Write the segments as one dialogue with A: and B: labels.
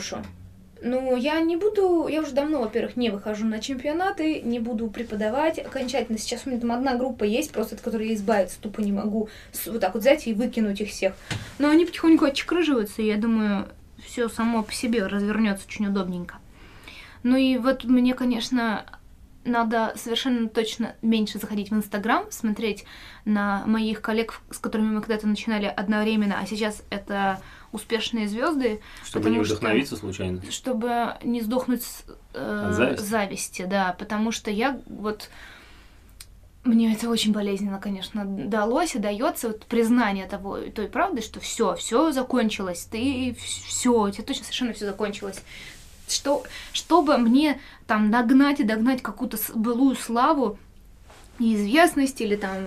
A: Алёшу. Ну, я не буду, я уже давно, во-первых, не выхожу на чемпионаты, не буду преподавать окончательно. Сейчас у меня там одна группа есть, просто от которой я избавиться тупо не могу. Вот так вот взять и выкинуть их всех. Но они потихоньку отчекрыживаются, и я думаю, все само по себе развернется очень удобненько. Ну и вот мне, конечно, надо совершенно точно меньше заходить в Инстаграм, смотреть на моих коллег, с которыми мы когда-то начинали одновременно, а сейчас это успешные звезды,
B: Чтобы не
A: что-
B: вдохновиться случайно.
A: чтобы не сдохнуть с э,
B: зависти?
A: зависти, да, потому что я вот мне это очень болезненно, конечно, далось и дается вот признание того той правды, что все, все закончилось, ты все, у тебя точно совершенно все закончилось. Что, чтобы мне там нагнать и догнать какую-то былую славу и известность или там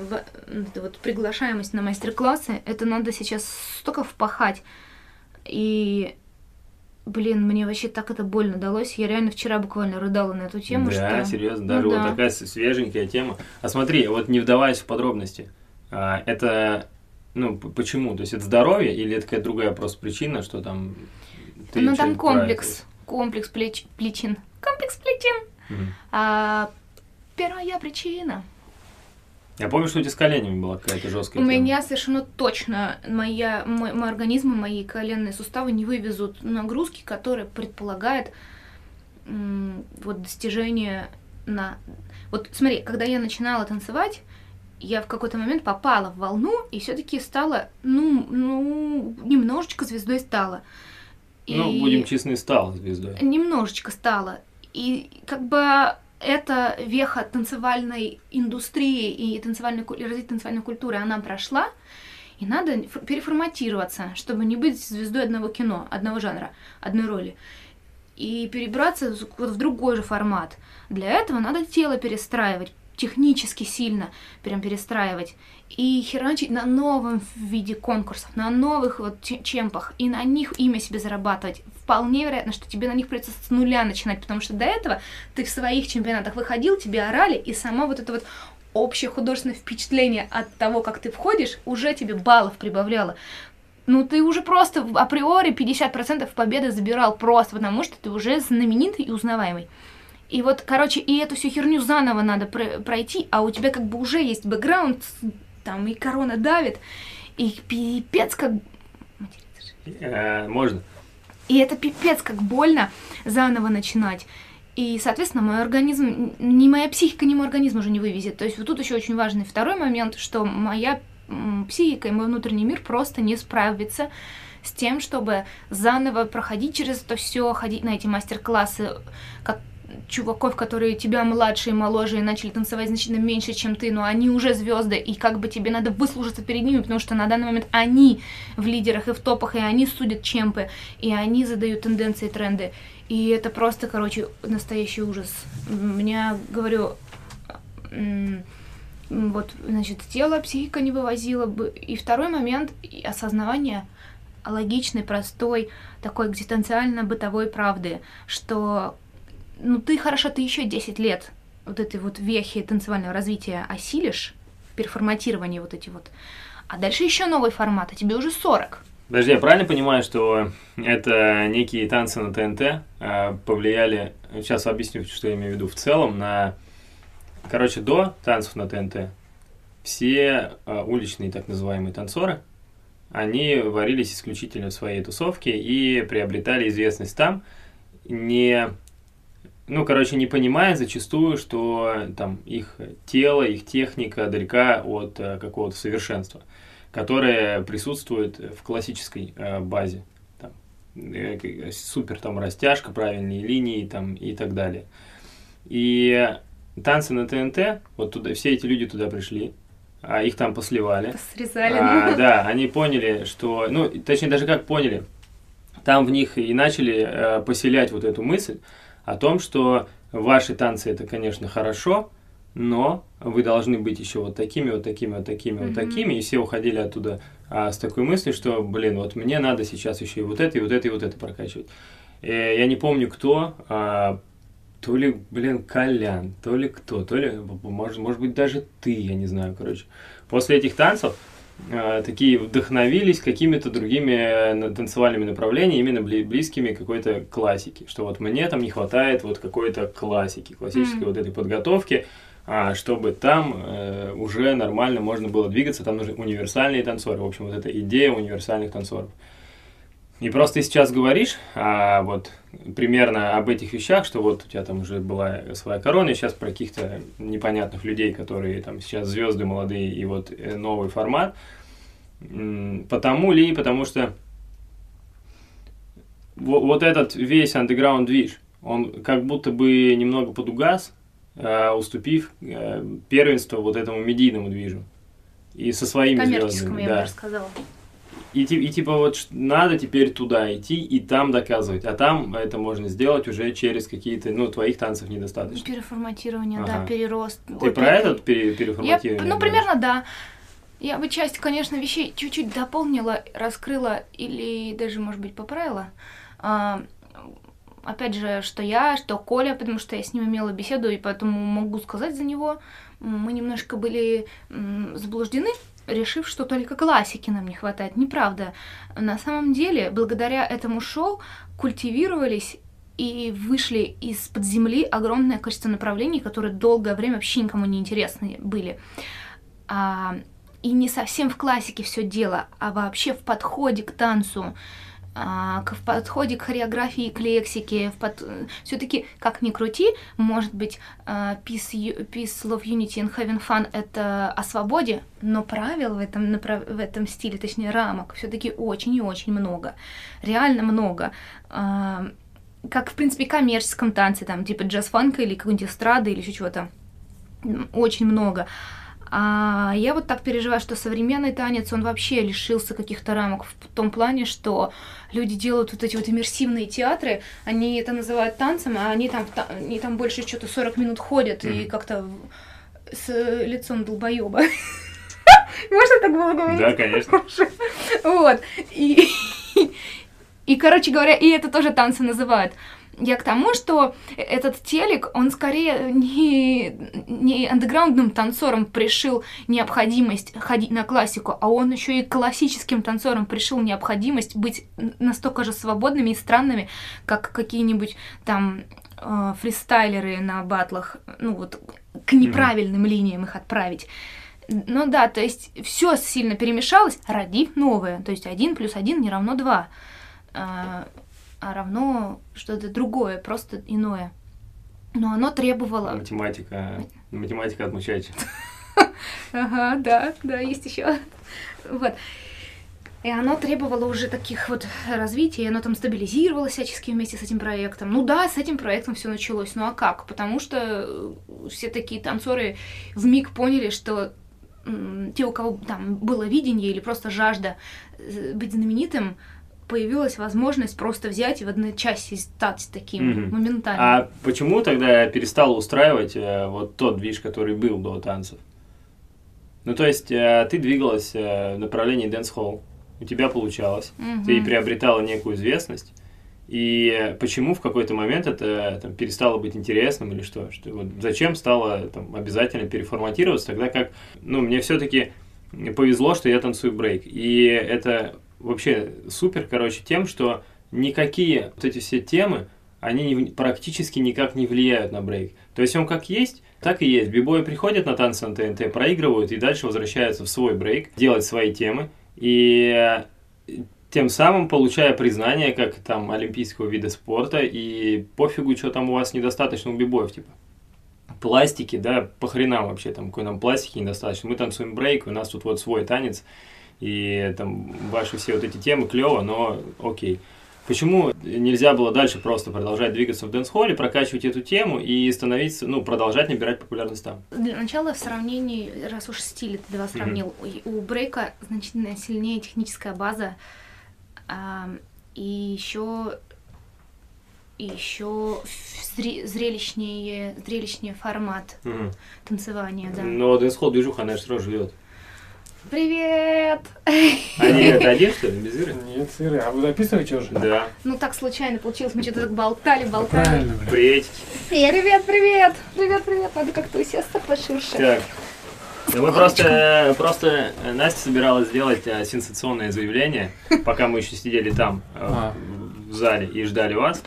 A: вот приглашаемость на мастер-классы, это надо сейчас столько впахать. И Блин, мне вообще так это больно далось. Я реально вчера буквально рыдала на эту тему,
B: да,
A: что...
B: серьезно,
A: Ну
B: даже вот
A: да.
B: такая свеженькая тема. А смотри, вот не вдаваясь в подробности, а, это, ну, почему? То есть это здоровье или это какая-то другая просто причина, что там... ты
A: ну, там комплекс. Комплекс плеч... причин. Комплекс
B: правильно? Мгм.
A: А, первая причина.
B: Я помню, что у тебя с коленями была какая-то жесткая
A: У
B: тема.
A: меня совершенно точно моя, мой, мой организм и мои коленные суставы не вывезут нагрузки, которые предполагают вот достижение на... Вот смотри, когда я начинала танцевать, я в какой-то момент попала в волну и все-таки стала, ну, ну, немножечко звездой стала.
B: Ну,
A: И-
B: будем честны, стал звездой.
A: Немножечко стало. И как бы эта веха танцевальной индустрии и танцевальной, и развития танцевальной культуры, она прошла, и надо переформатироваться, чтобы не быть звездой одного кино, одного жанра, одной роли. И перебраться в другой же формат. Для этого надо тело перестраивать, технически сильно прям перестраивать. И херачить на новом виде конкурсов, на новых вот че- чемпах, и на них имя себе зарабатывать. Вполне вероятно, что тебе на них придется с нуля начинать, потому что до этого ты в своих чемпионатах выходил, тебе орали, и сама вот это вот общее художественное впечатление от того, как ты входишь, уже тебе баллов прибавляло. Ну, ты уже просто априори 50% победы забирал просто потому, что ты уже знаменитый и узнаваемый. И вот, короче, и эту всю херню заново надо про- пройти, а у тебя как бы уже есть бэкграунд, там и корона давит, и пипец как...
B: Э, можно.
A: И это пипец как больно заново начинать. И, соответственно, мой организм, ни моя психика, ни мой организм уже не вывезет. То есть вот тут еще очень важный второй момент, что моя психика и мой внутренний мир просто не справится с тем, чтобы заново проходить через это все, ходить на эти мастер-классы, как чуваков, которые тебя младше и моложе и начали танцевать значительно меньше, чем ты, но они уже звезды, и как бы тебе надо выслужиться перед ними, потому что на данный момент они в лидерах и в топах, и они судят чемпы, и они задают тенденции, тренды. И это просто, короче, настоящий ужас. Меня, говорю, вот, значит, тело, психика не вывозила бы. И второй момент и осознавание логичной, простой, такой экзистенциально-бытовой правды, что ну ты хорошо, ты еще 10 лет вот этой вот вехи танцевального развития осилишь, переформатирование вот эти вот, а дальше еще новый формат, а тебе уже 40.
B: Подожди, я правильно понимаю, что это некие танцы на ТНТ э, повлияли, сейчас объясню, что я имею в виду, в целом на, короче, до танцев на ТНТ все э, уличные так называемые танцоры, они варились исключительно в своей тусовке и приобретали известность там, не, ну, короче, не понимая зачастую, что там их тело, их техника далека от э, какого-то совершенства которая присутствует в классической э, базе. Там, э, супер там растяжка, правильные линии там, и так далее. И танцы на ТНТ, вот туда, все эти люди туда пришли, а их там посливали.
A: Срезали.
B: А, да, они поняли, что, ну, точнее даже как поняли, там в них и начали э, поселять вот эту мысль о том, что ваши танцы это, конечно, хорошо, но вы должны быть еще вот такими, вот такими, вот такими, вот
A: Мгм.
B: такими, и все уходили оттуда а, с такой мыслью, что, блин, вот мне надо сейчас еще и вот это, и вот это, и вот это прокачивать. Э, я не помню, кто, а, то ли, блин, Колян, то ли кто, то ли, может, может быть, даже ты, я не знаю, короче. После этих танцев такие вдохновились какими-то другими э, танцевальными направлениями, именно бли- близкими какой-то классике. Что вот мне там не хватает вот какой-то классики, классической
A: Мгм.
B: вот этой подготовки, а, чтобы там э, уже нормально можно было двигаться, там нужны универсальные танцоры. В общем, вот эта идея универсальных танцоров. И просто ты сейчас говоришь а, вот примерно об этих вещах, что вот у тебя там уже была своя корона, и сейчас про каких-то непонятных людей, которые там сейчас звезды молодые, и вот э, новый формат. Потому ли, потому что во- вот этот весь андеграунд движ, он как будто бы немного подугас, э, уступив э, первенство вот этому медийному движу. И со своими
A: Коммерческому,
B: звездами.
A: я бы
B: да.
A: даже сказала.
B: И, и типа вот надо теперь туда идти и там доказывать, а там это можно сделать уже через какие-то, ну, твоих танцев недостаточно.
A: Переформатирование, да,
B: Ага.
A: перерост.
B: Ты
A: Ой,
B: про
A: пере-
B: этот пере-
A: Я,
B: переформатирование?
A: ну,
B: говоришь?
A: примерно да. Я бы часть, конечно, вещей чуть-чуть дополнила, раскрыла или даже, может быть, поправила. А, опять же, что я, что Коля, потому что я с ним имела беседу, и поэтому могу сказать за него. Мы немножко были заблуждены, решив, что только классики нам не хватает. Неправда. На самом деле, благодаря этому шоу культивировались и вышли из-под земли огромное количество направлений, которые долгое время вообще никому не интересны были. А, и не совсем в классике все дело, а вообще в подходе к танцу, в подходе к хореографии, к лексике, под... все-таки, как ни крути, может быть, а, peace, peace, love, unity and having fun — это о свободе, но правил в этом, в этом стиле, точнее, рамок, все-таки очень и очень много. Реально много. А, как, в принципе, коммерческом танце, там, типа джаз-фанка или какой-нибудь эстрады или еще чего-то. Очень много. А я вот так переживаю, что современный танец, он вообще лишился каких-то рамок в том плане, что люди делают вот эти вот иммерсивные театры, они это называют танцем, а они там, та- они там больше что-то 40 минут ходят и
B: Мгм.
A: как-то с э, лицом долбоеба. Можно так было говорить?
B: Да, конечно.
A: Вот. И, и, короче говоря, и это тоже танцы называют. Я к тому, что этот телек, он скорее не, не андеграундным танцором пришил необходимость ходить на классику, а он еще и классическим танцором пришил необходимость быть настолько же свободными и странными, как какие-нибудь там э, фристайлеры на батлах, ну вот к неправильным линиям их отправить. Ну да, то есть все сильно перемешалось, родив новое. То есть один плюс один не равно два, а равно что-то другое, просто иное. Но оно требовало...
B: Математика, математика от.
A: Ага, да, да, есть еще. Вот. И оно требовало уже таких вот развитий, оно там стабилизировалось всячески вместе с этим проектом. Ну да, с этим проектом все началось. Ну а как? Потому что э, все такие танцоры в миг поняли, что те, у кого там было видение или просто жажда э, быть знаменитым, появилась возможность просто взять и в одночасье стать таким
B: Мгм.
A: моментально.
B: А почему тогда перестал устраивать э, вот тот движ, который был до танцев? Ну, то есть, э, ты двигалась э, в направлении дэнс-холл, у тебя получалось,
A: Мгм.
B: ты приобретала некую известность, и почему в какой-то момент это там, перестало быть интересным или что? что вот зачем стало там, обязательно переформатироваться, тогда как, ну, мне все-таки повезло, что я танцую брейк, и это вообще супер, короче, тем, что никакие вот эти все темы, они практически никак не влияют на брейк. То есть он как есть, так и есть. Бибои приходят на танцы на ТНТ, проигрывают и дальше возвращаются в свой брейк, делать свои темы. И э, тем самым получая признание как там олимпийского вида спорта и пофигу, что там у вас недостаточно у бибоев, типа. Пластики, да, по хренам вообще, там, какой нам пластики недостаточно. Мы танцуем брейк, у нас тут вот свой танец, и там ваши все вот эти темы клево, но окей. Почему нельзя было дальше просто продолжать двигаться в дэнс-холле, прокачивать эту тему и становиться, ну, продолжать набирать популярность там?
A: Для начала в сравнении, раз уж стиль ты два сравнил, у- у брейка значительно сильнее техническая база, а, и еще и еще зрелищнее, зрелищнее формат танцевания, да.
B: Но дэнс-холл движуха, она же равно живет.
A: Привет!
B: Они это один, что ли, без Иры?
C: Нет, с Ирой. А вы записываете уже?
B: Да.
A: Ну так случайно получилось, мы что-то так болтали, болтали.
C: Правильно, блин.
B: Приветики.
A: Привет, привет! Привет, привет! Надо как-то усесться поширше.
B: Так, Да мы просто, просто Настя собиралась сделать э, сенсационное заявление, пока мы еще сидели там, э,
C: А.
B: в зале, и ждали вас.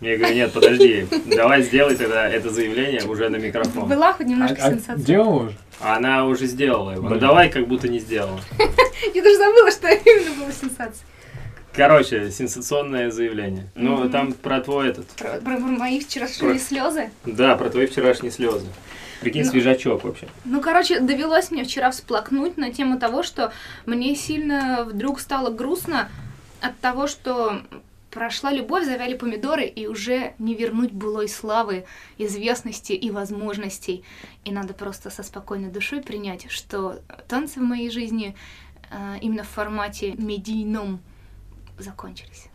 B: Я говорю, нет, подожди, давай сделай тогда это заявление уже на микрофон.
A: Была хоть немножко
C: А- а
A: сенсация.
C: делал уже?
B: А Она уже сделала его. Ну
C: Блин.
B: давай, как будто не сделала.
A: Я даже забыла, что именно была сенсация.
B: Короче, сенсационное заявление. Ну,
A: Мгм.
B: там про твой этот.
A: Про, про мои вчерашние
B: Про-
A: слезы.
B: Да, про твои вчерашние слезы. Прикинь,
A: Ну.
B: свежачок вообще.
A: Ну, короче, довелось мне вчера всплакнуть на тему того, что мне сильно вдруг стало грустно от того, что прошла любовь, завяли помидоры, и уже не вернуть былой славы, известности и возможностей. И надо просто со спокойной душой принять, что танцы в моей жизни э, именно в формате медийном закончились.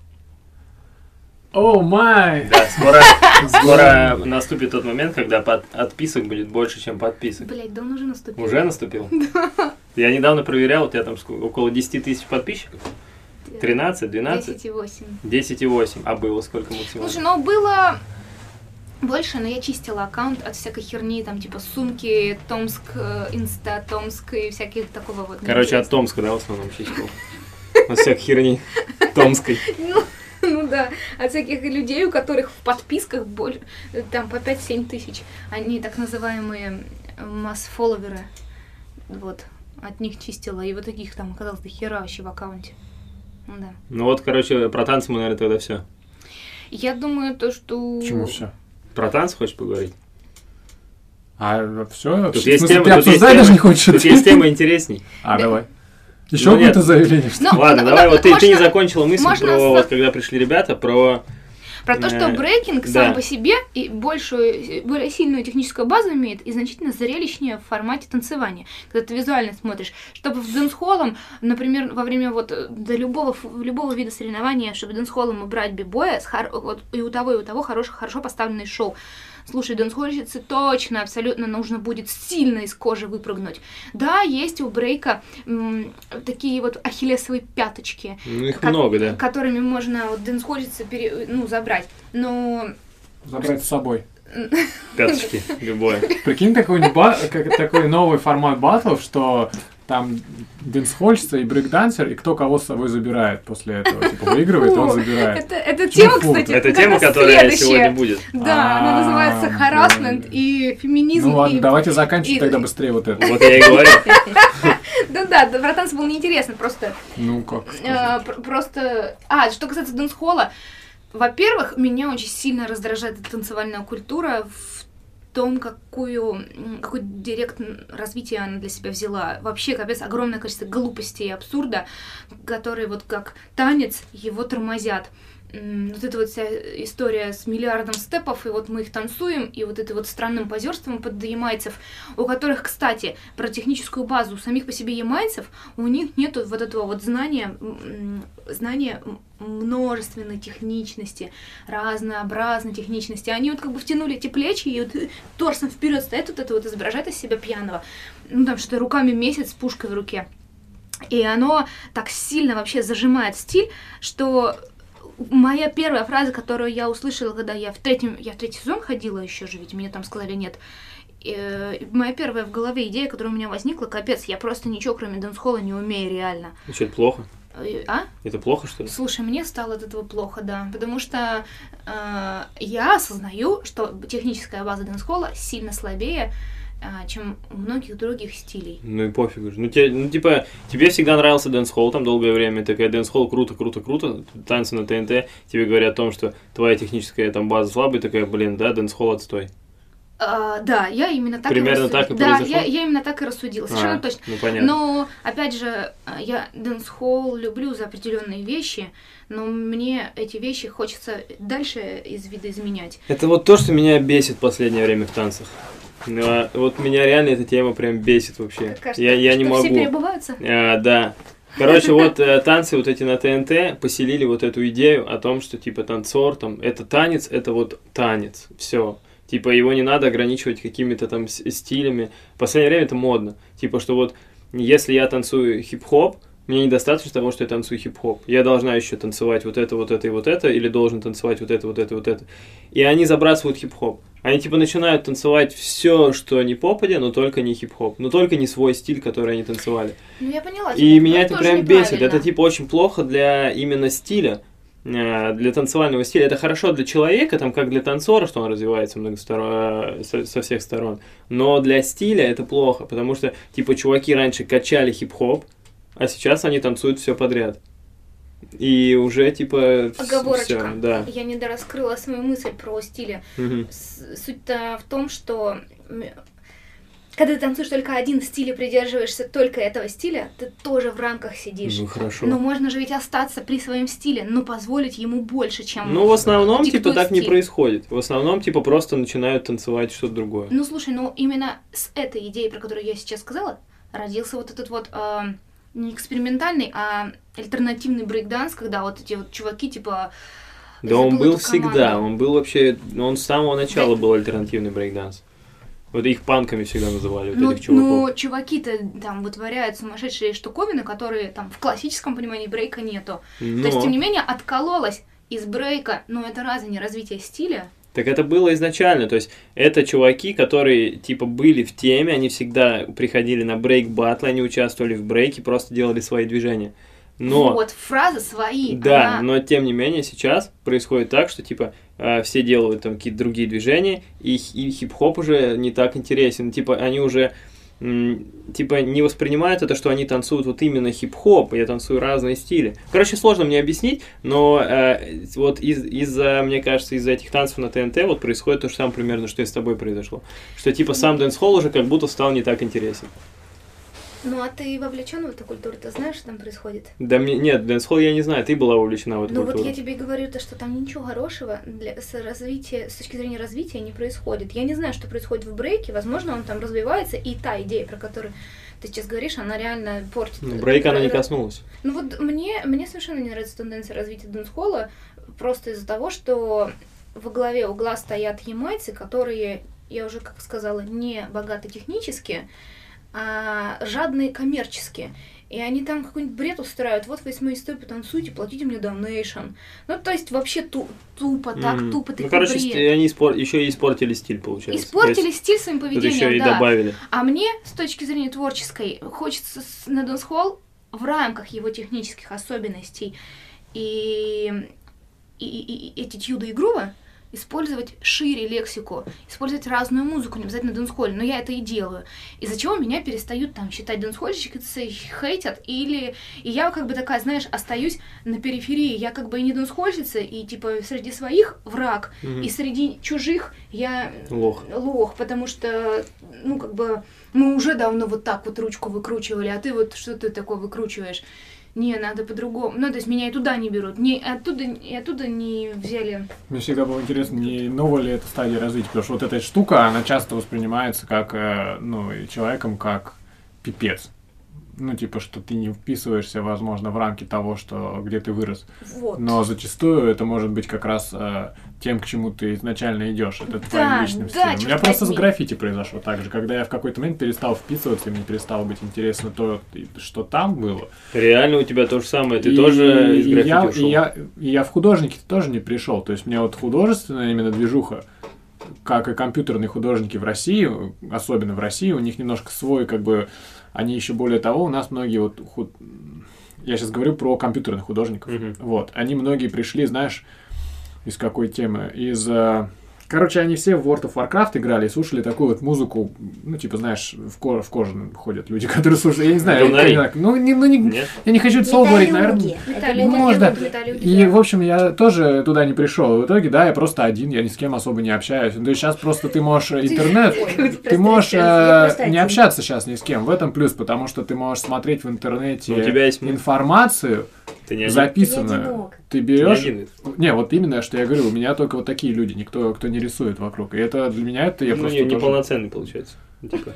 C: О май!
B: Да, скоро, скоро наступит тот момент, когда под- отписок будет больше, чем подписок.
A: Блять, да он уже наступил.
B: Уже наступил? Я недавно проверял, у тебя там около 10 тысяч подписчиков. 13, 12,
A: 10,8.
B: 10,8. А было сколько максимум?
A: Слушай, ну было больше, но я чистила аккаунт от всякой херни, там типа сумки, Томск, э, Инста, Томск и всяких такого вот.
B: Короче, от Томска, да, в основном чистил? От всякой херни. Томской.
A: Ну, ну да, от всяких людей, у которых в подписках боль, там по 5-7 тысяч. Они так называемые масс-фолловеры. Вот, от них чистила. И вот таких там оказалось до хера вообще в аккаунте. Ну да.
B: Ну вот, короче, про танцы мы, наверное, тогда все.
A: Я думаю, то, что...
C: Почему все?
B: Про танцы хочешь поговорить?
C: А все?
B: Тут есть тема,
C: ты
B: тут есть
C: обсуждать
B: тема,
C: даже не хочешь?
B: тут есть тема интересней.
C: А,
A: Да.
C: давай. Еще
B: Ну,
C: какое-то
B: нет.
C: заявление, что
A: Ну,
B: Ладно,
A: ну,
B: давай,
A: ну,
B: вот ты, ты не закончила мысль про, вот, когда пришли ребята, про...
A: Про то, что
B: Э,
A: брейкинг сам по себе и большую, более сильную техническую базу имеет и значительно зрелищнее в формате танцевания, когда ты визуально смотришь. Чтобы в дэнс-холлом, например, во время вот э, до любого, любого вида соревнования, чтобы дэнс-холлом убрать бибоя, вот и у того, и у того хорошо, хорошо поставленное шоу. Слушай, дэнс-холльщице точно, абсолютно нужно будет сильно из кожи выпрыгнуть. Да, есть у брейка м, такие вот ахиллесовые пяточки,
B: Ну, их
A: Как-
B: много, да.
A: которыми можно вот дэнс-холльщице пере- ну, забрать. Но
C: забрать с собой.
B: Пяточки, любое.
C: Прикинь, такой, ба- как- такой новый формат батлов, что там дэнсхольщица и брейкдансер, и кто кого с собой забирает после этого. Типа выигрывает, он забирает.
A: Это, это тема,
C: фу,
A: кстати,
B: Это тема, которая
A: следующая.
B: сегодня будет.
A: Да, она
C: А,
A: называется харасмент и феминизм.
C: Ну ладно,
A: и...
C: давайте заканчивать тогда быстрее вот это.
B: Вот я и говорю.
A: Да-да, да, про танцы было неинтересно, просто...
C: Ну как
A: э, просто... А, что касается дэнс-холла, во-первых, меня очень сильно раздражает эта танцевальная культура в том, какую, какой direct развитие она для себя взяла. Вообще, капец, огромное количество глупостей и абсурда, которые вот как танец его тормозят. Вот эта вот вся история с миллиардом степов, и вот мы их танцуем, и вот это вот странным позерством под ямайцев, у которых, кстати, про техническую базу самих по себе ямайцев, у них нету вот этого вот знания, знания множественной техничности, разнообразной техничности. Они вот как бы втянули эти плечи и вот торсом вперед стоят, вот это вот изображает из себя пьяного. Ну там что-то руками месяц с пушкой в руке. И оно так сильно вообще зажимает стиль, что моя первая фраза, которую я услышала, когда я в третьем, я в третий сезон ходила еще же, ведь мне там сказали нет. Э, моя первая в голове идея, которая у меня возникла, капец, я просто ничего кроме дэнс-холла не умею реально.
B: Ну что, это плохо?
A: Э, А?
B: Это плохо, что ли?
A: Слушай, мне стало от этого плохо, да, потому что э, я осознаю, что техническая база дэнс-холла сильно слабее, чем у многих других стилей.
B: Ну и пофиг уже. Ну, те, ну, типа, тебе всегда нравился дэнс-холл там долгое время, такая дэнс-холл круто, круто, круто, танцы на ТНТ, тебе говорят о том, что твоя техническая там база слабая, такая, блин, да, дэнс-холл отстой.
A: А, да, я именно так
B: Примерно
A: и рассудила.
B: так и
A: Да,
B: произошло?
A: я, я именно так и рассудила, совершенно
B: А,
A: точно.
B: Ну, понятно.
A: Но, опять же, а, я дэнс-холл люблю за определенные вещи, но мне эти вещи хочется дальше из вида изменять.
B: Это вот то, что меня бесит в последнее время в танцах. Ну, а вот меня реально эта тема прям бесит вообще.
A: Кажется,
B: я, я не
A: все
B: могу.
A: перебываются.
B: А, да. Короче, вот э, танцы вот эти на ТНТ поселили вот эту идею о том, что типа танцор, там, это танец, это вот танец, все. Типа его не надо ограничивать какими-то там стилями. В последнее время это модно. Типа, что вот если я танцую хип-хоп, мне недостаточно того, что я танцую хип-хоп. Я должна еще танцевать вот это, вот это и вот это, или должен танцевать вот это, вот это, вот это. И они забрасывают хип-хоп. Они типа начинают танцевать все, что не попадя, но только не хип-хоп. Но только не свой стиль, который они танцевали.
A: Ну, я поняла.
B: И
A: тебя,
B: меня это прям бесит. Это типа очень плохо для именно стиля, э, для танцевального стиля. Это хорошо для человека, там как для танцора, что он развивается многосторон... со, со всех сторон. Но для стиля это плохо, потому что типа чуваки раньше качали хип-хоп, а сейчас они танцуют все подряд. И уже типа
A: Оговорочка.
B: всё, да.
A: Я не дораскрыла свою мысль про стили. С- Суть-то в том, что когда ты танцуешь только один стиль и придерживаешься только этого стиля, ты тоже в рамках сидишь.
B: Ну хорошо.
A: Но можно же ведь остаться при своем стиле, но позволить ему больше, чем...
B: Ну, в основном,
A: диктует
B: типа, так не происходит. В основном, типа, просто начинают танцевать что-то другое.
A: Ну, слушай, ну именно с этой идеей, про которую я сейчас сказала, родился вот этот вот э, не экспериментальный, а альтернативный брейкданс, когда вот эти вот чуваки, типа...
B: Да он был всегда, он был вообще, он с самого начала
A: Да.
B: был альтернативный брейкданс. Вот их панками всегда называли, вот
A: Ну,
B: этих чуваков.
A: ну, чуваки-то там вытворяют сумасшедшие штуковины, которые там в классическом понимании брейка нету.
B: Но-
A: То есть, тем не менее, откололась из брейка, но это разве не развитие стиля?
B: Так это было изначально, то есть это чуваки, которые типа были в теме, они всегда приходили на брейк батлы, они участвовали в брейке, просто делали свои движения. Но
A: Вот, фраза свои.
B: Да,
A: она-
B: но тем не менее сейчас происходит так, что типа э, все делают там какие-то другие движения, и, и хип-хоп уже не так интересен. Типа они уже типа не воспринимают это, что они танцуют вот именно хип-хоп, я танцую разные стили. Короче, сложно мне объяснить, но э, вот из- из-за, мне кажется, из-за этих танцев на ТНТ вот происходит то же самое примерно, что и с тобой произошло. Что типа сам дэнс-холл уже как будто стал не так интересен.
A: Ну, а ты вовлечен в эту культуру, ты знаешь, что там происходит?
B: Да мне, нет, дэнс-холл я не знаю, ты была увлечена в эту
A: Ну вот
B: культуру.
A: я тебе говорю, то, что там ничего хорошего для, с, развития, с точки зрения развития не происходит. Я не знаю, что происходит в брейке, возможно, он там развивается, и та идея, про которую ты сейчас говоришь, она реально портит.
B: Ну, брейка она не коснулась.
A: Ну вот мне, мне совершенно не нравится тенденция развития дэнс-холла, просто из-за того, что во главе угла стоят ямайцы, которые, я уже как сказала, не богаты технически, а жадные коммерчески. И они там какой-нибудь бред устраивают. Вот восьмой стой, потанцуйте, платите мне donation. Ну, то есть вообще ту- тупо, так
B: М.
A: тупо,
B: Ну, короче,
A: бред.
B: они испор- еще и испортили стиль, получается.
A: Испортили
B: То
A: стиль своим
B: есть Тут еще
A: поведением,
B: и
A: да.
B: добавили.
A: А мне, с точки зрения творческой, хочется с- на дэнс-холл в рамках его технических особенностей и, и, и- и attitude а и грува использовать шире лексику, использовать разную музыку, не обязательно дэнс-холле, но я это и делаю. Из-за чего меня перестают там считать дэнс-хольщики, хейтят, или... И я как бы такая, знаешь, остаюсь на периферии. Я как бы и не дэнс-хольщица, и типа среди своих враг,
B: Мгм.
A: и среди чужих я
B: Лох.
A: лох, потому что, ну, как бы, мы уже давно вот так вот ручку выкручивали, а ты вот что ты такое выкручиваешь? Не, надо по-другому. Ну, то есть меня и туда не берут, не оттуда, и оттуда не взяли.
C: Мне всегда было интересно, не новая ли это стадия развития, потому что вот эта штука, она часто воспринимается как, э, ну, человеком как пипец. Ну, типа, что ты не вписываешься, возможно, в рамки того, что где ты вырос.
A: Вот.
C: Но зачастую это может быть как раз э, тем, к чему ты изначально идешь. Это твоим
A: Да,
C: личным
A: да,
C: стилем. У меня просто с граффити произошло так же. Когда я в какой-то момент перестал вписываться, и мне перестало быть интересно то, что там было.
B: Реально у тебя то же самое, ты
C: И-
B: тоже из
C: и
B: граффити
C: я,
B: ушел.
C: И я, и я в художнике тоже не пришел. То есть мне вот художественная именно движуха, как и компьютерные художники в России, особенно в России, у них немножко свой, как бы, они еще более того, у нас многие вот худ- я сейчас говорю про компьютерных художников.
B: Мгм.
C: Вот, они многие пришли, знаешь, из какой темы? Из э, Короче, они все в World of Warcraft играли и слушали такую вот музыку, ну, типа, знаешь, в, ко- в кожаном ходят люди, которые слушают, я не знаю, я ну, не, ну, не,
B: Нет?
C: я не хочу это слово говорить, наверное,
D: Металлюги.
C: Ну, да.
A: Металлюги,
C: И, в общем, я тоже туда не пришел. В итоге, да, я просто один, я ни с кем особо не общаюсь. Ну, То есть сейчас просто ты можешь интернет, ты можешь э, не общаться сейчас ни с кем. В этом плюс, потому что ты можешь смотреть в интернете информацию,
B: Ты не один.
C: записанную.
D: одинок.
C: Ты
B: Ты не
C: берешь.
B: один.
C: Не, вот именно, что я говорю, у меня только вот такие люди, никто, кто не рисует вокруг. И это для меня это я
B: Ну,
C: просто
B: не,
C: тоже-
B: неполноценный получается. Ну, Типа.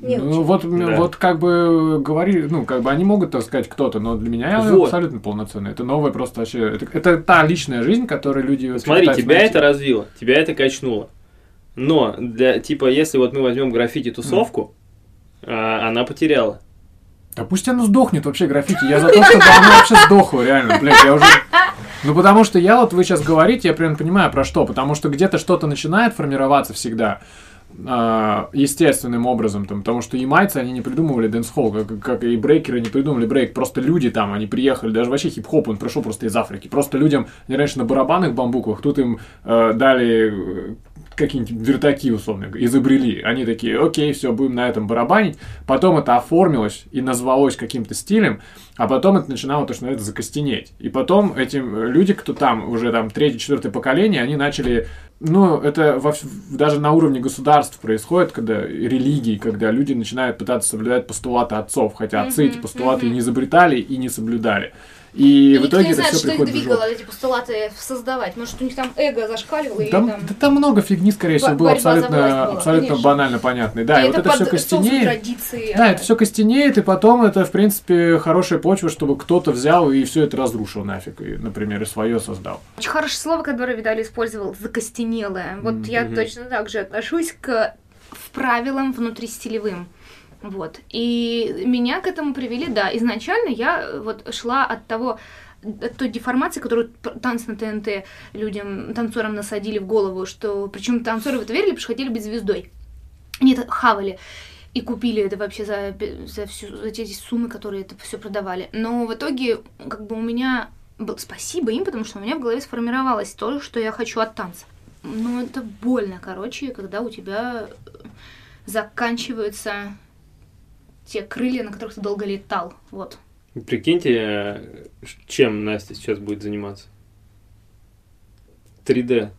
D: Не
C: Ну, вот,
B: Да.
C: вот как бы говори, ну, как бы они могут, так сказать, кто-то, но для меня
B: Вот.
C: абсолютно полноценный. Это новое просто вообще, это, это та личная жизнь, которую люди...
B: Смотри, тебя
C: найти.
B: это развило, тебя это качнуло. Но для типа, если вот мы возьмем граффити тусовку, а, она потеряла.
C: Да пусть оно сдохнет вообще граффити. Я за то, чтобы оно вообще сдохло, реально. Блядь, я уже... Ну, потому что я вот, вы сейчас говорите, я примерно понимаю про что. Потому что где-то что-то начинает формироваться всегда а, естественным образом, там, потому что ямайцы, они не придумывали дэнс-холл, как, как и брейкеры не придумали брейк, просто люди там, они приехали, даже вообще хип-хоп, он пришел просто из Африки, просто людям, они раньше на барабанах бамбуковых, тут им э, дали какие-нибудь вертаки, условно, изобрели. Они такие, окей, все, будем на этом барабанить. Потом это оформилось и назвалось каким-то стилем, а потом это начинало то, что это закостенеть. И потом этим люди, кто там, уже там третье, четвертое поколение, они начали ну, это во, даже на уровне государств происходит, когда религии, когда люди начинают пытаться соблюдать постулаты отцов, хотя отцы mm-hmm, эти постулаты mm-hmm. и не изобретали, и не соблюдали. И, и в итоге
A: не
C: это
A: знает,
C: все
A: что
C: приходит
A: их двигало эти постулаты создавать. Может, у них там эго зашкаливало
C: там,
A: или там...
C: Да там много фигни, скорее всего, было абсолютно, была, абсолютно
A: конечно.
C: банально понятной. Да, и,
A: и
C: вот
A: это,
C: это все костенеет.
A: Традиции,
C: да,
A: а...
C: это все костенеет, и потом это, в принципе, хорошая почва, чтобы кто-то взял и все это разрушил нафиг, и, например, и свое создал.
A: Очень хорошее слово, которое Видалий использовал, закостенелое. Вот mm-hmm. я точно так же отношусь к правилам внутристилевым. Вот. И меня к этому привели, да, изначально я вот шла от того, от той деформации, которую танцы на ТНТ людям, танцорам насадили в голову, что причем танцоры в это верили, потому что хотели быть звездой. Они хавали и купили это вообще за, за, всю, за те суммы, которые это все продавали. Но в итоге, как бы у меня был спасибо им, потому что у меня в голове сформировалось то, что я хочу от танца. Но это больно, короче, когда у тебя заканчиваются те крылья, на которых ты долго летал. Вот.
B: Прикиньте, чем Настя сейчас будет заниматься. 3D.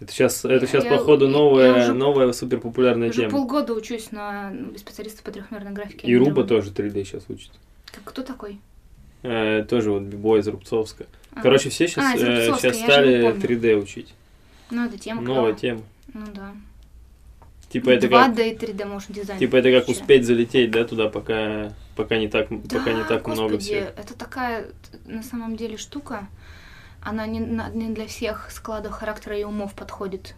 B: Это сейчас, это сейчас я, походу, новая, я уже, новая суперпопулярная тема.
A: полгода учусь на специалиста по трехмерной графике.
B: И Руба тоже 3D сейчас учит.
A: Как, кто такой?
B: Э, тоже вот бибой из Рубцовска. А. Короче, все сейчас, а, э, сейчас стали 3D учить.
A: Ну, это тема
B: Новая
A: клевая.
B: тема.
A: Ну да.
B: Типа это
A: 2D
B: как...
A: и 3D motion дизайн.
B: Типа это как успеть залететь, да, туда, пока, пока не так,
A: да,
B: пока не так
A: господи,
B: много всех.
A: это такая, на самом деле, штука. Она не, не для всех складов характера и умов подходит.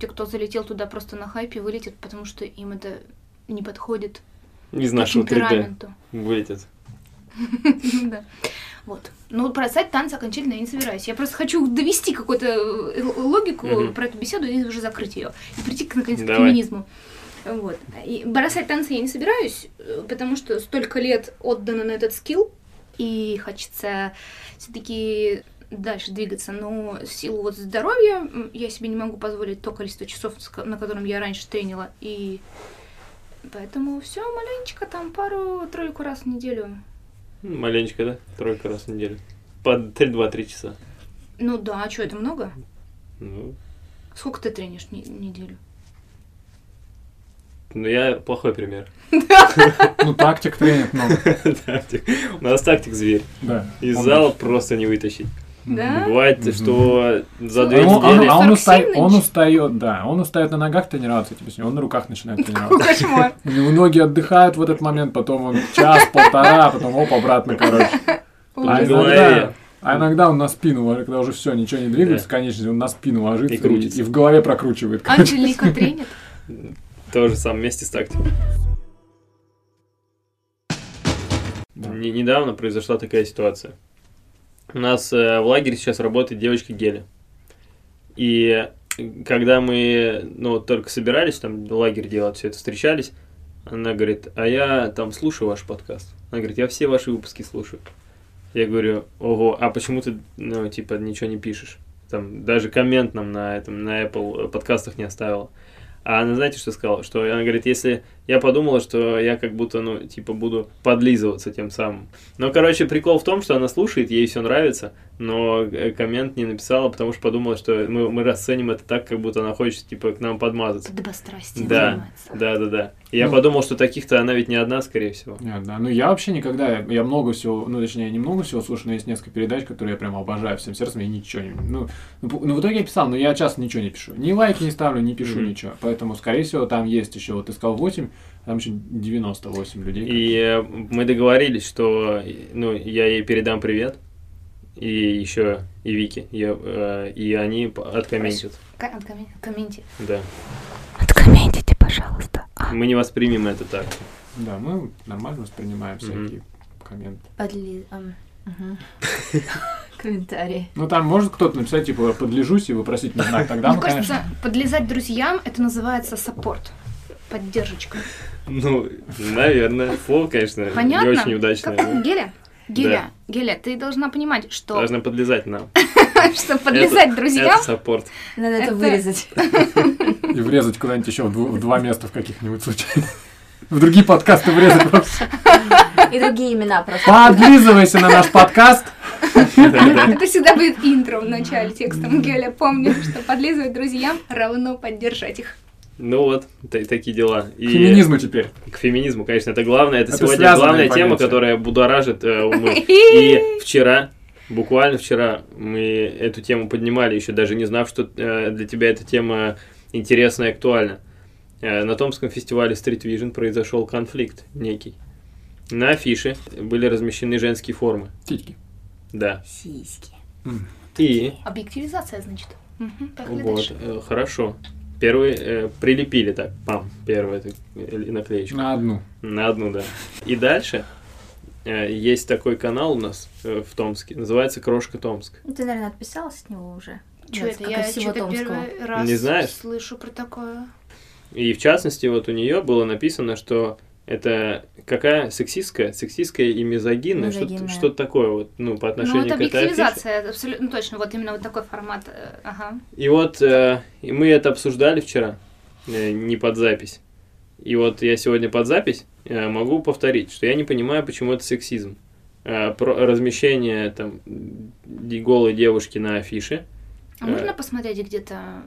A: Те, кто залетел туда просто на хайпе, вылетят, потому что им это не подходит
B: Из нашего 3D
A: темпераменту.
B: вылетят.
A: Да. Вот. Ну, бросать танцы окончательно я не собираюсь. Я просто хочу довести какую-то э, логику про эту беседу и уже закрыть ее. И прийти, к, наконец, к феминизму. Вот. И бросать танцы я не собираюсь, э, потому что столько лет отдано на этот скилл, и хочется все-таки дальше двигаться. Но в силу вот здоровья я себе не могу позволить то количество часов, на котором я раньше тренила. И поэтому все маленечко, там пару-тройку раз в неделю
B: Маленечко, да? Тройка раз в неделю. По 3-2-3 часа.
A: Ну да, а что, это много?
B: Ну,
A: Сколько ты тренишь не- неделю?
B: ну, я плохой пример.
C: Ну, тактик тренинг много.
B: Тактик. У нас тактик зверь.
C: Да.
B: Из
C: Он-
B: зала просто не вытащить.
A: Да?
B: Бывает,
C: Мгм.
B: что за
A: А
B: две
C: А он, а он-
B: недели...
C: а он
A: 47
C: устает, он
A: нынче?
C: устает, да, он устает на ногах тренироваться, типа, с него, он на руках начинает тренироваться. Него ноги отдыхают в этот момент, потом он час-полтора, потом оп, обратно, короче. А иногда, а иногда он на спину, когда уже все, ничего не двигается, конечно, он на спину ложится
B: И крутится.
C: и, в голове прокручивает.
A: Анжелика тренит.
B: Тоже сам вместе с тактикой.
C: Да.
B: Не- недавно произошла такая ситуация. У нас э, в лагере сейчас работает девочка Геля. И когда мы, ну, только собирались там лагерь делать, все это встречались, она говорит, а я там слушаю ваш подкаст. Она говорит, я все ваши выпуски слушаю. Я говорю, ого, а почему ты, ну, типа, ничего не пишешь? Там даже коммент нам на этом, на Apple подкастах не оставила. А она, знаете, что сказала? Что она говорит, если я подумала, что я как будто, ну, типа, буду подлизываться тем самым. Но, короче, прикол в том, что она слушает, ей все нравится, но э, коммент не написала, потому что подумала, что мы, мы расценим это так, как будто она хочет, типа, к нам подмазаться.
A: Подобострастием
B: Да,
A: занимается.
B: да, да, да. И я
C: Ну.
B: подумал, что таких-то она ведь не одна, скорее всего.
C: Нет, да. Ну, я вообще никогда, я много всего, ну, точнее, не много всего слушаю, но есть несколько передач, которые я прям обожаю всем сердцем, я ничего не, ну, ну, ну, в итоге я писал, но я часто ничего не пишу. Ни лайки не ставлю, не пишу
B: Мгм.
C: ничего. Поэтому, скорее всего, там есть еще, вот ты сказал 8, там еще 98 людей.
B: И э, мы договорились, что, ну, я ей передам привет, и еще и Вики, я, э, и они откомментят.
A: Комменте.
B: Да.
A: Откомментите, пожалуйста.
B: Мы не воспримем это так.
C: Да, мы нормально воспринимаем
B: Мгм.
C: всякие комменты.
A: Подли... мгм.
D: Комментарии.
C: Ну, там может кто-то написать, типа, подлижусь и вопросительный знак. Тогда
A: Мне кажется,
C: конечно...
A: подлизать друзьям это называется support. Поддержечка.
B: Ну, наверное. Слово, конечно,
A: Понятно?
B: не очень удачное.
A: Как-
B: но
A: Геля, Геля, Геля, ты должна понимать, что,
B: Должна подлизать нам.
A: что
B: подлизать
A: друзьям
B: Это support.
D: Надо это вырезать.
C: И врезать куда-нибудь еще в, дв- в два места в каких-нибудь случаях. В другие подкасты врезать просто.
D: И другие имена просто.
C: Подлизывайся на наш подкаст.
A: Это всегда будет интро в начале текстом. Геля, помни, что подлизывать друзьям равно поддержать их.
B: Ну вот, та- такие дела.
C: К
B: И
C: феминизму теперь.
B: К феминизму, конечно, это главное. Это,
C: Это
B: сегодня главная тема,
C: понятия.
B: которая будоражит э, умы. И вчера, буквально вчера, мы эту тему поднимали, еще даже не знав, что э, для тебя эта тема интересна и актуальна. Э, на Томском фестивале Street Vision произошел конфликт некий. На афише были размещены женские формы.
C: Титьки.
B: Да.
D: Сиськи.
B: И
A: Объективизация, значит. Поехали
B: вот, э, хорошо. Первый э, прилепили так, пам, так, э, наклеечка.
C: На одну.
B: На одну, да. И дальше э, есть такой канал у нас э, в Томске, называется Крошка Томск.
D: Ну, ты, наверное, отписалась с него уже. Да,
A: это? Я
D: всего
A: что-то
D: Томского.
A: первый раз
B: Не знаешь?
A: слышу про такое.
B: И в частности, вот у нее было написано, что это какая сексистская, сексистская и мизогинная, что-то, такое вот, ну, по
A: Ну,
B: отношению
A: это
B: к этой
A: объективизация, это абсолютно ну, точно. Вот именно вот такой формат. э, Ага.
B: И вот э, и мы это обсуждали вчера, э, не под запись. И вот я сегодня под запись э, могу повторить, что я не понимаю, почему это сексизм. Э, про размещение там голой девушки на афише.
A: А
B: Э.
A: можно посмотреть где-то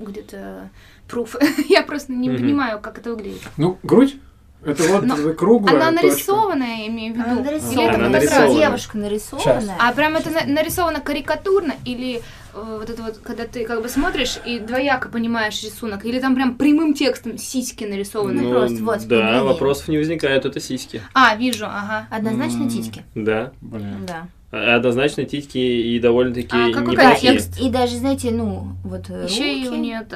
A: где-то пруф? Я просто не понимаю, как это выглядит.
C: Ну, грудь. Это вот
A: Но
C: круглая
A: Она
C: точка.
A: нарисованная, я имею в виду.
D: Она
A: Или это
D: нарисована.
B: Она нарисована.
D: Девушка нарисованная.
A: А прям это на- нарисовано карикатурно или э, вот это вот, когда ты как бы смотришь и двояко понимаешь рисунок, или там прям прямым текстом сиськи нарисованы?
D: Ну, просто вот,
B: да, вопросов не возникает, это сиськи.
A: А, вижу, ага.
D: Однозначно
C: М.
D: титьки.
B: Да.
C: Блин.
D: Да.
B: А- Однозначно титьки и довольно-таки
A: А какой
B: неплохие.
A: контекст?
D: И даже, знаете, ну, вот
A: Еще и у
D: руки,
A: нее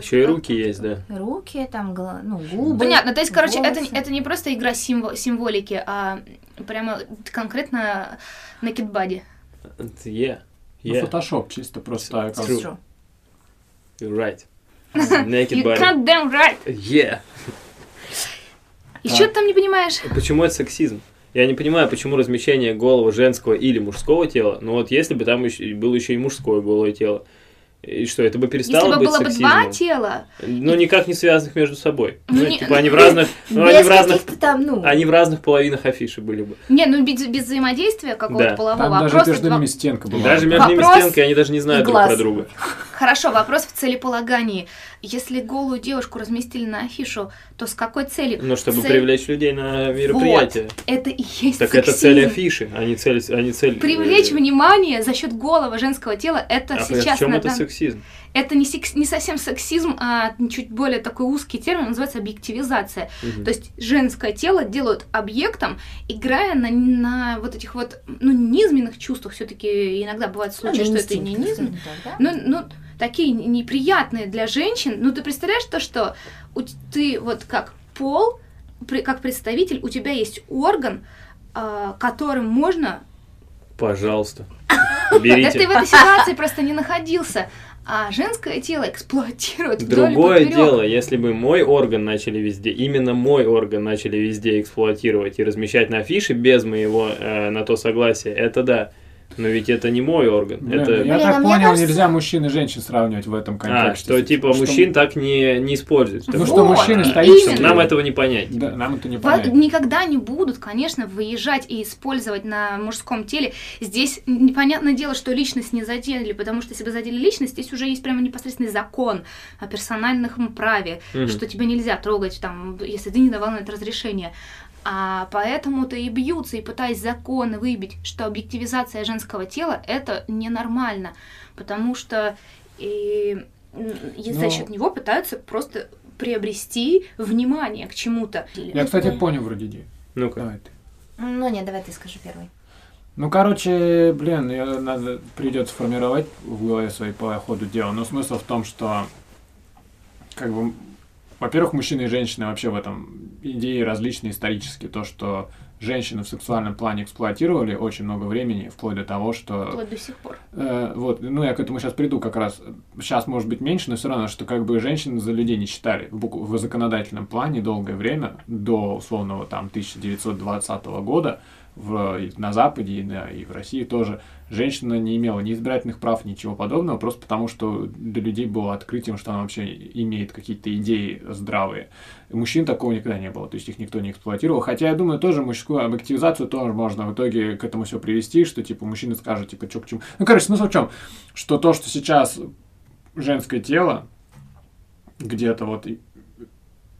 B: Еще и руки есть, да.
D: руки, там, гла- ну, губы.
A: Понятно, то есть, короче, это,
D: волосы.
A: это не просто игра символ- символики, а прямо конкретно naked body.
B: Yeah.
C: Ну,
B: Yeah.
C: фотошоп чисто просто.
B: True.
C: как-
D: True.
B: You're right. Naked
A: You
B: body.
A: can't damn right.
B: Yeah.
A: И
C: Так.
A: что ты там не понимаешь?
B: Почему это сексизм? Я не понимаю, почему размещение голого женского или мужского тела, но вот если бы там еще, было еще и мужское голое тело, и что, это бы перестало
A: Если бы
B: быть
A: было бы
B: сексизмом?
A: два тела,
B: Ну, никак не связанных между собой.
A: Ну,
B: Ну,
A: не-
B: типа они в разных, ну, они в разных,
D: там, ну,
B: они в разных половинах афиши были бы.
A: не, ну без, без взаимодействия какого-то
B: Да.
A: полового,
C: Там
A: а
C: даже
A: просто
C: между
A: два-
C: ними стенка была.
B: Даже между ними
A: Вопрос
B: стенкой, они даже не знают друг про друга.
A: Хорошо, вопрос в целеполагании. Если голую девушку разместили на афишу, то с какой целью?
B: Ну, чтобы
A: Цель-
B: привлечь людей на мероприятие.
A: Это и есть
B: Так это
A: сексизм.
B: цель афиши, а не цель... А не цель
A: Привлечь
B: э,
A: внимание за счет голого женского тела, это
B: А
A: сейчас
B: в чем
A: на
B: это
A: дан-
B: сексизм?
A: это не, секс- не совсем сексизм, а чуть более такой узкий термин, называется объективизация.
B: Мгм.
A: То есть женское тело делают объектом, играя на, на вот этих вот, ну, низменных чувствах. Все-таки иногда бывают
D: ну,
A: случаи, что это не низм.
D: скажем так, да?
A: Ну, ну, такие неприятные для женщин. Ну, ты представляешь то, что ты вот как пол, как представитель, у тебя есть орган, а, которым можно...
B: Пожалуйста.
A: Да ты
B: Берите.
A: в этой ситуации просто не находился. А женское тело эксплуатируют
B: Другое дело, если бы мой орган начали везде, именно мой орган начали везде эксплуатировать и размещать на афише без моего э, на то согласия, это да. Но ведь это не мой орган.
C: Блин,
B: это...
C: Я
D: Блин, а
C: так понял,
D: кажется-
C: нельзя мужчин и женщин сравнивать в этом
B: А,
C: контексте.
B: что типа мужчин так не, не используют.
C: Ну что мужчины
A: именно.
C: стоические.
B: Нам этого не понять.
C: Да, нам это не
A: Во-
C: понять.
A: Никогда не будут, конечно, выезжать и использовать на мужском теле. Здесь непонятное дело, что личность не задели, потому что если бы задели личность, здесь уже есть прямо непосредственный закон о персональном праве,
B: Мгм.
A: что тебя нельзя трогать, там, если ты не давал на это разрешение. А поэтому-то и бьются, и пытаясь законы выбить, что объективизация женского тела это ненормально, потому что и, и за
C: Ну.
A: счет него пытаются просто приобрести внимание к чему-то.
C: Я, кстати, понял вроде идею.
B: Ну-ка.
C: Давай ты.
D: Ну, нет, давай ты скажи первый.
C: Ну, короче, блин, я- надо придется формировать в голове своей по ходу дела. Но смысл в том, что как бы во-первых, мужчины и женщины вообще в этом идеи различные исторически. То, что женщины в сексуальном плане эксплуатировали очень много времени, вплоть до того, что...
A: Вплоть до сих пор.
C: Э, вот, ну я к этому сейчас приду как раз. Сейчас может быть меньше, но все равно, что как бы женщин за людей не считали в, бук- в законодательном плане долгое время, до условного там 1920 года, в, на Западе и, на, и в России тоже женщина не имела ни избирательных прав, ничего подобного, просто потому что для людей было открытием, что она вообще имеет какие-то идеи здравые. Мужчин такого никогда не было, то есть их никто не эксплуатировал. Хотя я думаю, тоже мужскую объективизацию тоже можно в итоге к этому все привести, что типа мужчина скажет, типа, что к чему. Ну, короче, смысл в чем? Что то, что сейчас женское тело где-то вот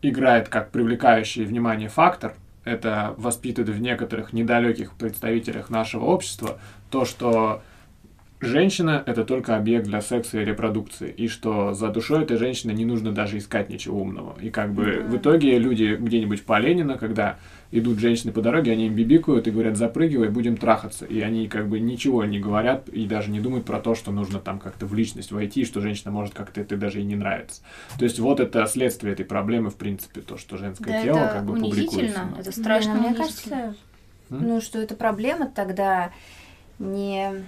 C: играет как привлекающий внимание фактор, это воспитывает в некоторых недалеких представителях нашего общества то, что женщина — это только объект для секса и репродукции, и что за душой этой женщины не нужно даже искать ничего умного. И как бы в итоге люди где-нибудь по Ленина, когда идут женщины по дороге, они им бибикают и говорят, запрыгивай, будем трахаться. И они как бы ничего не говорят и даже не думают про то, что нужно там как-то в личность войти, и что женщина может как-то это даже и не нравится. То есть вот это следствие этой проблемы, в принципе, то, что женское
A: Да,
C: тело
A: это
C: как бы публикуется.
A: унизительно.
C: да.
A: Это страшно
D: Блин, а мне кажется,
C: М?
D: ну, что эта проблема тогда не...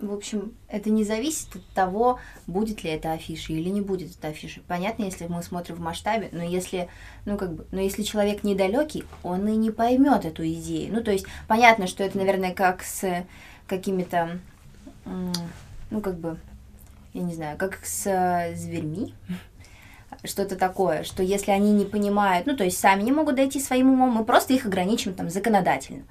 D: В общем, это не зависит от того, будет ли это афиша или не будет это афиша. Понятно, если мы смотрим в масштабе, но если, ну как бы, но если человек недалекий, он и не поймет эту идею. Ну то есть понятно, что это, наверное, как с какими-то, ну как бы, я не знаю, как с э, зверьми, что-то такое, что если они не понимают, ну, то есть сами не могут дойти своим умом, мы просто их ограничим там законодательно.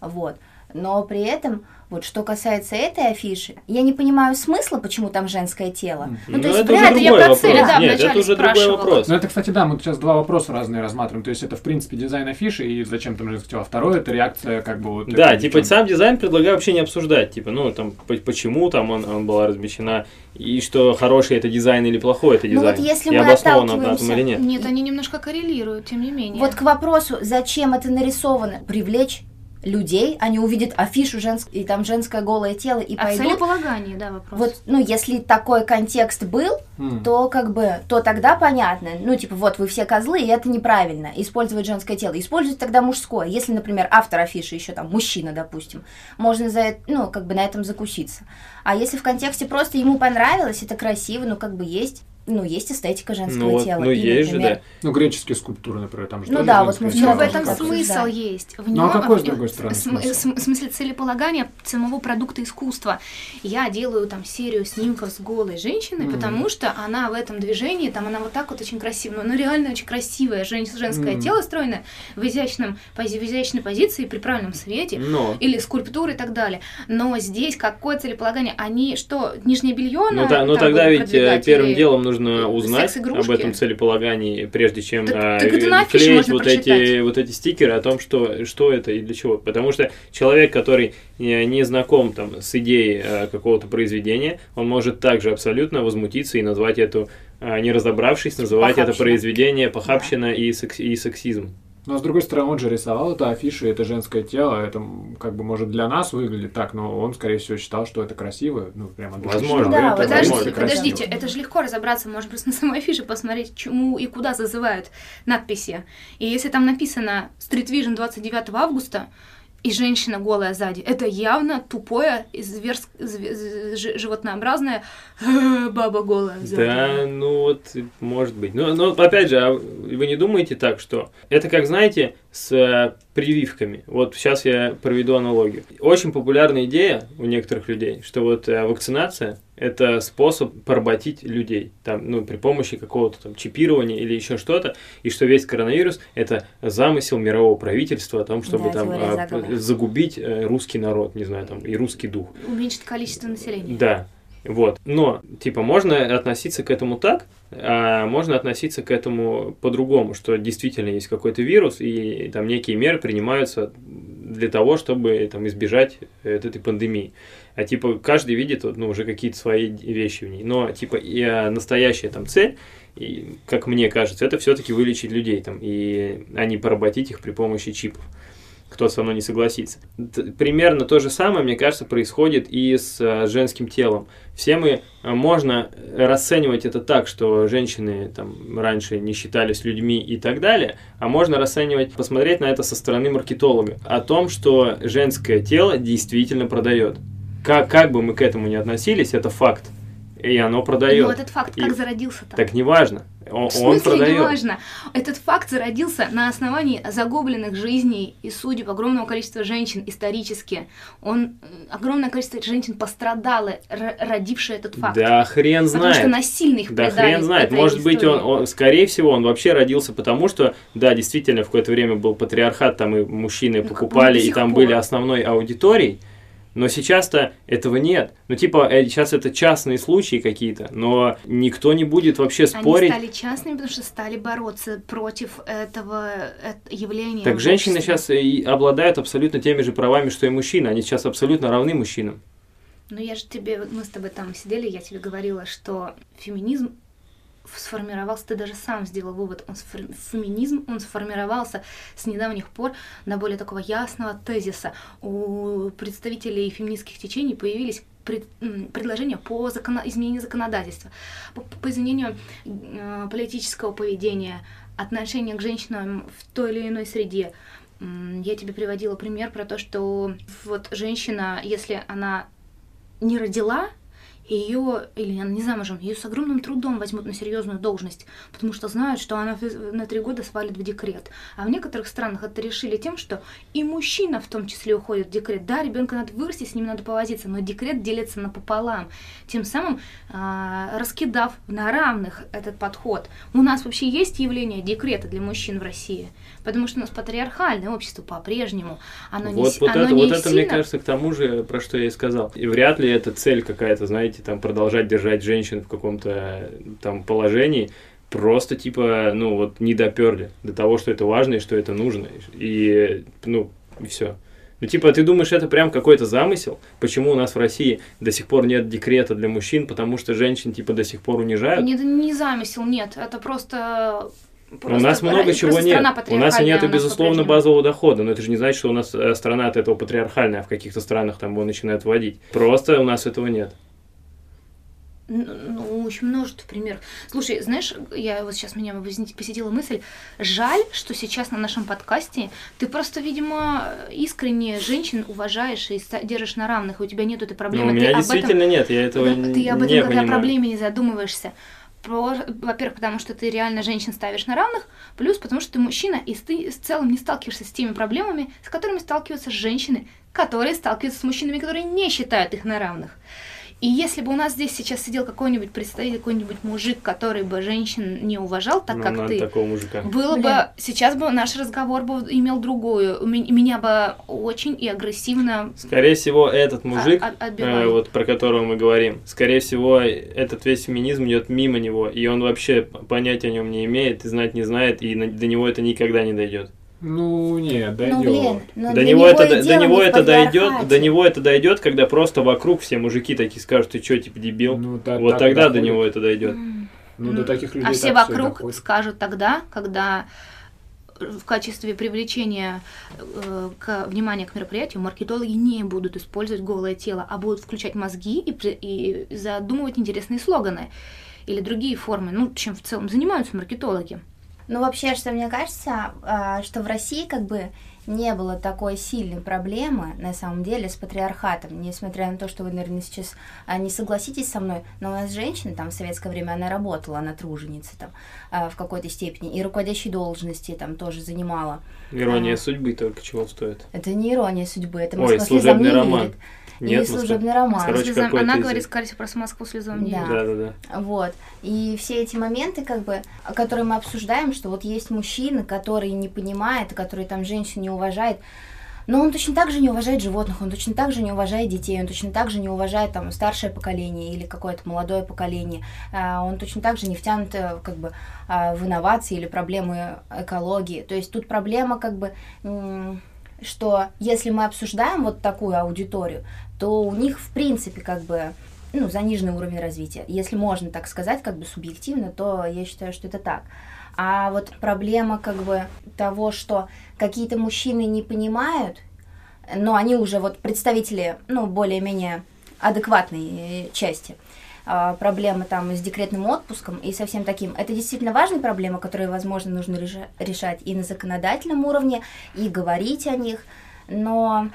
D: Вот. Но при этом, вот что касается этой афиши, я не понимаю смысла, почему там женское тело.
B: Ну,
D: то есть
B: это уже
A: я
B: другой
A: про цели, да,
B: Нет, это уже другой вопрос.
C: Ну, это, кстати, да, мы сейчас два вопроса разные рассматриваем. То есть это, в принципе, дизайн афиши и зачем там женское тело. Второе, это реакция, как бы, вот...
B: Да, типа
C: девчонки.
B: сам дизайн предлагаю вообще не обсуждать, типа, ну там по- почему там он, он была размещена и что хороший это дизайн или плохой это
D: Ну
B: дизайн.
D: вот если
B: и
D: мы отталкиваемся-
B: или нет.
A: Нет, они немножко коррелируют, тем не менее.
D: Вот к вопросу, зачем это нарисовано, привлечь людей, они увидят афишу женск... и там женское голое тело и
A: О
D: пойдут.
A: целеполагании, да, вопрос.
D: Вот, ну, если такой контекст был,
C: М.
D: то как бы, то тогда понятно. Ну, типа, вот вы все козлы, и это неправильно. Использовать женское тело. Использовать тогда мужское. Если, например, автор афиши еще там мужчина, допустим, можно за это, ну, как бы на этом закуситься. А если в контексте просто ему понравилось, это красиво, ну, как бы есть, ну, есть эстетика женского
B: Ну
D: тела.
B: ну
D: И,
B: есть же, да.
C: Ну, греческие скульптуры, например, там же
D: Ну да, вот мы вчера
A: Но в этом смысл
D: обсуждали.
A: есть. В
C: Ну,
A: нем,
C: а какой, с другой стороны,
A: см-
C: смысл?
A: см- В смысле целеполагания самого продукта искусства. Я делаю там серию снимков с голой женщиной,
C: Мгм.
A: потому что она в этом движении, там она вот так вот очень красиво, ну, ну, реально очень красивое жен- женское
C: Мгм.
A: тело стройное в, изящном, пози- в изящной позиции при правильном свете.
B: Но.
A: Или скульптуры и так далее. Но здесь какое целеполагание? Они что, нижнее белье
B: Ну, да, ну тогда ведь э, первым делом нужно узнать
A: секс-игрушки?
B: об этом целеполагании, прежде чем
A: Так-
B: э,
A: это афише
B: клеить вот эти, вот эти стикеры о том, что, что это и для чего. Потому что человек, который э, не знаком там, с идеей э, какого-то произведения, он может также абсолютно возмутиться и назвать эту, э, не разобравшись, называть это
D: Похабщина.
B: произведение похабщина и, секс- и сексизм.
C: Но, с другой стороны, он же рисовал это афиши, это женское тело, это как бы может для нас выглядит так, но он, скорее всего, считал, что это красиво, ну, прямо
B: Возможно.
D: Да,
C: это
A: Подождите,
C: возможно, красиво.
A: подождите, это же легко разобраться, можно просто на самой афише посмотреть, чему и куда зазывают надписи. И если там написано Street Vision 29 августа, и женщина голая сзади, это явно тупое, зверск- зве- ж- животнообразное баба голая сзади.
B: Да, ну вот, может быть. Но, но опять же, а вы не думаете так, что это как, знаете, с э, прививками. Вот сейчас я проведу аналогию. Очень популярная идея у некоторых людей, что вот э, вакцинация это способ поработить людей, там, ну, при помощи какого-то там чипирования или еще что-то, и что весь коронавирус это замысел мирового правительства о том, чтобы
D: Да,
B: там а, загубить э, русский народ, не знаю, там, и русский дух.
A: Уменьшит количество населения.
B: Да, вот. Но, типа, можно относиться к этому так, а можно относиться к этому по-другому, что действительно есть какой-то вирус, и там некие меры принимаются для того, чтобы там избежать э, этой пандемии. А типа каждый видит ну, уже какие-то свои вещи в ней. Но типа и а, настоящая там цель, и, как мне кажется, это все-таки вылечить людей там, и, а поработить их при помощи чипов. кто со мной не согласится. Примерно то же самое, мне кажется, происходит и с э, женским телом. Все мы, э, можно расценивать это так, что женщины там раньше не считались людьми и так далее, а можно расценивать, посмотреть на это со стороны маркетолога, о том, что женское тело действительно продает. Как, как бы мы к этому ни относились, это факт. И оно продает.
A: Но этот факт как
B: И-
A: зародился-то?
B: Так неважно. Он,
A: В
B: он
A: смысле
B: продает.
A: неважно? Этот факт зародился на основании загубленных жизней и судеб огромного количества женщин исторически. Он, э, огромное количество женщин пострадало, р- родившее этот факт.
B: Да хрен
A: Потому
B: знает.
A: что насильно их
B: Да хрен знает. Может быть, он,
A: истории.
B: он- скорее всего, он вообще родился потому, что, да, действительно, в какое-то время был патриархат, там и мужчины
A: Ну,
B: покупали, и там
A: пор.
B: были основной аудиторией. Но сейчас-то этого нет. Ну, типа, э, сейчас это частные случаи какие-то, но никто не будет вообще спорить.
A: Они стали частными, потому что стали бороться против этого э, явления.
B: Так женщины сейчас и обладают абсолютно теми же правами, что и мужчины. Они сейчас абсолютно равны мужчинам.
A: Ну я же тебе, мы с тобой там сидели, я тебе говорила, что феминизм сформировался, ты даже сам сделал вывод, он сфор- феминизм, он сформировался с недавних пор на более такого ясного тезиса. У представителей феминистских течений появились предложения по законо- изменению законодательства, по, по изменению э, политического поведения, отношения к женщинам в той или иной среде. Я тебе приводила пример про то, что вот женщина, если она не родила, ее, или она не замужем, ее с огромным трудом возьмут на серьезную должность, потому что знают, что она на три года свалит в декрет. А в некоторых странах это решили тем, что и мужчина в том числе уходит в декрет. Да, ребенка надо вырастить, с ним надо повозиться, но декрет делится напополам, тем самым а, раскидав на равных этот подход. У нас вообще есть явление декрета для мужчин в России, потому что у нас патриархальное общество по-прежнему. Оно не,
B: вот
A: с-
B: вот
A: оно
B: это,
A: не
B: вот это мне
A: сильно-
B: кажется, к тому же, про что я и сказал. И вряд ли это цель какая-то, знаете, там продолжать держать женщин в каком-то там положении. Просто типа, ну вот не доперли до того, что это важно и что это нужно. И, ну, и все. Ну, типа, ты думаешь, это прям какой-то замысел? Почему у нас в России до сих пор нет декрета для мужчин? Потому что женщин, типа, до сих пор унижают?
A: Не, не замысел, нет. Это просто...
B: Но у
A: просто
B: нас много чего
A: просто
B: нет. У нас и
A: нас
B: безусловно, базового дохода. Но это же не значит, что у нас э, страна от этого патриархальная, а в каких-то странах там его начинают вводить. Просто у нас этого нет.
A: Ну, ну, очень множество примеров. Слушай, знаешь, я вот сейчас меня посетила мысль, жаль, что сейчас на нашем подкасте ты просто, видимо, искренне женщин уважаешь и держишь на равных, и у тебя нет этой
B: Ну,
A: проблемы.
B: у
A: ты
B: меня
A: об
B: действительно нет, я этого
A: Да,
B: н-
A: ты об этом
B: не понимаю.
A: проблеме не задумываешься. Во-первых, потому что ты реально женщин ставишь на равных, плюс потому что ты мужчина, и ты в целом не сталкиваешься с теми проблемами, с которыми сталкиваются женщины, которые сталкиваются с мужчинами, которые не считают их на равных. И если бы у нас здесь сейчас сидел какой-нибудь представитель, какой-нибудь мужик, который бы женщин не уважал так,
B: Ну,
A: как ты,
B: такого мужика.
A: было
D: Блин.
A: бы, сейчас бы наш разговор бы имел другую. Меня бы очень и агрессивно
B: Скорее всего, этот мужик,
A: а-
B: э,
A: отбивали.
B: вот про которого мы говорим, скорее всего, этот весь феминизм идет мимо него, и он вообще понятия о нем не имеет, и знать не знает, и на- до него это никогда не дойдет.
C: Ну, нет, дойдет.
D: Ну, блин, ну,
B: до него, это, до
D: дело
B: него это дойдет, до него это дойдет, когда просто вокруг все мужики такие скажут, ты что, типа дебил.
C: Ну, та-
B: вот
C: так
B: тогда до
C: доходит.
B: него это дойдет.
A: М.
C: Ну, до таких людей
A: А все вокруг
C: доходит.
A: скажут тогда, когда в качестве привлечения э, к внимания к мероприятию маркетологи не будут использовать голое тело, а будут включать мозги и, и задумывать интересные слоганы или другие формы, ну, чем в целом занимаются маркетологи.
D: Ну, вообще, что мне кажется, а, что в России как бы не было такой сильной проблемы, на самом деле, с патриархатом, несмотря на то, что вы, наверное, сейчас а, не согласитесь со мной, но у нас женщина там в советское время, она работала, она труженица там а, в какой-то степени, и руководящие должности там тоже занимала.
B: Ирония
D: А.
B: судьбы только чего стоит.
D: Это не ирония судьбы, это
B: Ой, служебный роман.
D: верит.
B: Нет,
D: и служебный роман.
B: Короче,
A: Слезам- Она
B: из-
A: говорит, скорее всего, про Москву слезам не
D: Да.
B: Да, да, да.
D: Вот. И все эти моменты, как бы, которые мы обсуждаем, что вот есть мужчина, который не понимает, который там женщин не уважает, но он точно так же не уважает животных, он точно так же не уважает детей, он точно так же не уважает там старшее поколение или какое-то молодое поколение. А, Он точно так же не втянут э, как бы а, в инновации или проблемы экологии. То есть тут проблема как бы что если мы обсуждаем вот такую аудиторию, то у них в принципе как бы ну, заниженный уровень развития. Если можно так сказать, как бы субъективно, то я считаю, что это так. А вот проблема как бы того, что какие-то мужчины не понимают, но они уже вот представители, ну, более-менее адекватной э, части, а, проблемы там с декретным отпуском и со всем таким. Это действительно важные проблемы, которые, возможно, нужно решать и на законодательном уровне, и говорить о них. Но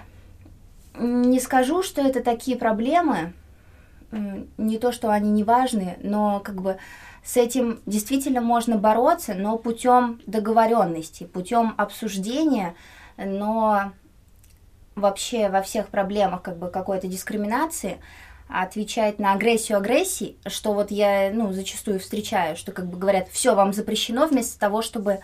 D: не скажу, что это такие проблемы, не то, что они не важны, но как бы с этим действительно можно бороться, но путем договоренности, путем обсуждения, но вообще во всех проблемах как бы какой-то дискриминации отвечать на агрессию агрессии, что вот я, ну, зачастую встречаю, что как бы говорят, все вам запрещено, вместо того, чтобы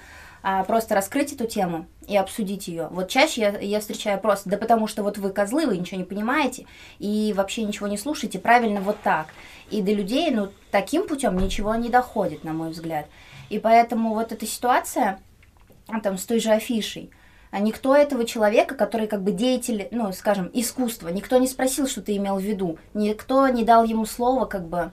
D: а, просто раскрыть эту тему и обсудить ее. Вот чаще я, я встречаю просто, да потому что вот вы козлы, вы ничего не понимаете и вообще ничего не слушаете, правильно вот так. И до людей, ну, таким путем ничего не доходит, на мой взгляд. И поэтому вот эта ситуация, там, с той же афишей, а никто этого человека, который как бы деятель, ну, скажем, искусства, никто не спросил, что ты имел в виду, никто не дал ему слова, как бы,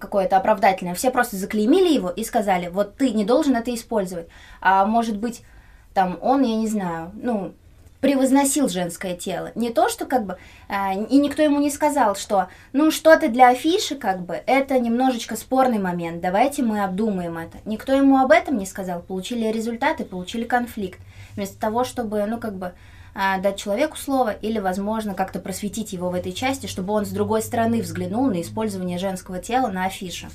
D: какое-то оправдательное. Все просто заклеймили его и сказали, вот ты не должен это использовать. А может быть, там, он, я не знаю, ну, превозносил женское тело. Не то, что как бы... Э, и никто ему не сказал, что, ну, что-то для афиши, как бы, это немножечко спорный момент, давайте мы обдумаем это. Никто ему об этом не сказал. Получили результаты, получили конфликт. Вместо того, чтобы, ну, как бы, дать человеку слово или, возможно, как-то просветить его в этой части, чтобы он с другой стороны взглянул на использование женского тела на афише.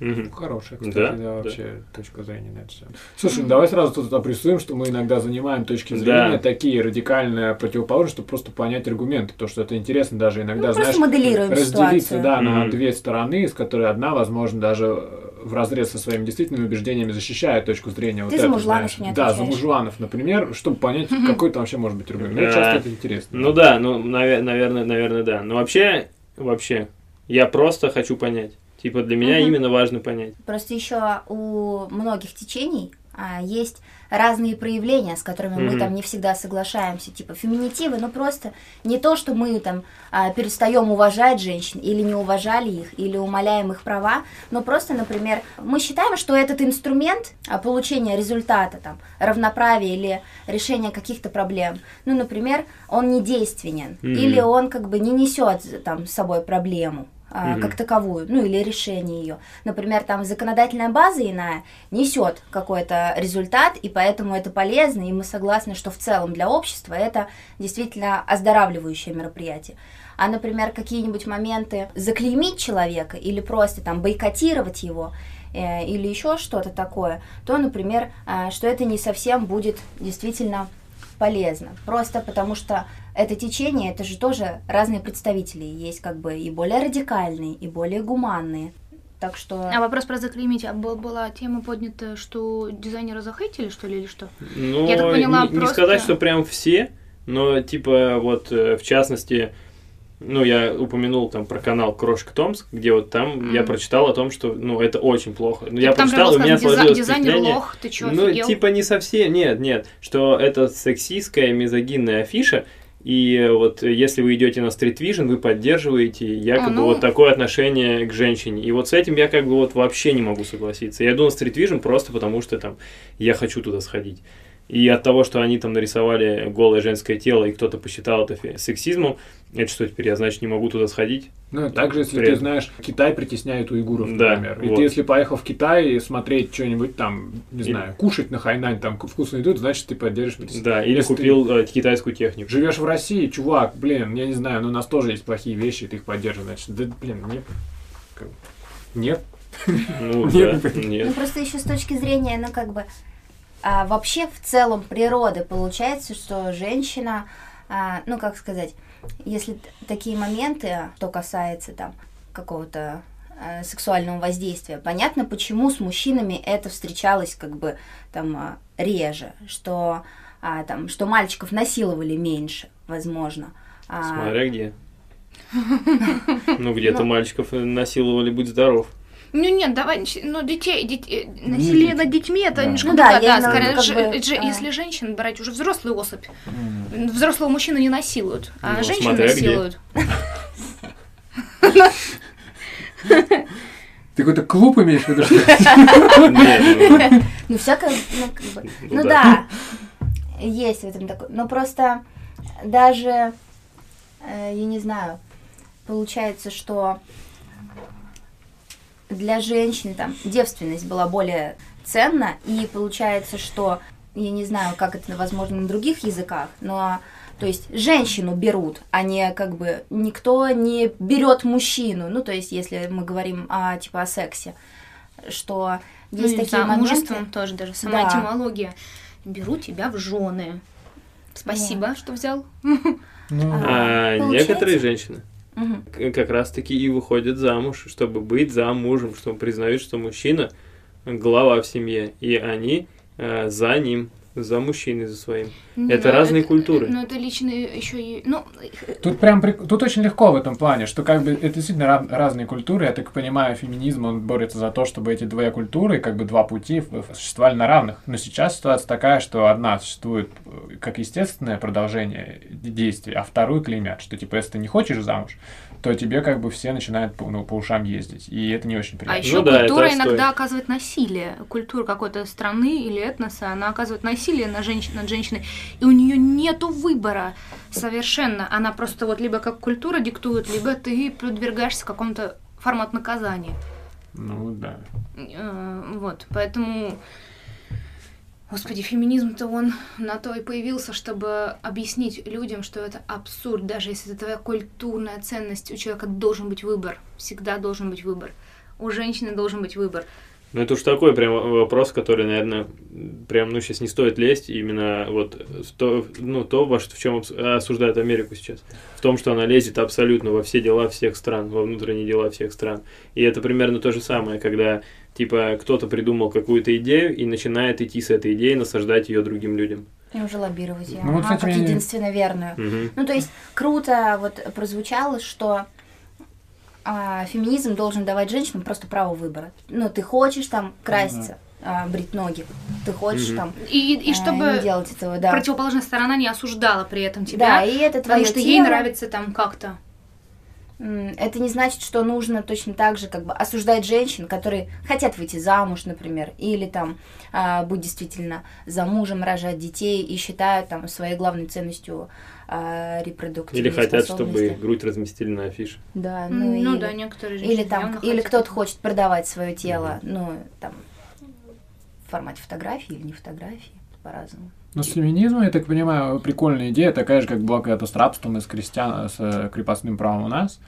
C: Угу. Хорошая, кстати, да, да вообще да. точка зрения на это все. Слушай, ну давай сразу тут обрисуем, что мы иногда занимаем точки зрения да. такие радикально противоположные, чтобы просто понять аргументы. То, что это интересно даже иногда, ну, знаешь, разделиться ситуацию. да, mm на две стороны, из которой одна, возможно, даже в разрез со своими действительными убеждениями защищает точку зрения.
D: Ты
C: вот
D: за мужланов не
C: Да, за мужланов, например, чтобы понять, какой там вообще может быть аргумент. Мне часто это интересно.
B: Ну да, ну, наверное, наверное, да. Но вообще, вообще, я просто хочу понять Типа для меня именно важно понять.
D: Просто еще у многих течений а, есть разные проявления, с которыми mm-hmm. мы там не всегда соглашаемся, типа феминитивы, но просто не то, что мы там а, перестаем уважать женщин или не уважали их, или умоляем их права, но просто, например, мы считаем, что этот инструмент а, получения результата, там, равноправия или решения каких-то проблем, ну, например, он не действенен, mm-hmm. или он как бы не несет там с собой проблему угу. как таковую, ну или решение ее. Например, там законодательная база иная несет какой-то результат, и поэтому это полезно, и мы согласны, что в целом для общества это действительно оздоравливающее мероприятие. А, например, какие-нибудь моменты заклеймить человека или просто там бойкотировать его, э, или еще что-то такое, то, например, э, что это не совсем будет действительно полезно. Просто потому что это течение, это же тоже разные представители. Есть как бы и более радикальные, и более гуманные. Так что...
A: А вопрос про заклеймить. А была тема поднята, что дизайнеры захейтили, что ли, или что?
B: Ну, Я так поняла, не, просто... не сказать, что прям все, но типа вот э, в частности ну, я упомянул там про канал Крошка Томск, где вот там mm-hmm. я прочитал о том, что, ну, это очень плохо. Ну, я
A: там
B: прочитал,
A: же у
B: меня
A: сложилось дизайнер лох, ты чё,
B: Ну,
A: офигел?
B: типа не совсем, нет, нет, что это сексистская, мизогинная афиша, и вот если вы идете на Street Vision, вы поддерживаете якобы а, ну... вот такое отношение к женщине. И вот с этим я как бы вот вообще не могу согласиться. Я иду на Street Vision просто потому, что там я хочу туда сходить. И от того, что они там нарисовали голое женское тело, и кто-то посчитал это сексизмом, это что теперь, я, значит, не могу туда сходить?
C: Ну, также, если Привет. ты знаешь, Китай притесняет уйгуров, например. Да, и вот. ты, если поехал в Китай и смотреть что-нибудь там, не или... знаю, кушать на Хайнань, там вкусно идут, значит, ты поддерживаешь.
B: Да, или если купил ты... Э, китайскую технику.
C: Живешь в России, чувак, блин, я не знаю, но у нас тоже есть плохие вещи, ты их поддерживаешь, значит, да, блин, нет. Нет.
B: Ну, да, нет.
D: Ну, просто еще с точки зрения, ну, как бы, а, вообще в целом природы получается, что женщина, а, ну как сказать, если такие моменты, что касается там какого-то а, сексуального воздействия, понятно, почему с мужчинами это встречалось как бы там а, реже, что а, там, что мальчиков насиловали меньше, возможно.
B: А... Смотря где. Ну, где-то мальчиков насиловали, будь здоров.
A: Ну нет, давай, ну детей, детей насилие над детьми это да. немножко ну, да, да, скорее, ж, бы, ж, а... если женщин брать уже взрослую особь, mm. взрослого мужчину не насилуют, а ну, женщин насилуют.
C: Ты какой-то клуб имеешь в виду? что?
B: Нет, ну,
D: Ну, всякое, ну, как бы,
B: Ну
D: ну
B: да.
D: да, есть в этом такое. Но просто даже, э, я не знаю, получается, что для женщин там девственность была более ценна, и получается, что, я не знаю, как это возможно на других языках, но то есть женщину берут, а не как бы никто не берет мужчину. Ну, то есть, если мы говорим о типа о сексе, что
A: Ну,
D: есть
A: и
D: такие
A: замужеством
D: моменты.
A: тоже, даже сама
D: Да.
A: этимология. Беру тебя в жены. Спасибо, что взял.
C: Ну,
B: а
D: Получается-
B: некоторые женщины К- как раз-таки и выходят замуж, чтобы быть замужем, чтобы признают, что мужчина глава в семье, и они э, за ним, за мужчиной, за своим. Это разные культуры.
A: Ну, это лично еще и... Ну,
C: Тут прям прик- тут очень легко в этом плане, что как бы это действительно ра- разные культуры. Я так понимаю, феминизм он борется за то, чтобы эти две культуры, как бы два пути, существовали на равных. Но сейчас ситуация такая, что одна существует э, как естественное продолжение действий, а вторую клеймят, что типа если ты не хочешь замуж, то тебе как бы все начинают по, ну, по ушам ездить, и это не очень
A: а
C: приятно.
A: еще
B: Ну да,
A: культура
B: отстой.
A: иногда оказывает насилие. Культура какой-то страны или этноса, она оказывает насилие на женщин, над женщиной, и у нее нету выбора совершенно. Она просто вот либо как культура диктует, либо ты подвергаешься какому-то формат наказания.
C: Ну да.
A: Э, Вот, поэтому, господи, феминизм-то он на то и появился, чтобы объяснить людям, что это абсурд, даже если это твоя культурная ценность, у человека должен быть выбор, всегда должен быть выбор. У женщины должен быть выбор.
B: Ну, это уж такой прям вопрос, который, наверное, прям, ну, сейчас не стоит лезть именно вот в то, ну, то, во что, в чем осуждают Америку сейчас. В том, что она лезет абсолютно во все дела всех стран, во внутренние дела всех стран. И это примерно то же самое, когда, типа, кто-то придумал какую-то идею и начинает идти с этой идеей, насаждать ее другим людям.
D: И уже лоббировать ее.
C: Ну, вот,
D: Ага, как
C: мне-
D: единственно верную.
B: Мгм.
D: Ну, то есть, круто вот прозвучало, что а, феминизм должен давать женщинам просто право выбора. Ну, ты хочешь там краситься, а, брить ноги, ты хочешь
B: Мгм.
D: там
A: И, и
D: а,
A: чтобы
D: не делать этого, да.
A: противоположная сторона не осуждала при этом
D: Да,
A: тебя,
D: и это
A: потому
D: твое
A: что ей
D: тело.
A: нравится там как-то.
D: Это не значит, что нужно точно так же как бы осуждать женщин, которые хотят выйти замуж, например, или там а, быть действительно замужем, рожать детей и считают там своей главной ценностью а, репродуктивные
B: Или хотят, чтобы их грудь разместили на афише.
D: Да,
A: Ну,
D: ну, или,
A: да, некоторые женщины
D: или там, или
A: хотят
D: кто-то хочет продавать свое тело, ну там в формате фотографии или не фотографии, по-разному.
C: Ну, с феминизмом, я так понимаю, прикольная идея, такая же, как была когда-то с рабством и с крестьян, с э, крепостным правом у нас.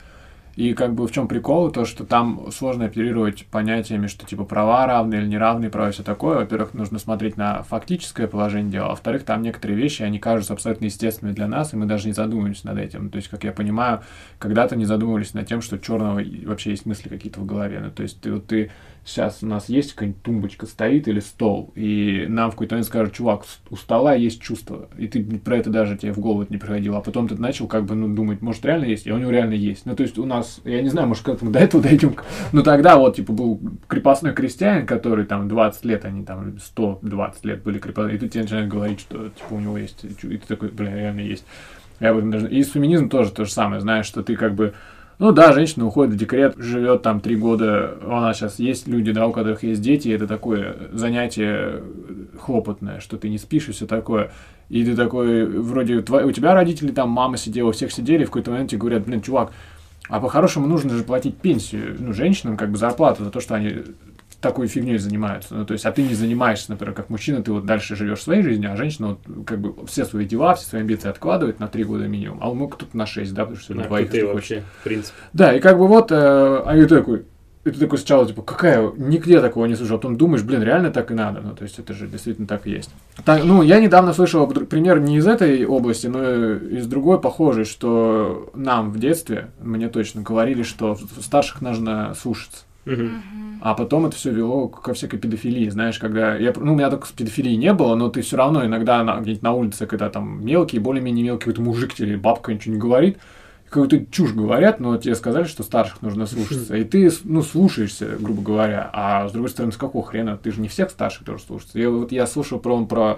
C: И как бы в чем прикол, то, что там сложно оперировать понятиями, что типа права равные или неравные права и все такое. Во-первых, нужно смотреть на фактическое положение дела, а во-вторых, там некоторые вещи, они кажутся абсолютно естественными для нас, и мы даже не задумываемся над этим. То есть, как я понимаю, когда-то не задумывались над тем, что черного вообще есть мысли какие-то в голове. Ну, то есть, ты, вот ты сейчас у нас есть какая-нибудь тумбочка стоит или стол, и нам в какой-то момент скажут, чувак, у стола есть чувство, и ты про это даже тебе в голову не приходило, а потом ты начал как бы ну, думать, может реально есть, и у него реально есть. Ну то есть у нас, я не знаю, может как мы до этого дойдем, но тогда вот типа был крепостной крестьянин, который там 20 лет, они там 120 лет были крепостными, и тут тебе начинают говорить, что типа у него есть, и ты такой, бля, реально есть. Я об этом даже... И с феминизмом тоже то же самое, знаешь, что ты как бы ну да, женщина уходит в декрет, живет там три года, у нас сейчас есть люди, да, у которых есть дети, и это такое занятие хлопотное, что ты не спишь и все такое. И ты такой, вроде, у тебя родители там, мама сидела, у всех сидели, в какой-то момент тебе говорят, блин, чувак, а по-хорошему нужно же платить пенсию, ну, женщинам как бы зарплату за то, что они такой фигней занимаются. Ну, то есть, а ты не занимаешься, например, как мужчина, ты вот дальше живешь своей жизнью, а женщина вот как бы все свои дела, все свои амбиции откладывает на три года минимум, а он кто-то на шесть, да, потому что
B: На
C: двоих
B: ты вообще, в принципе.
C: Да, и как бы вот, э, а я такой, и ты такой сначала, типа, какая, нигде такого не слышал, а потом думаешь, блин, реально так и надо, ну, то есть это же действительно так и есть. Так, ну, я недавно слышал пример не из этой области, но из другой похожей, что нам в детстве, мне точно говорили, что старших нужно слушаться. А потом это все вело ко всякой педофилии, знаешь, когда... Я, ну, у меня только с педофилией не было, но ты все равно иногда на, где-нибудь на улице, когда там мелкий, более-менее мелкий какой-то мужик тебе или бабка ничего не говорит, какую-то чушь говорят, но тебе сказали, что старших нужно слушаться. И ты, ну, слушаешься, грубо говоря. А с другой стороны, с какого хрена? Ты же не всех старших тоже слушаешься. Я, вот я слушал про, про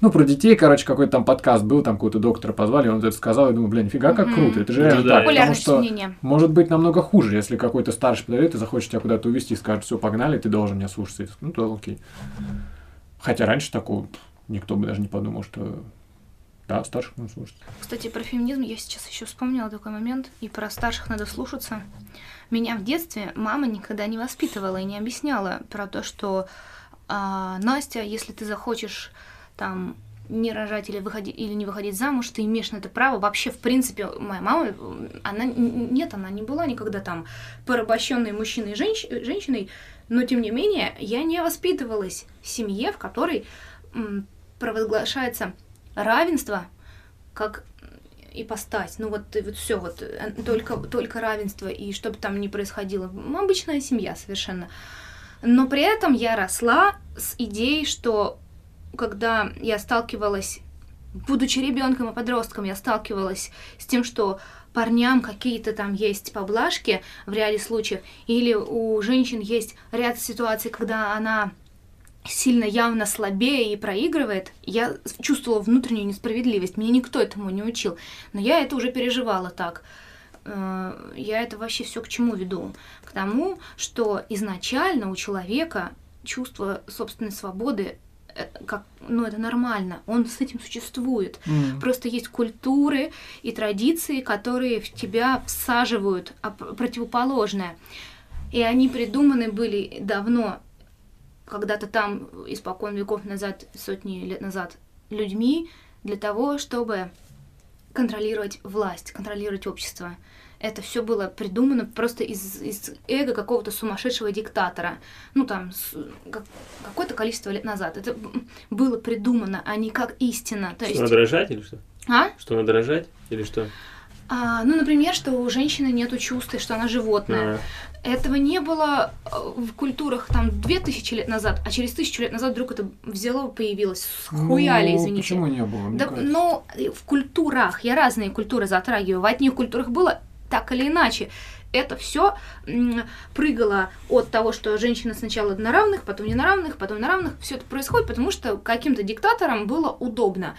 C: ну, про детей, короче, какой-то там подкаст был, там какого-то доктора позвали, он это сказал, я думаю, бля, нифига, как круто, это же реально
B: да,
C: так, потому что
A: мнение.
C: может быть намного хуже, если какой-то старший подойдет и захочет тебя куда-то увезти и скажет, все, погнали, ты должен меня слушаться. Ну, то окей. Хотя раньше такого никто бы даже не подумал, что да, старших надо слушать.
A: Кстати, про феминизм я сейчас еще вспомнила такой момент, и про старших надо слушаться. Меня в детстве мама никогда не воспитывала и не объясняла про то, что а, Настя, если ты захочешь там не рожать или выходить или не выходить замуж, ты имеешь на это право. Вообще, в принципе, моя мама, она нет, она не была никогда там порабощенной мужчиной и женщ, женщиной, но тем не менее я не воспитывалась в семье, в которой провозглашается равенство как ипостась. Ну вот, вот все, вот э, только, только равенство, и что бы там ни происходило. Обычная семья совершенно. Но при этом я росла с идеей, что когда я сталкивалась, будучи ребенком и подростком, я сталкивалась с тем, что парням какие-то там есть поблажки в ряде случаев, или у женщин есть ряд ситуаций, когда она сильно явно слабее и проигрывает, я чувствовала внутреннюю несправедливость. Меня никто этому не учил. Но я это уже переживала так. Э, я это вообще все к чему веду? К тому, что изначально у человека чувство собственной свободы как, ну, это нормально, он с этим существует. Mm. Просто есть культуры и традиции, которые в тебя всаживают противоположное. И они придуманы были давно, когда-то там, испокон веков назад, сотни лет назад, людьми для того, чтобы контролировать власть, контролировать общество это все было придумано просто из, из эго какого-то сумасшедшего диктатора. Ну, там, с, как, какое-то количество лет назад. Это было придумано, а не как истина.
B: То что есть... надо рожать или что?
A: А?
B: Что надо рожать или что?
A: А, ну, например, что у женщины нету чувств, и что она животное. А. Этого не было э, в культурах там две тысячи лет назад, а через тысячу лет назад вдруг это взяло, появилось. Схуяли,
C: ну,
A: извините.
C: Почему не было?
A: Да, ну, в культурах, я разные культуры затрагиваю. В одних культурах было так или иначе. Это все прыгало от того, что женщины сначала на равных, потом не на равных, потом на равных. Все это происходит, потому что каким-то диктаторам было удобно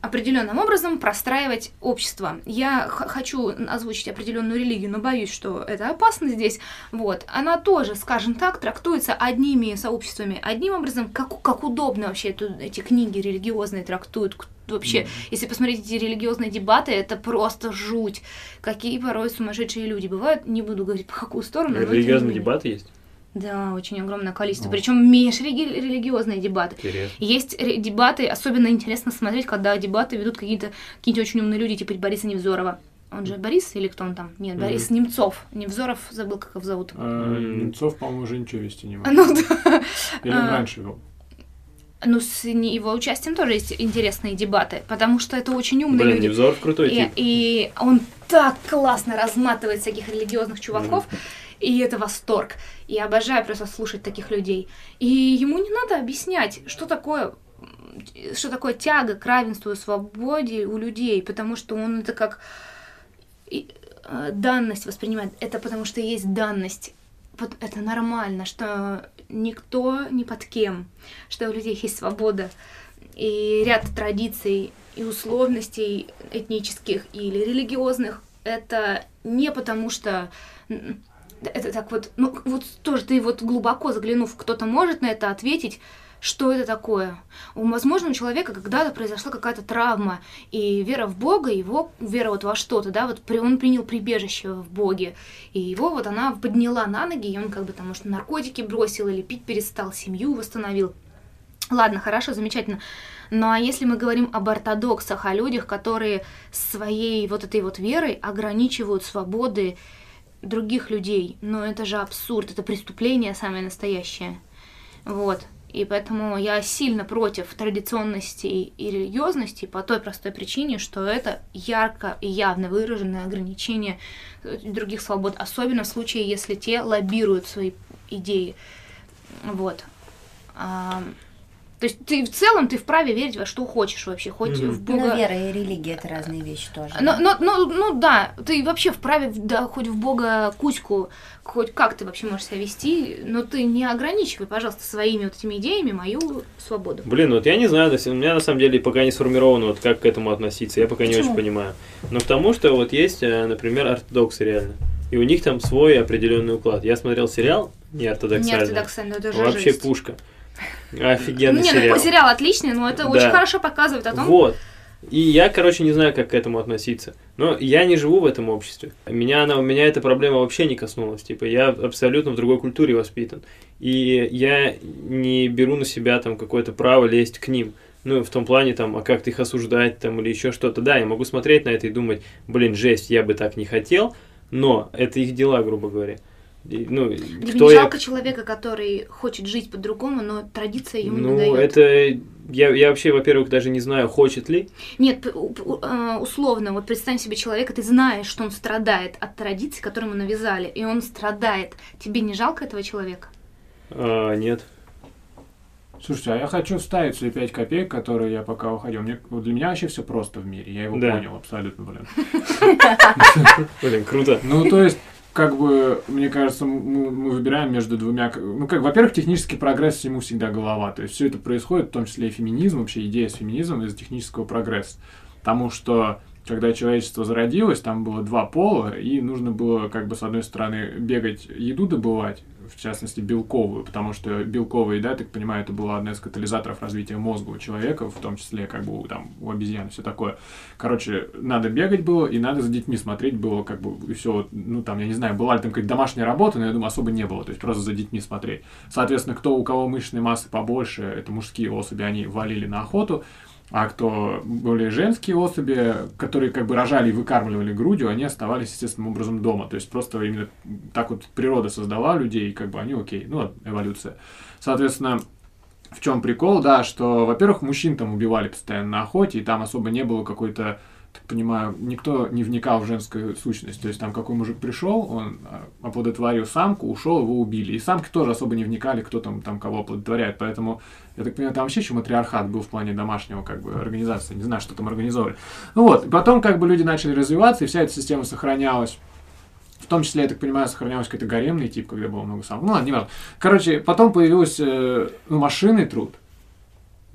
A: определенным образом простраивать общество. Я хочу озвучить определенную религию, но боюсь, что это опасно здесь. Вот. Она тоже, скажем так, трактуется одними сообществами одним образом, как, как удобно вообще эту, эти книги религиозные трактуют. Вообще, mm. если посмотреть эти религиозные дебаты, это просто жуть. Какие порой сумасшедшие люди бывают. Не буду говорить, по какую сторону.
B: Религиозные дебаты есть?
A: Да, очень огромное количество. Причем межрелигиозные дебаты.
B: Интересно.
A: Есть дебаты, особенно интересно смотреть, когда дебаты ведут какие-то какие очень умные люди, типа Бориса Невзорова. Он же Борис или кто он там? Нет, Борис mm-hmm. Немцов. Невзоров забыл, как его зовут.
C: А, Немцов, по-моему, уже ничего вести не
A: может. Ну да.
C: Или он а, раньше вел.
A: Ну, с его участием тоже есть интересные дебаты, потому что это очень умные
B: Блин,
A: люди.
B: Невзоров крутой
A: и,
B: тип.
A: И он так классно разматывает всяких религиозных чуваков. И это восторг. И обожаю просто слушать таких людей. И ему не надо объяснять, что такое что такое тяга к равенству и свободе у людей, потому что он это как э, данность воспринимает. Это потому что есть данность. Это нормально, что никто ни под кем, что у людей есть свобода и ряд традиций и условностей этнических или религиозных. Это не потому что это так вот, ну вот тоже ты вот глубоко заглянув, кто-то может на это ответить, что это такое. У человека когда-то произошла какая-то травма, и вера в Бога, его вера вот во что-то, да, вот он принял прибежище в Боге, и его вот она подняла на ноги, и он как бы там, может, наркотики бросил или пить перестал, семью восстановил. Ладно, хорошо, замечательно. Ну а если мы говорим об ортодоксах, о людях, которые своей вот этой вот верой ограничивают свободы других людей. Но это же абсурд, это преступление самое настоящее. Вот. И поэтому я сильно против традиционности и религиозности по той простой причине, что это ярко и явно выраженное ограничение э, других свобод, особенно в случае, если те лоббируют свои идеи. Вот. То есть ты в целом ты вправе верить во что хочешь вообще, хоть
B: Мгм.
A: в Бога.
D: Ну, вера и религия это разные вещи тоже.
A: Но, но, но- ну да, ты вообще вправе, да, хоть в Бога Кузьку, хоть как ты вообще можешь себя вести, но ты не ограничивай, пожалуйста, своими вот этими идеями мою свободу.
B: Блин, вот я не знаю, то есть у меня на самом деле пока не сформировано, вот как к этому относиться, я пока не
D: Почему?
B: очень понимаю. Но потому что вот есть, э, например, ортодоксы реально, и у них там свой определенный уклад. Я смотрел сериал
A: Не
B: неортодоксальный,
A: ортодоксально, это же
B: вообще
A: жесть.
B: пушка. Офигенный
A: Не,
B: сериал.
A: ну сериал отличный, но это
B: Да.
A: очень хорошо показывает о том,
B: Вот. И я, короче, не знаю, как к этому относиться. Но я не живу в этом обществе. Меня, она, меня эта проблема вообще не коснулась. Типа, я абсолютно в другой культуре воспитан. И я не беру на себя там какое-то право лезть к ним. Ну, в том плане, там, а как ты их осуждать, там, или еще что-то. Да, я могу смотреть на это и думать, блин, жесть, я бы так не хотел, но это их дела, грубо говоря. И, ну,
A: тебе
B: кто
A: не
B: я
A: жалко человека, который хочет жить по-другому, но традиция ему
B: ну,
A: не дает.
B: это... Я, я вообще, во-первых, даже не знаю, хочет ли.
A: Нет, э, условно, вот представь себе человека, ты знаешь, что он страдает от традиций, которые ему навязали, и он страдает. Тебе не жалко этого человека?
B: А, нет.
C: Слушайте, а я хочу вставить свои 5 копеек, которые я пока уходил. Мне, вот для меня вообще все просто в мире. Я его
B: Да.
C: понял абсолютно, блин.
B: Блин, круто.
C: Ну, то есть, как бы, мне кажется, мы, мы выбираем между двумя... Ну, как, во-первых, технический прогресс всему всегда голова. То есть, все это происходит, в том числе и феминизм, вообще идея с феминизмом из-за технического прогресса. Потому что, когда человечество зародилось, там было два пола, и нужно было, как бы, с одной стороны, бегать, еду добывать, в частности, белковую, потому что белковая еда, я так понимаю, это была одна из катализаторов развития мозга у человека, в том числе, как бы, там, у обезьян, все такое. Короче, надо бегать было, и надо за детьми смотреть было, как бы, и все, ну, там, я не знаю, была ли там какая-то домашняя работа, но я думаю, особо не было, то есть просто за детьми смотреть. Соответственно, кто, у кого мышечной массы побольше, это мужские особи, они валили на охоту, а кто более женские особи, которые как бы рожали и выкармливали грудью, они оставались естественным образом дома. То есть просто именно так вот природа создала людей, и как бы они окей, ну, эволюция. Соответственно, в чем прикол, да, что, во-первых, мужчин там убивали постоянно на охоте, и там особо не было какой-то, понимаю, никто не вникал в женскую сущность. То есть там какой мужик пришел, он а, оплодотворил самку, ушел, его убили. И самки тоже особо не вникали, кто там, там кого оплодотворяет. Поэтому, я так понимаю, там вообще еще матриархат был в плане домашнего как бы организации. Не знаю, что там организовывали. Ну вот, потом как бы люди начали развиваться, и вся эта система сохранялась. В том числе, я так понимаю, сохранялся какой-то гаремный тип, когда было много самок. Ну ладно, не важно. Короче, потом появился э, ну, машинный труд.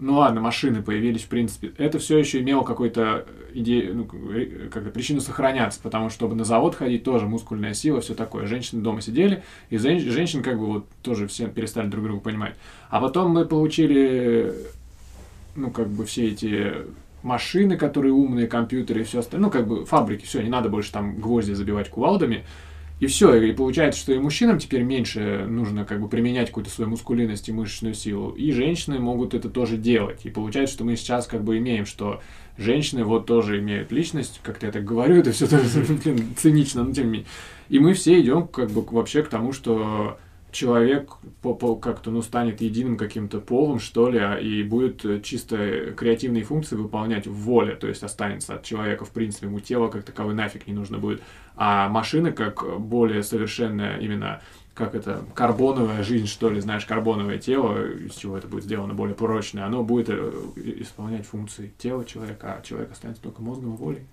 C: Ну ладно, машины появились, в принципе. Это все еще имело какой-то идею, ну, э, как-то причину сохраняться, потому что, чтобы на завод ходить, тоже мускульная сила, все такое. Женщины дома сидели, и зен- женщин как бы вот тоже все перестали друг друга понимать. А потом мы получили, ну, как бы все эти машины, которые умные, компьютеры и все остальное, ну, как бы фабрики, все, не надо больше там гвозди забивать кувалдами. И все, и получается, что и мужчинам теперь меньше нужно как бы применять какую-то свою мускулинность и мышечную силу, и женщины могут это тоже делать. И получается, что мы сейчас как бы имеем, что женщины вот тоже имеют личность, как-то я так говорю, это все блин, цинично, но тем не менее. И мы все идем как бы вообще к тому, что человек как-то ну станет единым каким-то полом, что ли, а, и будет чисто креативные функции выполнять в воле, то есть останется от человека, в принципе, ему тело как таковое нафиг не нужно будет. А машина как более совершенная именно как это, карбоновая жизнь, что ли, знаешь, карбоновое тело, из чего это будет сделано более прочное, оно будет э, исполнять функции тела человека, а человек останется только мозгом и волей.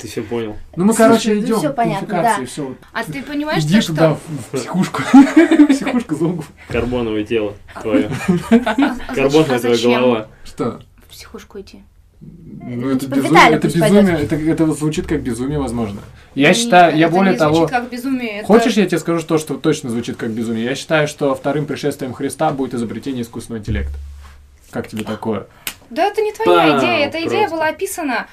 B: Ты все понял.
C: Ну, мы,
D: Слушай,
C: короче,
D: ну
C: идем
D: всё
C: к
D: понятно, да.
C: всё.
A: А ты понимаешь,
C: Иди
A: то,
C: туда,
A: что...
C: в, в психушку. Психушка зомбов.
B: Карбоновое тело твое.
A: А
B: Карбоновая твоя голова.
C: Что?
A: в психушку идти?
C: Ну, это
D: типа
C: безумие,
D: Виталий
C: это безумие, это, это звучит как безумие, возможно. Я
A: Не,
C: считаю, я более
A: не
C: того...
A: как безумие. это-
C: Хочешь, я тебе скажу то, что точно звучит как безумие? Я считаю, что вторым пришествием Христа будет изобретение искусственного интеллекта. Как тебе такое?
A: Да это не твоя
B: Пау,
A: идея. Эта идея
B: просто.
A: была описана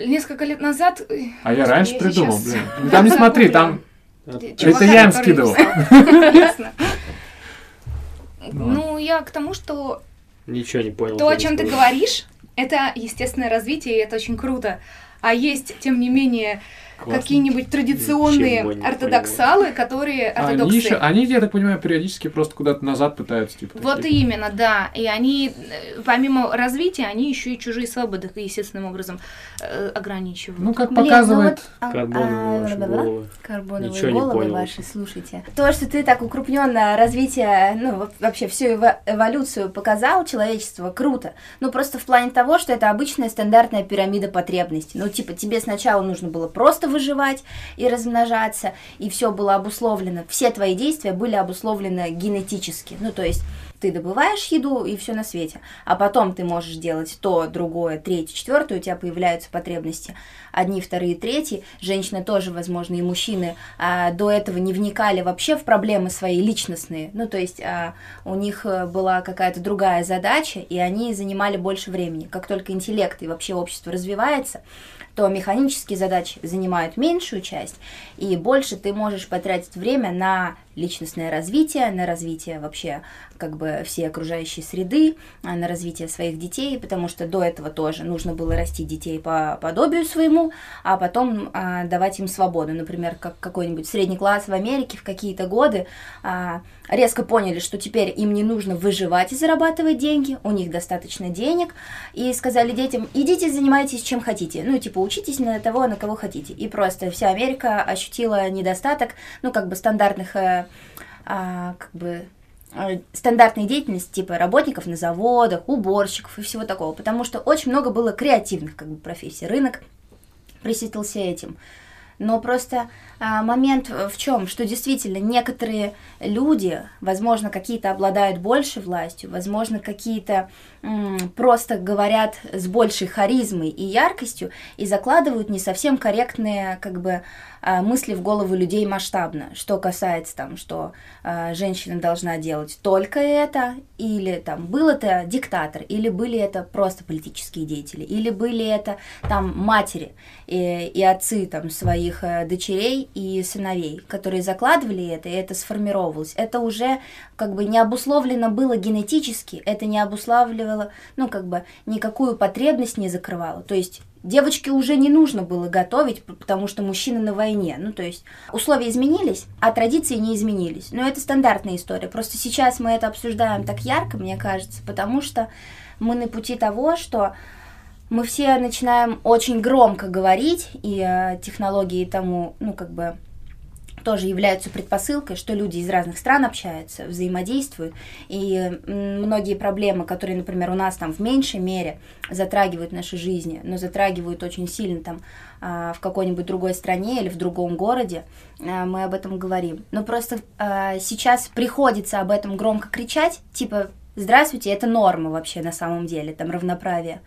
A: несколько лет назад.
C: А я раньше придумал,
A: сейчас-
C: блин. Ну, Там не смотри, там... Это я им скидывал. Ну
A: Ну, я к тому, что
B: Ничего не понял.
A: то, о чем ты говоришь, это естественное развитие, и это очень круто. А есть, тем не менее. Какие-нибудь традиционные
B: не
A: ортодоксалы, которые ортодоксы.
C: Они, еще, они, я так понимаю, периодически просто куда-то назад пытаются, типа.
A: Вот
C: такие.
A: именно, да. И они, э, помимо развития, они еще и чужие свободы естественным образом э, ограничивают.
C: Ну, как
D: Блин, ну
C: показывает...
D: вот, а,
B: Карбоновые
D: а,
B: ваши
D: бла-бла-бла.
B: головы.
D: Карбоновые
B: Ничего не
D: головы
B: понял.
D: ваши, слушайте. То, что ты так укрупненно развитие, ну, во- вообще всю эво- эволюцию показал человечество, круто. Ну, просто в плане того, что это обычная стандартная пирамида потребностей. Ну, типа, тебе сначала нужно было просто выживать и размножаться, и все было обусловлено, все твои действия были обусловлены генетически. Ну, то есть ты добываешь еду и все на свете, а потом ты можешь делать то, другое, третье, четвертое, у тебя появляются потребности. Одни, вторые, третьи. Женщины тоже, возможно, и мужчины а, до этого не вникали вообще в проблемы свои личностные. Ну, то есть а, у них э, была какая-то другая задача, и они занимали больше времени. Как только интеллект и вообще общество развивается, то механические задачи занимают меньшую часть, и больше ты можешь потратить время на личностное развитие, на развитие вообще как бы всей окружающей среды, а, на развитие своих детей, потому что до этого тоже нужно было растить детей по подобию своему, а потом а, давать им свободу. Например, как какой-нибудь средний класс в Америке в какие-то годы а, резко поняли, что теперь им не нужно выживать и зарабатывать деньги, у них достаточно денег, и сказали детям, идите занимайтесь чем хотите, ну, типа, учитесь на того, на кого хотите. И просто вся Америка ощутила недостаток, ну, как бы стандартных, э, а, как бы, стандартной деятельности, типа работников на заводах, уборщиков и всего такого, потому что очень много было креативных, как бы, профессий. Рынок присытился этим. Но просто а, момент в чем, что действительно некоторые люди, возможно, какие-то обладают большей властью, возможно, какие-то м, просто говорят с большей харизмой и яркостью и закладывают не совсем корректные, как бы, мысли в голову людей масштабно, что касается там, что а, женщина должна делать только это, или там был это диктатор, или были это просто политические деятели, или были это там матери и, и отцы там своих э, дочерей и сыновей, которые закладывали это, и это сформировалось. Это уже как бы не обусловлено было генетически, это не обуславливало, ну как бы никакую потребность не закрывало. То есть Девочке уже не нужно было готовить, потому что мужчина на войне. Ну, то есть условия изменились, а традиции не изменились. Но это стандартная история. Просто сейчас мы это обсуждаем так ярко, мне кажется, потому что мы на пути того, что мы все начинаем очень громко говорить, и э, технологии тому, ну, как бы тоже являются предпосылкой, что люди из разных стран общаются, взаимодействуют, и многие проблемы, которые, например, у нас там в меньшей мере затрагивают наши жизни, но затрагивают очень сильно там а, в какой-нибудь другой стране или в другом городе, а, мы об этом говорим. Но просто а, сейчас приходится об этом громко кричать, типа «Здравствуйте, это норма вообще на самом деле, там равноправие».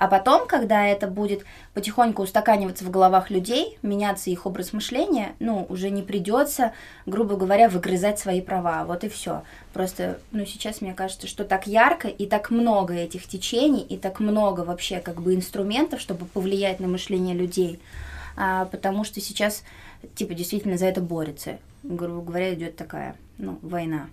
D: А потом, когда это будет потихоньку устаканиваться в головах людей, меняться их образ мышления, ну, уже не придется, грубо говоря, выгрызать свои права. Вот и все. Просто, ну, сейчас мне кажется, что так ярко и так много этих течений, и так много вообще как бы инструментов, чтобы повлиять на мышление людей. А, потому что сейчас, типа, действительно за это борется. Грубо говоря, идет такая, ну, война.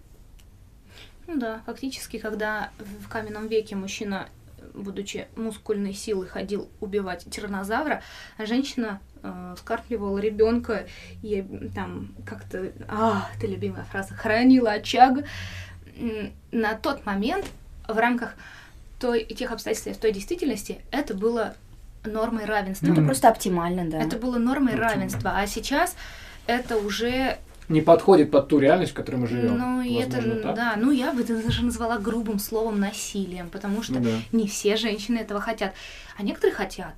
A: Ну да, фактически, когда в каменном веке мужчина, будучи мускульной силой, ходил убивать тираннозавра, а женщина э, скармливала ребенка и там как-то, а, это любимая фраза, хранила очаг. На тот момент в рамках той, тех обстоятельств, той действительности, это было нормой равенства.
D: Это
C: Мгм.
D: просто оптимально, да.
A: Это было нормой
C: Оптимально.
A: равенства. А сейчас это уже
C: Не подходит под ту реальность, в которой мы живем.
A: Ну, и это,
C: так?
A: да, ну я бы это даже назвала грубым словом насилием, потому что
C: Ну да.
A: не все женщины этого хотят, а некоторые хотят.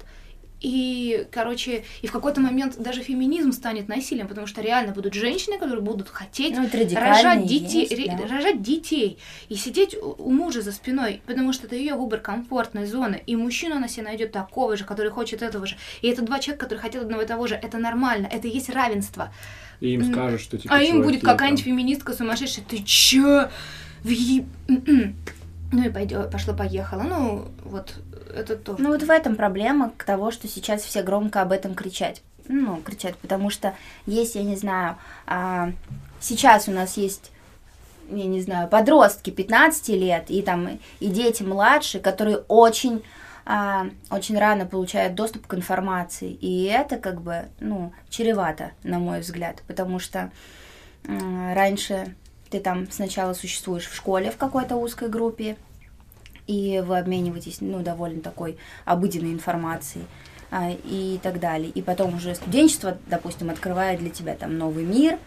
A: И, короче, и в какой-то момент даже феминизм станет насилием, потому что реально будут женщины, которые будут хотеть
D: Ну,
A: рожать детей,
D: есть, да.
A: рожать детей и сидеть у, мужа за спиной, потому что это ее выбор комфортной зоны. И мужчину она себе найдет такого же, который хочет этого же. И это два человека, которые хотят одного и того же. Это нормально, это и есть равенство.
C: И им скажут, что типа
A: А им будет какая-нибудь феминистка сумасшедшая. Ты чё? Въеб- Ну и пойдет, пошло-поехало. Ну, вот это то.
D: Ну вот в этом проблема к того, что сейчас все громко об этом кричать. Ну, кричат, потому что есть, я не знаю, а, сейчас у нас есть, я не знаю, подростки 15 лет и там и дети младшие, которые очень а, очень рано получают доступ к информации. И это как бы, ну, чревато, на мой взгляд, потому что м, раньше ты там сначала существуешь в школе в какой-то узкой группе, и вы обмениваетесь, ну, довольно такой обыденной информацией а, и так далее. И потом уже студенчество, допустим, открывает для тебя там новый мир, а,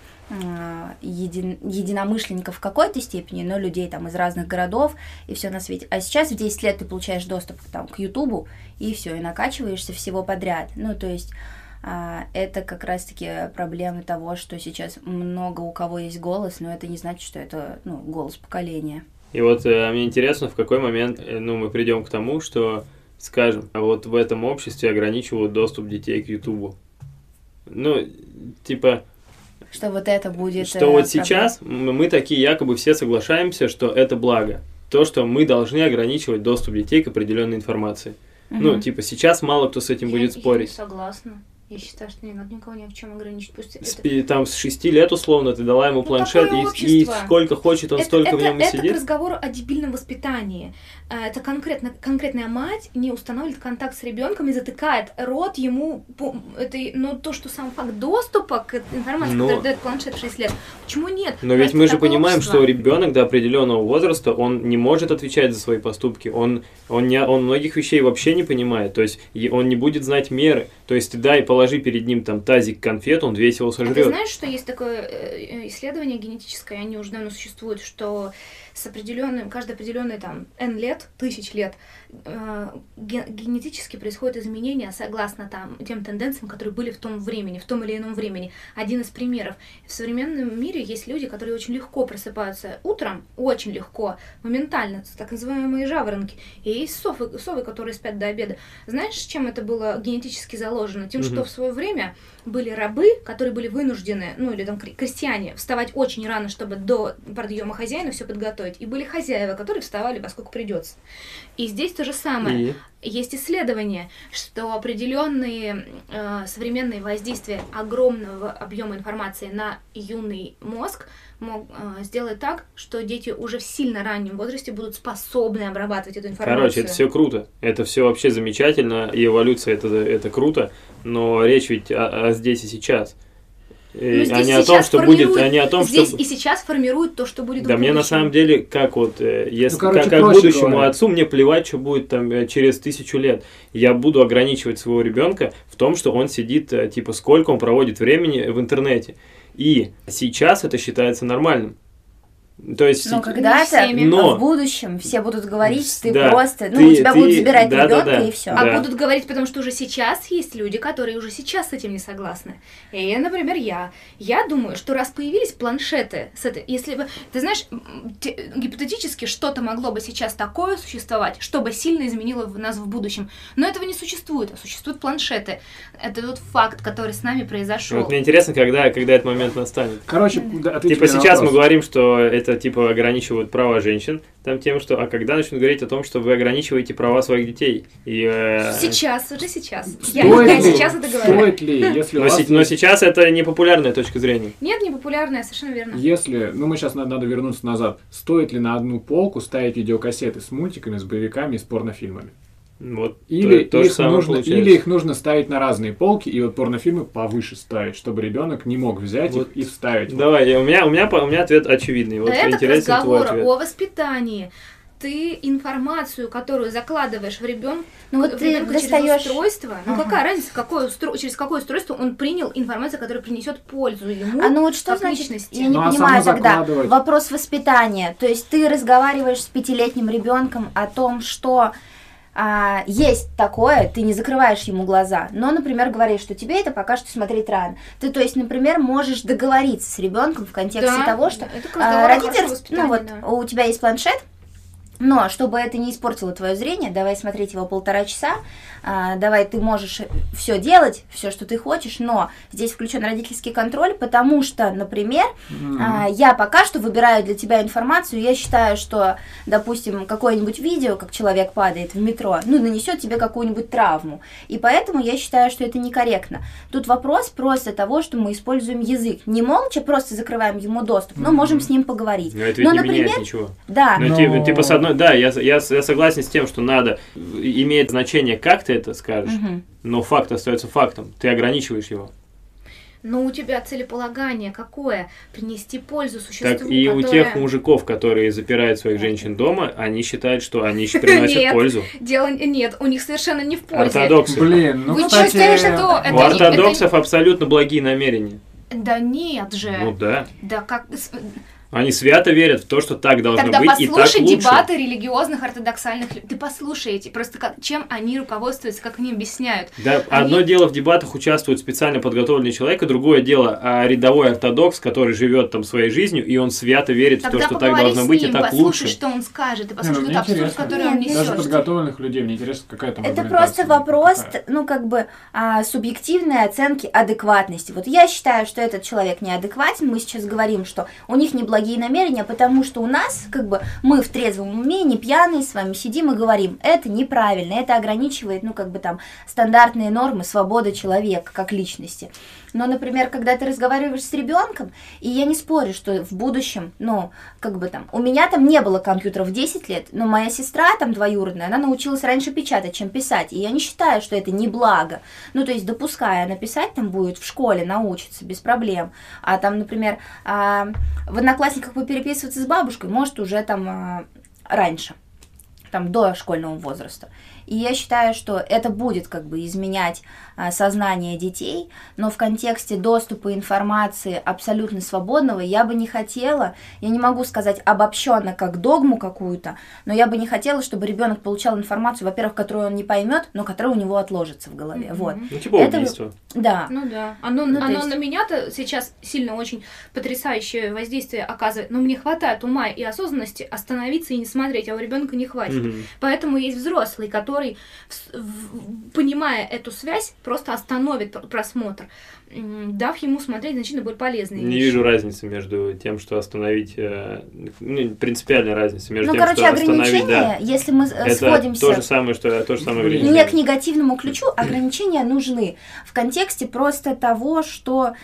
D: един, единомышленников в какой-то степени, но людей там из разных городов и все на свете. А сейчас в 10 лет ты получаешь доступ там, к Ютубу и все, и накачиваешься всего подряд. Ну, то есть а, это как раз-таки проблемы того, что сейчас много у кого есть голос, но это не значит, что это ну, голос поколения.
B: И вот э, мне интересно, в какой момент э, ну, мы придем к тому, что, скажем, а вот в этом обществе ограничивают доступ детей к Ютубу. Ну, типа,
D: Что вот это будет...
B: что
D: э,
B: вот
D: проблем-
B: сейчас мы такие якобы все соглашаемся, что это благо. То, что мы должны ограничивать доступ детей к определенной информации. Ну,
D: Мгм.
B: типа, сейчас мало кто с этим будет спорить.
A: согласна. Я считаю, что не надо никого ни в чем ограничить. Пусть
B: С
A: это...
B: там с 6 лет условно ты дала ему
A: Ну,
B: планшет, и, и сколько хочет, он
A: это,
B: столько
A: это,
B: в нем и
A: это к
B: сидит.
A: разговору о дебильном воспитании. А, Это конкретно, конкретная мать не устанавливает контакт с ребенком и затыкает рот ему этой, но то, что сам факт доступа к информации,
B: Но-
A: который дает планшет в 6 лет, почему нет?
B: Но ведь
A: Это
B: мы же понимаем,
A: общество.
B: что ребенок до определенного возраста, он не может отвечать за свои поступки. Он, он, не, он многих вещей вообще не понимает. То есть и он не будет знать меры. То есть ты дай, положи перед ним там тазик конфет, он весь его
A: А ты
B: сожрет.
A: знаешь, что есть такое э, исследование генетическое, они уже давно существуют, что с определенным, каждый определенный там N лет, тысяч лет, э, ге- генетически происходят изменения согласно там тем тенденциям, которые были в том времени, в том или ином времени. Один из примеров. В современном мире есть люди, которые очень легко просыпаются утром, очень легко, моментально, так называемые жаворонки. И есть совы, совы, которые спят до обеда. Знаешь, чем это было генетически заложено? Тем, что
B: Мгм.
A: в свое время были рабы, которые были вынуждены, ну или там кре- крестьяне, вставать очень рано, чтобы до подъема хозяина все подготовить. И были хозяева, которые вставали, поскольку придется. И здесь то же самое.
B: И?
A: Есть исследование, что определенные э, современные воздействия огромного объема информации на юный мозг мог э, сделать так, что дети уже в сильно раннем возрасте будут способны обрабатывать эту информацию.
B: Короче, это все круто. Это все вообще замечательно. И эволюция это, это круто. Но речь ведь о, о здесь и сейчас. И,
A: Ну, здесь
B: а не о том, что будет, а не о том,
A: Здесь
B: что...
A: и сейчас формирует то, что будет
B: Да мне на самом деле, как вот, э, если,
C: Ну, короче,
B: как, как будущему
C: говоря.
B: отцу, мне плевать, что будет там э, через тысячу лет. Я буду ограничивать своего ребенка в том, что он сидит, э, типа, сколько он проводит времени в интернете. И сейчас это считается нормальным. То есть...
D: Но когда-то.
B: Но-
D: в будущем, все будут говорить, ты
B: Да,
D: просто, ну,
B: ты-
D: у тебя
B: ты-
D: будут забирать
B: да, да,
D: ребенка
B: да.
D: и все.
A: А
B: Да.
A: будут говорить, потому что уже сейчас есть люди, которые уже сейчас с этим не согласны. И, например, я. Я думаю, что раз появились планшеты, с этой, если бы, ты знаешь, те- гипотетически что-то могло бы сейчас такое существовать, чтобы сильно изменило в нас в будущем. Но этого не существует, а существуют планшеты. Это тот факт, который с нами произошел.
B: Вот мне интересно, когда, когда этот момент настанет.
C: Короче, да,
B: Типа сейчас мы
C: вопрос.
B: говорим, что это типа ограничивают права женщин, там тем, что, а когда начнут говорить о том, что вы ограничиваете права своих детей? И, э,
A: Сейчас, уже сейчас. Я,
C: Стоит
A: я
C: ли-
A: сейчас это говорю.
C: Стоит ли, если
B: но,
C: вас
B: се- но сейчас это не популярная точка зрения.
A: Нет, не популярная, совершенно верно.
C: Если, ну мы сейчас надо, надо вернуться назад, стоит ли на одну полку ставить видеокассеты с мультиками, с боевиками и с порнофильмами?
B: Вот
C: Или,
B: то, то же
C: их
B: самое
C: нужно,
B: получается.
C: или их нужно ставить на разные полки, и вот порнофильмы повыше ставить, чтобы ребенок не мог взять
B: Вот.
C: их и вставить.
B: Давай, я- у меня, у меня, у меня ответ очевидный. Вот
A: Это
B: интересен твой ответ.
A: о воспитании. Ты информацию, которую закладываешь в ребенка,
D: Ну вот ты достаешь...
A: через устройство, ну
D: Ага.
A: какая разница, какое устро... через какое устройство он принял информацию, которая принесет пользу ему.
D: А ну вот что значит,
A: личности.
D: я не
C: Ну, а
D: понимаю
C: само
D: тогда, вопрос воспитания. То есть ты разговариваешь с пятилетним ребенком о том, что а, есть такое, ты не закрываешь ему глаза, но, например, говоришь, что тебе это пока что смотреть рано. Ты, то есть, например, можешь договориться с ребенком в контексте
A: Да,
D: того, что а, родитель, ну вот
A: да.
D: у тебя есть планшет, но чтобы это не испортило твое зрение, давай смотреть его полтора часа, а, давай ты можешь все делать, все, что ты хочешь, но здесь включен родительский контроль, потому что, например,
C: М.
D: а, я пока что выбираю для тебя информацию, я считаю, что, допустим, какое-нибудь видео, как человек падает в метро, ну, нанесет тебе какую-нибудь травму, и поэтому я считаю, что это некорректно. Тут вопрос просто того, что мы используем язык, не молча просто закрываем ему доступ, но
C: Мгм.
D: можем с ним поговорить.
B: Но это ведь
D: Но,
B: не
D: например,
B: меняет ничего.
D: Да,
C: Но-
B: ти- типа, с одной, Да, я, я, я согласен с тем, что надо иметь значение, как ты это скажешь,
D: Мгм.
B: но факт остается фактом. Ты ограничиваешь его.
A: Но у тебя целеполагание какое? Принести пользу существу,
B: Так и у
A: которое-
B: тех мужиков, которые запирают своих женщин дома, они считают, что они еще приносят
A: Нет.
B: пользу.
A: Дело нет, у них совершенно не в пользе.
B: Ортодоксы.
C: Блин, ну,
A: Вы
C: кстати...
A: чувствуете, что это
B: У ортодоксов абсолютно благие намерения.
A: Да нет же.
B: Ну да.
A: Да как...
B: Они свято верят в то, что так должно
A: Тогда
B: быть и так
A: послушай
B: лучше.
A: дебаты религиозных ортодоксальных людей. Ты послушай эти, просто как, чем они руководствуются, как они объясняют.
B: Да,
A: Они-
B: одно дело в дебатах участвует специально подготовленный человек, и другое дело а, рядовой ортодокс, который живет там своей жизнью, и он свято верит в
A: Тогда
B: то, что так должно
A: с
B: быть и так
A: послушай,
B: лучше.
A: что он скажет, и
C: Не, ну,
A: послушай тот абсурд, который он
D: Нет,
A: несет.
C: Даже подготовленных людей, мне интересно, какая там
D: Это просто вопрос,
C: какая.
D: ну, как бы, а, субъективной оценки адекватности. Вот я считаю, что этот человек неадекватен. Мы сейчас говорим, что у них неблагие намерения, потому что у нас, как бы, мы в трезвом уме, не пьяные, с вами сидим и говорим, это неправильно, это ограничивает, ну, как бы там, стандартные нормы свободы человека как личности. Но, например, когда ты разговариваешь с ребенком, и я не спорю, что в будущем, ну, как бы там, у меня там не было компьютера в 10 лет, но моя сестра там двоюродная, она научилась раньше печатать, чем писать, и я не считаю, что это не благо. Ну, то есть, допуская, она писать там будет в школе, научится без проблем. А там, например, а, в одноклассниках попереписываться с бабушкой может уже там а, раньше там до школьного возраста. И я считаю, что это будет как бы изменять а, сознание детей, но в контексте доступа информации абсолютно свободного я бы не хотела, я не могу сказать обобщенно как догму какую-то, но я бы не хотела, чтобы ребенок получал информацию, во-первых, которую он не поймет, но которая у него отложится в голове.
A: Мгм.
D: Вот.
B: Ну, типа
D: Это-
B: убийство.
D: Да.
A: Ну да. Оно,
D: Ну, то
A: оно
D: есть-
A: на меня-то сейчас сильно очень потрясающее воздействие оказывает. Но мне хватает ума и осознанности остановиться и не смотреть, а у ребенка не хватит. Поэтому есть взрослый, который, в- в- понимая эту связь, просто остановит пр- просмотр, дав ему смотреть значительно более полезные
B: Не
A: вещи.
B: вижу разницы между тем, что остановить, э, ну, принципиальной разницы между
D: Ну,
B: тем,
D: короче,
B: что остановить,
D: ограничения,
B: да.
D: если мы э,
B: Это
D: сводимся...
B: то же самое, что то же самое ограничение.
D: Не к негативному ключу, ограничения нужны в контексте просто того, что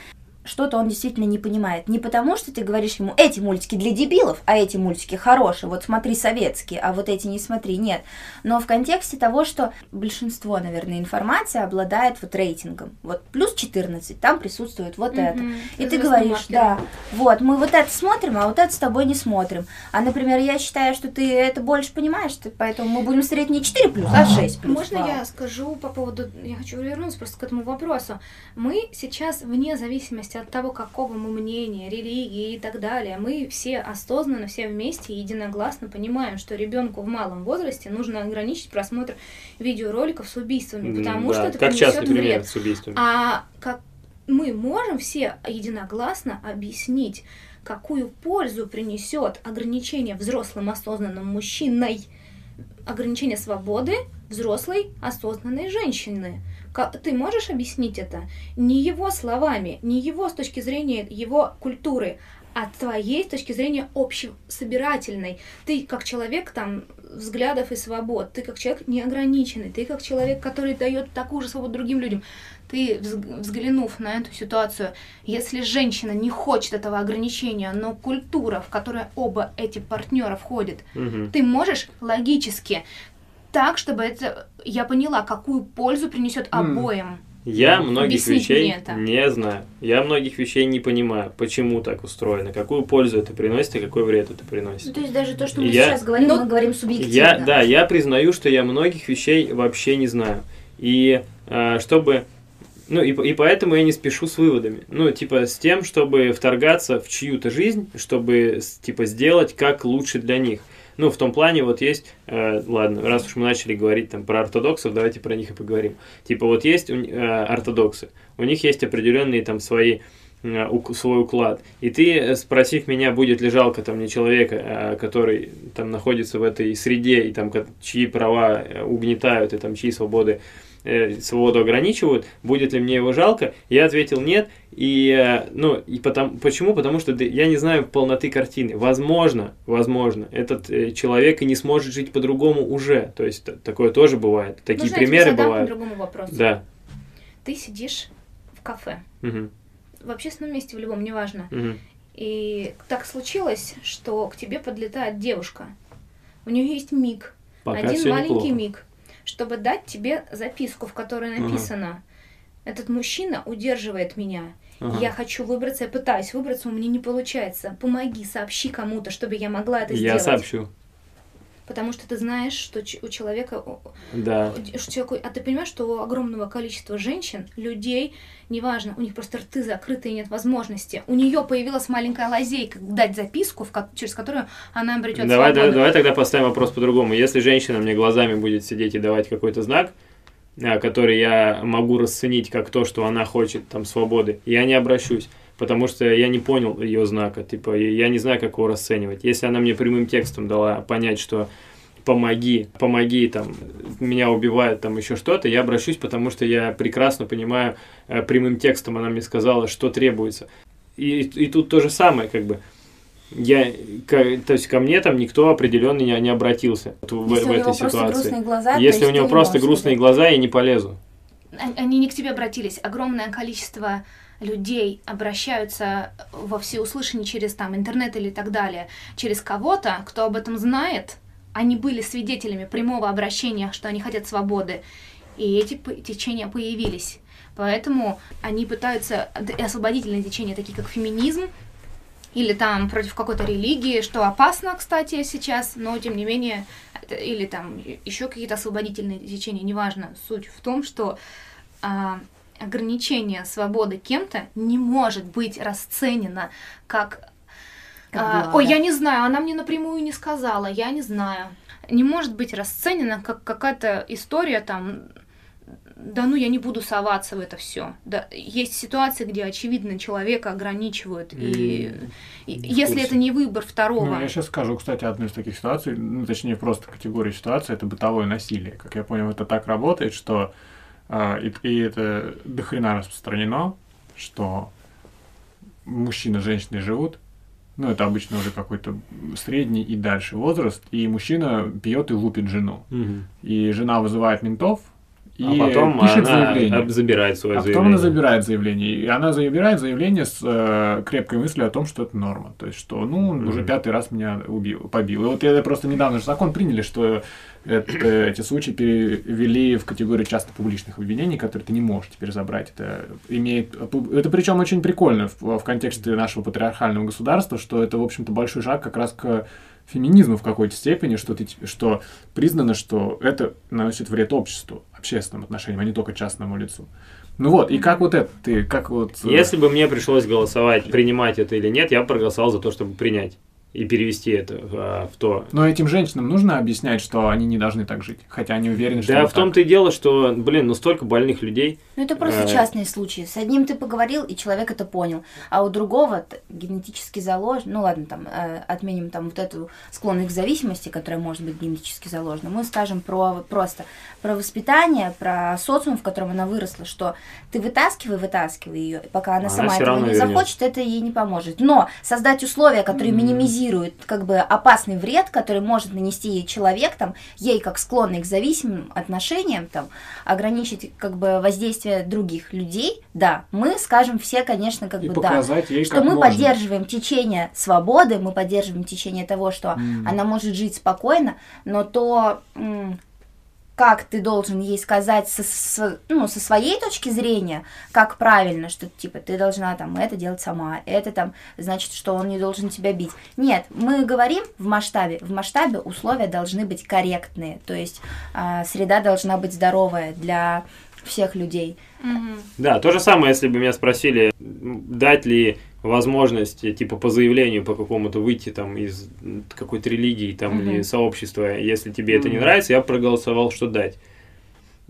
D: что-то он действительно не понимает. Не потому, что ты говоришь ему, эти мультики для дебилов, а эти мультики хорошие, вот смотри советские, а вот эти не смотри, нет. Но в контексте того, что большинство, наверное, информации обладает вот рейтингом. Вот плюс 14, там присутствует вот это.
A: Мгм.
D: И ты говоришь,
A: маркером.
D: да, вот, мы вот это смотрим, а вот это с тобой не смотрим. А, например, я считаю, что ты это больше понимаешь, ты- поэтому мы будем смотреть не 4 плюс, а 6 плюс.
A: Можно
D: Вау.
A: я скажу по поводу, я хочу вернуться просто к этому вопросу. Мы сейчас, вне зависимости от того, какого мы мнения, религии и так далее, мы все осознанно, все вместе единогласно понимаем, что ребенку в малом возрасте нужно ограничить просмотр видеороликов с убийствами, потому
B: да,
A: что это
B: Как пример
A: вред.
B: с убийствами.
A: А как мы можем все единогласно объяснить, какую пользу принесет ограничение взрослым осознанным мужчиной, ограничение свободы взрослой осознанной женщины. Ты можешь объяснить это не его словами, не его с точки зрения его культуры, а твоей с точки зрения общесобирательной. Ты как человек там взглядов и свобод, ты как человек неограниченный, ты как человек, который дает такую же свободу другим людям. Ты, взг- взглянув на эту ситуацию, если женщина не хочет этого ограничения, но культура, в которой оба эти партнера входят,
B: Мгм.
A: ты можешь логически так, чтобы это я поняла, какую пользу принесет
C: М.
A: обоим.
B: Я многих
A: Объясните
B: вещей не знаю. Я многих вещей не понимаю, почему так устроено, какую пользу это приносит и какой вред это
D: Ну,
B: приносит.
D: то есть даже то, что мы
B: Я-
D: сейчас говорим,
A: Ну,
D: мы говорим субъективно.
B: Я, да, я признаю, что я многих вещей вообще не знаю. И э, чтобы... Ну, и, по- и поэтому я не спешу с выводами. Ну, типа, с тем, чтобы вторгаться в чью-то жизнь, чтобы, типа, сделать как лучше для них. Ну, в том плане, вот есть, э, ладно, раз уж мы начали говорить там про ортодоксов, давайте про них и поговорим. Типа, вот есть э, ортодоксы, у них есть определенные там свои э, свой уклад. И ты, э, спросив меня, будет ли жалко там мне человека, э, который там находится в этой среде, и там чьи права угнетают, и там чьи свободы э, свободу ограничивают, будет ли мне его жалко? Я ответил нет. И, э, ну, и потом, почему? Потому что я не знаю полноты картины. Возможно, возможно, этот э, человек и не сможет жить по-другому уже. То есть такое тоже бывает. Такие
A: тебе
B: примеры бывают.
A: другому вопросу?
B: Да.
A: Ты сидишь в кафе,
B: Мгм.
A: в общественном месте, в любом, неважно.
B: Мгм.
A: И так случилось, что к тебе подлетает девушка у нее есть миг,
B: Пока
A: один маленький
B: неплохо.
A: миг, чтобы дать тебе записку, в которой написано: этот мужчина удерживает меня.
B: Ага.
A: Я хочу выбраться, я пытаюсь выбраться, у меня не получается. Помоги, сообщи кому-то, чтобы я могла это
B: Я
A: сделать.
B: сообщу.
A: Потому что ты знаешь, что у человека,
B: Да.
A: что человеку- а ты понимаешь, что у огромного количества женщин, людей, неважно, у них просто рты закрыты и нет возможности. У нее появилась маленькая лазейка дать записку, в ко- через которую она обретет
B: Давай,
A: свободу.
B: давай, давай тогда поставим вопрос по-другому. Если женщина мне глазами будет сидеть и давать какой-то знак, а, который я могу расценить как то, что она хочет там свободы, я не обращусь, потому что я не понял ее знака, типа я не знаю, как его расценивать. Если она мне прямым текстом дала понять, что помоги, помоги, там, меня убивают, там, еще что-то, я обращусь, потому что я прекрасно понимаю, э, прямым текстом она мне сказала, что требуется. И, и тут то же самое, как бы, я, ко- то есть ко мне там никто определенно не, не обратился вот в,
D: Если
B: в
D: у него
B: этой
D: просто
B: ситуации.
D: грустные глаза,
B: Если у него просто грустные
D: сказать.
B: глаза, я не полезу.
A: Они не к тебе обратились. Огромное количество людей обращаются во всеуслышание через там интернет или так далее, через кого-то, кто об этом знает. Они были свидетелями прямого обращения, что они хотят свободы. И эти течения появились. Поэтому они пытаются освободительные течения, такие как феминизм, или там против какой-то религии, что опасно, кстати, сейчас, но тем не менее, или там еще какие-то освободительные течения, неважно. Суть в том, что а, ограничение свободы кем-то не может быть расценено как,
D: Как
A: а, ой, я не знаю, она мне напрямую не сказала, я не знаю. Не может быть расценено как какая-то история там, да ну я не буду соваться в это все. Да, есть ситуации, где очевидно человека ограничивают, и, и
B: в
A: если это не выбор второго.
C: Ну, я сейчас скажу, кстати, одну из таких ситуаций, ну, точнее, просто категория ситуации, это бытовое насилие. Как я понял, это так работает, что и, и это дохрена распространено, что мужчина с женщиной живут, ну, это обычно уже какой-то средний и дальше возраст, и мужчина пьет и лупит жену. И жена вызывает ментов, и
B: а потом
C: пишет
B: она
C: заявление.
B: забирает свое
C: А потом
B: заявление.
C: она забирает заявление. И она забирает заявление с э, крепкой мыслью о том, что это норма. То есть, что, ну,
B: Мгм.
C: уже пятый раз меня убил, побил. И вот это просто недавно же закон приняли, что это- эти случаи перевели в категорию часто публичных обвинений, которые ты не можешь теперь забрать. Это имеет... Это причем очень прикольно в, в контексте нашего патриархального государства, что это, в общем-то, большой шаг как раз к феминизму в какой-то степени, что, ты, типа- что признано, что это наносит вред обществу, общественным отношениям, а не только частному лицу. Ну вот, и как вот это ты, как вот... э,
B: Если бы мне пришлось голосовать, принимать это или нет, я бы проголосовал за то, чтобы принять и перевести это а, в то.
C: Но этим женщинам нужно объяснять, что они не должны так жить, хотя они уверены, что
B: Да, в том-то и дело, что, блин, ну столько больных людей.
D: Ну, это просто
B: Э.
D: частные случаи. С одним ты поговорил, и человек это понял. А у другого генетически заложен. Ну, ладно, там, э, отменим там вот эту склонность к зависимости, которая может быть генетически заложена. Мы скажем про просто про воспитание, про социум, в котором она выросла, что ты вытаскивай, вытаскивай ее, пока она,
B: Она
D: сама этого не
B: вернётся.
D: захочет, это ей не поможет. Но создать условия, которые минимизируют как бы опасный вред, который может нанести ей человек, там, ей как склонной к зависимым отношениям, там, ограничить как бы воздействие других людей, да, мы скажем все, конечно, как
C: и
D: бы да,
C: ей,
D: что мы
C: можно.
D: поддерживаем течение свободы, мы поддерживаем течение того, что
C: М.
D: она может жить спокойно, но то, как ты должен ей сказать со, со- ну, со своей точки зрения, как правильно, что типа ты должна там это делать сама, это там значит, что он не должен тебя бить. Нет, мы говорим в масштабе, в масштабе условия должны быть корректные, то есть а, среда должна быть здоровая для всех людей.
A: Мгм.
B: Да, то же самое, если бы меня спросили, дать ли возможность, типа, по заявлению по какому-то выйти там из какой-то религии там или
D: Мгм.
B: сообщества, если тебе это не нравится, я проголосовал, что дать.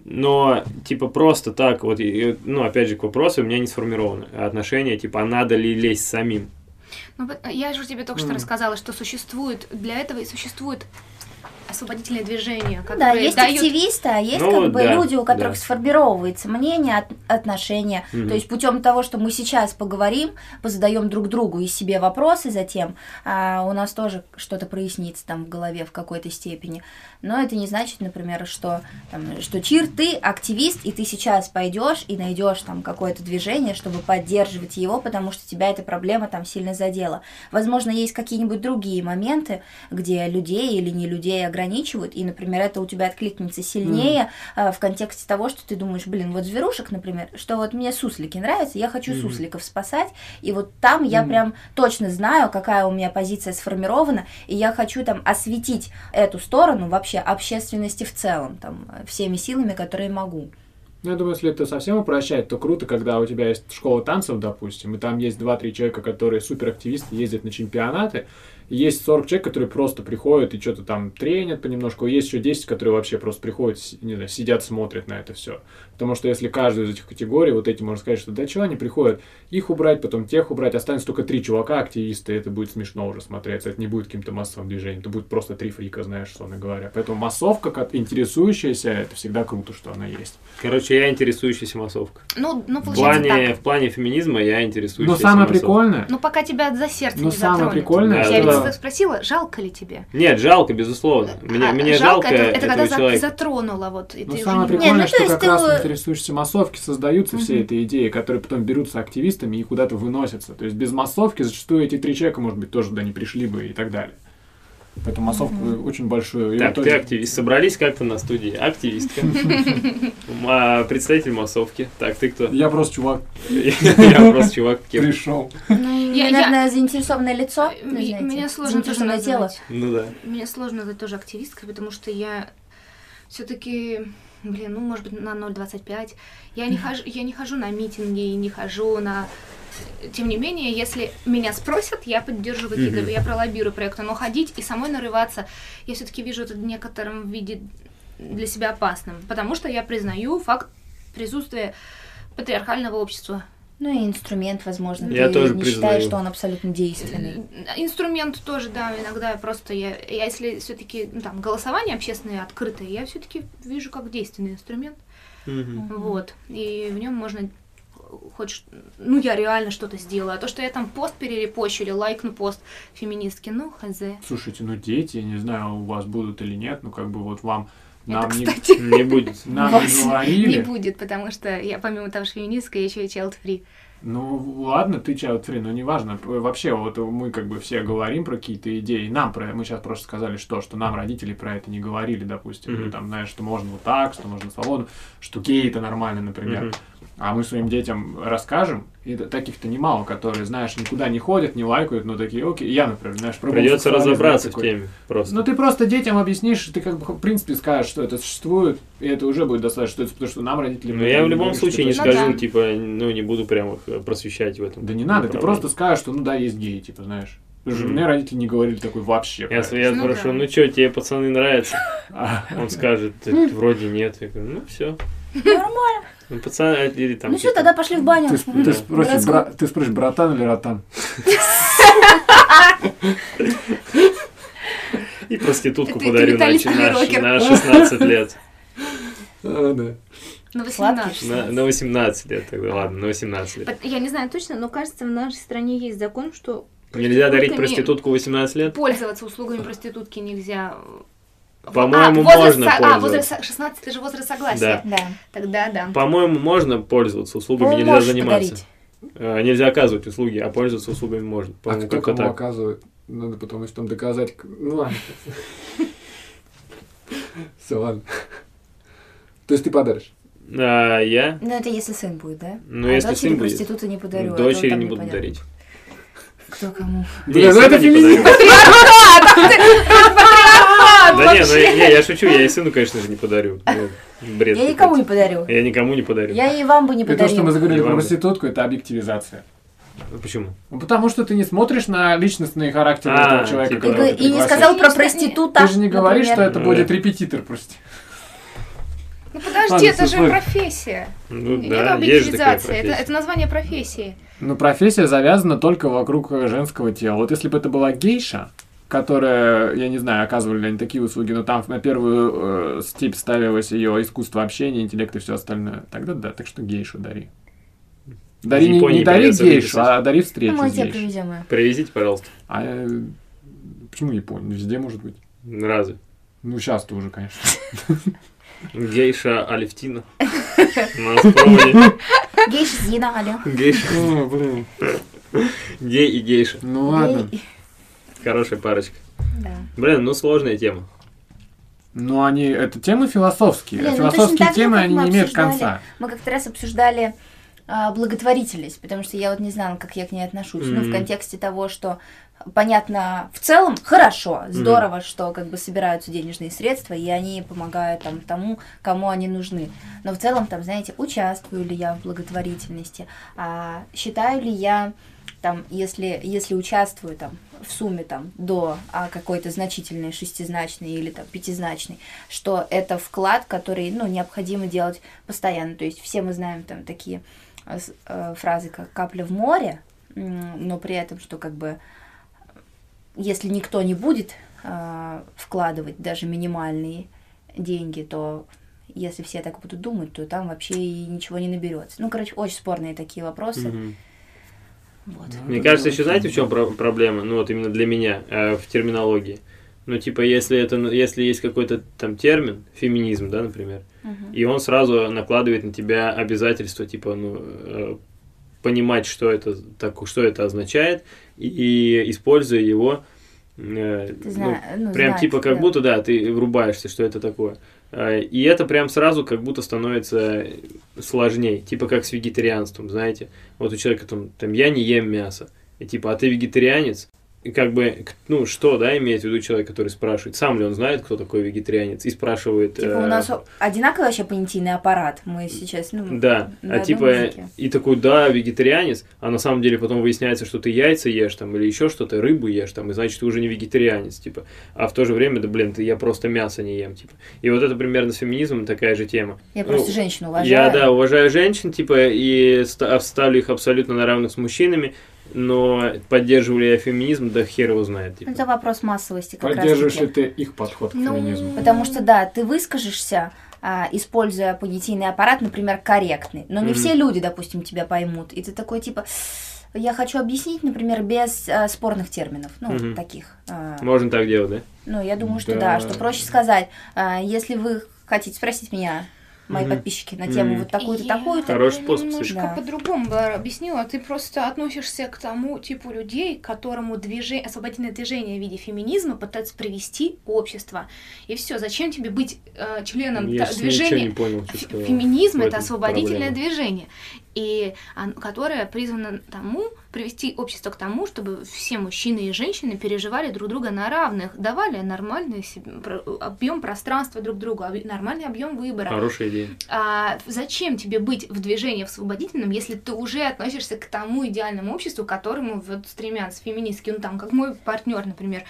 B: Но, типа, просто так, вот, и- ну, опять же, к вопросу, у меня не сформировано отношение, типа, а надо ли лезть самим?
A: Ну, я же тебе только что
C: Мгм.
A: рассказала, что существует, для этого и существует освободительное движение,
D: Ну
A: которое
D: да, есть
A: дает-
D: активисты, а есть
B: Ну
D: как
B: вот
D: бы
B: да,
D: люди, у которых
B: да.
D: сформировывается мнение, от- отношение.
B: Мгм.
D: То есть путем того, что мы сейчас поговорим, позадаем друг другу и себе вопросы затем, а у нас тоже что-то прояснится там в голове в какой-то степени. Но это не значит, например, что, там, что Чир, ты активист, и ты сейчас пойдешь и найдешь там какое-то движение, чтобы поддерживать его, потому что тебя эта проблема там сильно задела. Возможно, есть какие-нибудь другие моменты, где людей или не людей ограничивают, и, например, это у тебя откликнется сильнее э, в контексте того, что ты думаешь, блин, вот зверушек, например, что вот мне суслики нравятся, я хочу
C: Мгм.
D: сусликов спасать, и вот там я
C: Мгм.
D: прям точно знаю, какая у меня позиция сформирована, и я хочу там осветить эту сторону вообще общественности в целом, там, всеми силами, которые могу.
C: Ну, я думаю, если это совсем упрощать, то круто, когда у тебя есть школа танцев, допустим, и там есть 2-3 человека, которые суперактивисты, ездят на чемпионаты, есть 40 человек, которые просто приходят и что-то там тренят понемножку, есть еще 10, которые вообще просто приходят, не знаю, сидят, смотрят на это все. Потому что если каждую из этих категорий, вот эти, можно сказать, что да чего они приходят, их убрать, потом тех убрать, останется только три чувака, активисты, это будет смешно уже смотреться, это не будет каким-то массовым движением, это будет просто три фрика, знаешь, словно говоря. Поэтому массовка, как интересующаяся, это всегда круто, что она есть.
B: Короче, я интересующаяся массовка.
A: Ну, ну
B: В
A: получается
B: плане,
A: так.
B: в плане феминизма я интересующаяся
C: Но самое
B: массовка.
C: прикольное,
A: Ну, пока тебя за сердце
C: Ну,
A: не
C: самое
A: затронет.
C: прикольное,
B: Да,
C: что...
A: спросила, жалко ли тебе?
B: Нет, жалко, безусловно. Мне,
A: А,
B: мне жалко,
A: это, это
B: этого
A: когда
B: человека.
A: затронуло, вот. И
C: Ну,
A: ты уже
C: самое
A: не-
C: прикольное,
D: Не, ну, то
C: что как
D: ты
C: раз в массовке создаются все
A: Мгм.
C: эти идеи, которые потом берутся активистами и куда-то выносятся. То есть без массовки зачастую эти три человека, может быть, тоже туда не пришли бы и так далее. Поэтому массовка очень большую...
B: Так,
C: в
B: ты
C: итоге-
B: активист. Собрались как-то на студии. Активистка. Представитель массовки. Так, ты кто?
C: Я просто чувак
B: Я просто чувак.
C: пришел.
D: Ну,
A: Я-
D: наверное, заинтересованное лицо,
A: М-
D: ну, знаете,
A: Меня сложно тоже назвать.
B: Ну да.
A: Меня сложно назвать тоже активисткой, потому что я все-таки, блин, ну, может быть, на 0,25. Я не хожу, я не хожу на митинги, не хожу на... Тем не менее, если меня спросят, я поддержу какие-то,
B: Мгм.
A: я пролоббирую проекты, но ходить и самой нарываться, я все-таки вижу это в некотором виде для себя опасным, потому что я признаю факт присутствия патриархального общества.
D: Ну и инструмент, возможно,
B: Я
D: ты
B: тоже
D: не
B: признаю.
D: считаешь, что он абсолютно действенный.
A: Инструмент тоже, да, иногда просто я, я если все-таки ну, там голосование общественное открытое, я все-таки вижу как действенный инструмент,
B: Мгм.
A: вот, и в нем можно хоть, ш- ну я реально что-то сделаю, а то, что я там пост перерепощу или лайкну пост феминистки, ну хз.
C: Слушайте, ну дети, не знаю, у вас будут или нет, ну как бы вот вам
A: Это,
C: нам не,
A: кстати,
B: Не будет.
C: нам
A: вас
C: не
A: не будет, потому что я помимо того, что феминистка, я еще и child free.
C: Ну, ладно, ты child free, но неважно. Вообще, вот мы как бы все говорим про какие-то идеи. Нам про мы сейчас просто сказали, что, что нам родители про это не говорили, допустим. Или там, знаешь, что можно вот так, что можно свободно, что гей это нормально, например.
B: Мгм.
C: А мы своим детям расскажем, и таких-то немало, которые, знаешь, никуда не ходят, не лайкают, но такие, окей, я, например, знаешь,
B: Придется разобраться
C: да,
B: в
C: такой.
B: теме. Просто.
C: Ну, ты просто детям объяснишь, ты как бы, в принципе, скажешь, что это существует, и это уже будет достаточно, что это потому что нам родители...
B: Ну, я в любом
C: говорят,
B: случае не
C: что
A: Ну
B: скажу,
A: да.
B: типа, ну, не буду прям их э, просвещать в этом.
C: Да не надо, ты просто скажешь, что ну да, есть геи, типа, знаешь. Что
B: Мгм.
C: мне родители не говорили такой вообще.
B: Я,
C: это.
B: я
A: Ну
B: спрошу,
A: да.
B: ну что, тебе пацаны нравятся? Он скажет, «Да вроде нет. Я говорю, ну все.
D: Нормально.
B: Ну, пацаны, или там...
D: Ну что, тогда пошли в баню.
C: Ты, сп- ты спросишь, бра- ты спросишь, братан или ротан?
B: И проститутку подарю на,
A: металлический
B: на,
A: рокер.
B: на 16 лет.
C: А, да.
A: На
D: Сладкий
A: 18.
B: На, на 18 лет тогда, ладно, на 18 лет.
A: Я не знаю точно, но кажется, в нашей стране есть закон, что
B: Нельзя дарить проститутку 18 лет?
A: Пользоваться услугами проститутки нельзя.
B: По-моему,
A: А, возраст
B: можно
A: со- А,
B: пользоваться.
A: возраст со- 16 это же возраст согласия.
D: Да.
A: Тогда да.
B: По-моему, можно пользоваться услугами,
D: Ну,
B: нельзя заниматься.
D: подарить.
B: Э, Нельзя оказывать услуги, а пользоваться услугами можно.
C: А
B: По-моему,
C: кто кому
B: так.
C: оказывает? Надо потом если там доказать. Ну ладно. Все, ладно. То есть ты подаришь?
B: А, я?
D: Ну это если сын будет, да?
B: Ну,
D: а
B: если
D: дочери
B: сын будет.
D: проститута не подарю. а
B: Дочери не буду дарить.
D: Кто кому?
B: Не,
C: ну это феминизм.
B: подарю. Да не, ну не, я шучу, я и сыну, конечно же, не подарю. Ну, Бред.
D: Я никому не подарю.
B: Я никому не подарю.
D: Я и вам бы не
C: И то, что мы заговорили про проститутку, это объективизация.
B: Ну, Почему?
C: Ну, потому что ты не смотришь на личностный характер
B: А,
C: этого человека.
B: типа,
D: И, и не сказал про проститута.
C: Ты же не говоришь, что это
B: Ну,
C: будет репетитор, прости.
A: Ну подожди, это же профессия.
B: Ну да, есть такая.
A: Это, это название профессии.
C: Ну, профессия завязана только вокруг женского тела. Вот если бы это была гейша, которая, я не знаю, оказывали ли они такие услуги, но там на первую э, степь ставилось ее искусство общения, интеллект и все остальное. Тогда да, так что гейшу дари. Дари не, не дари гейшу, а дари встречу
D: Ну, мы тебе привезем ее.
B: Привезите, пожалуйста.
C: А э, почему Япония? Везде может быть.
B: Разве?
C: Ну, сейчас-то уже, конечно.
B: Гейша Алевтина. Нас.
D: Гейша Зина, алло.
B: Гейша.
C: О, блин.
B: Гей и гейша.
C: Ну ладно.
B: Хорошая парочка.
D: Да.
B: Блин, ну сложная тема.
C: Ну, они, это темы философские.
D: Блин,
C: а
D: ну, точно
C: философские
D: так же,
C: темы, они не имеют конца.
D: Мы как-то раз обсуждали а, благотворительность, потому что я вот не знала, как я к ней отношусь. Ну, в контексте того, что понятно, в целом хорошо, здорово, что как бы собираются денежные средства, и они помогают там тому, кому они нужны. Но в целом, там, знаете, участвую ли я в благотворительности, а, считаю ли я там, если, если участвую там в сумме там до а, какой-то значительной шестизначной или там пятизначной, что это вклад, который, ну, необходимо делать постоянно. То есть все мы знаем там такие э, э, фразы, как капля в море, но при этом, что как бы если никто не будет э, вкладывать даже минимальные деньги, то если все так будут думать, то там вообще и ничего не наберется. Ну, короче, очень спорные такие вопросы.
B: Мгм.
D: Вот.
B: Мне кажется, еще знаете, в чем про- проблема? Ну, вот именно для меня, э, в терминологии. Ну, типа, если это, ну, если есть какой-то там термин, феминизм, да, например,
D: Мгм.
B: и он сразу накладывает на тебя обязательство, типа, ну, э, понимать, что это, так, что это означает, и, и используя его, э,
D: Ты
B: ну,
D: зна- ну,
B: прям
D: знать,
B: типа как
D: да.
B: будто, да, ты врубаешься, что это такое. Э, И это прям сразу как будто становится сложнее, типа как с вегетарианством, знаете. Вот у человека там, там я не ем мясо, и типа, а ты вегетарианец? Как бы, ну, что, да, имеет в виду человек, который спрашивает, сам ли он знает, кто такой вегетарианец, и спрашивает...
D: Типа
B: э,
D: у нас одинаковый вообще понятийный аппарат. Мы сейчас, ну,
B: Да, а типа,
D: языке.
B: и такой, да, вегетарианец, а на самом деле потом выясняется, что ты яйца ешь там, или еще что-то, рыбу ешь там, и значит, ты уже не вегетарианец, типа. А в то же время, да, блин, ты, я просто мясо не ем, типа. И вот это примерно с феминизмом такая же тема.
D: Я
B: Ну,
D: просто женщину уважаю.
B: Я, да, уважаю женщин, типа, и ста- ставлю их абсолютно на равных с мужчинами, но поддерживаю ли я феминизм, да хер его знает, типа.
D: Это вопрос массовости как
C: Поддерживаешь
D: раз
C: ли ты их подход к
A: Ну,
C: феминизму?
D: Потому что, да, ты выскажешься, а, используя понятийный аппарат, например, корректный, но не
B: Мгм.
D: все люди, допустим, тебя поймут. И ты такой, типа, я хочу объяснить, например, без а, спорных терминов, ну,
B: Мгм.
D: таких. а,
B: Можно так делать, да?
D: Ну, я думаю, что
C: Да.
D: да, что проще сказать, а, если вы хотите спросить меня, мои
B: Мгм.
D: подписчики, на тему
B: Мгм.
D: вот такую-то,
A: Я
D: такую-то,
B: Хороший способ,
A: немножко.
D: Да.
A: по-другому бы объяснила. Ты просто относишься к тому типу людей, которому движение, освободительное движение в виде феминизма пытается привести общество. И все. Зачем тебе быть э, членом
B: Я ничего не
A: движения?
B: понял, что.
A: Феминизм это освободительное
B: проблема.
A: движение, и он- которое призвано тому привести общество к тому, чтобы все мужчины и женщины переживали друг друга на равных, давали нормальный объем пространства друг другу, нормальный объем выбора.
B: Хорошая идея.
A: А зачем тебе быть в движении в освободительном, если ты уже относишься к тому идеальному обществу, к которому вот стремятся феминистки? Ну там, как мой партнер, например,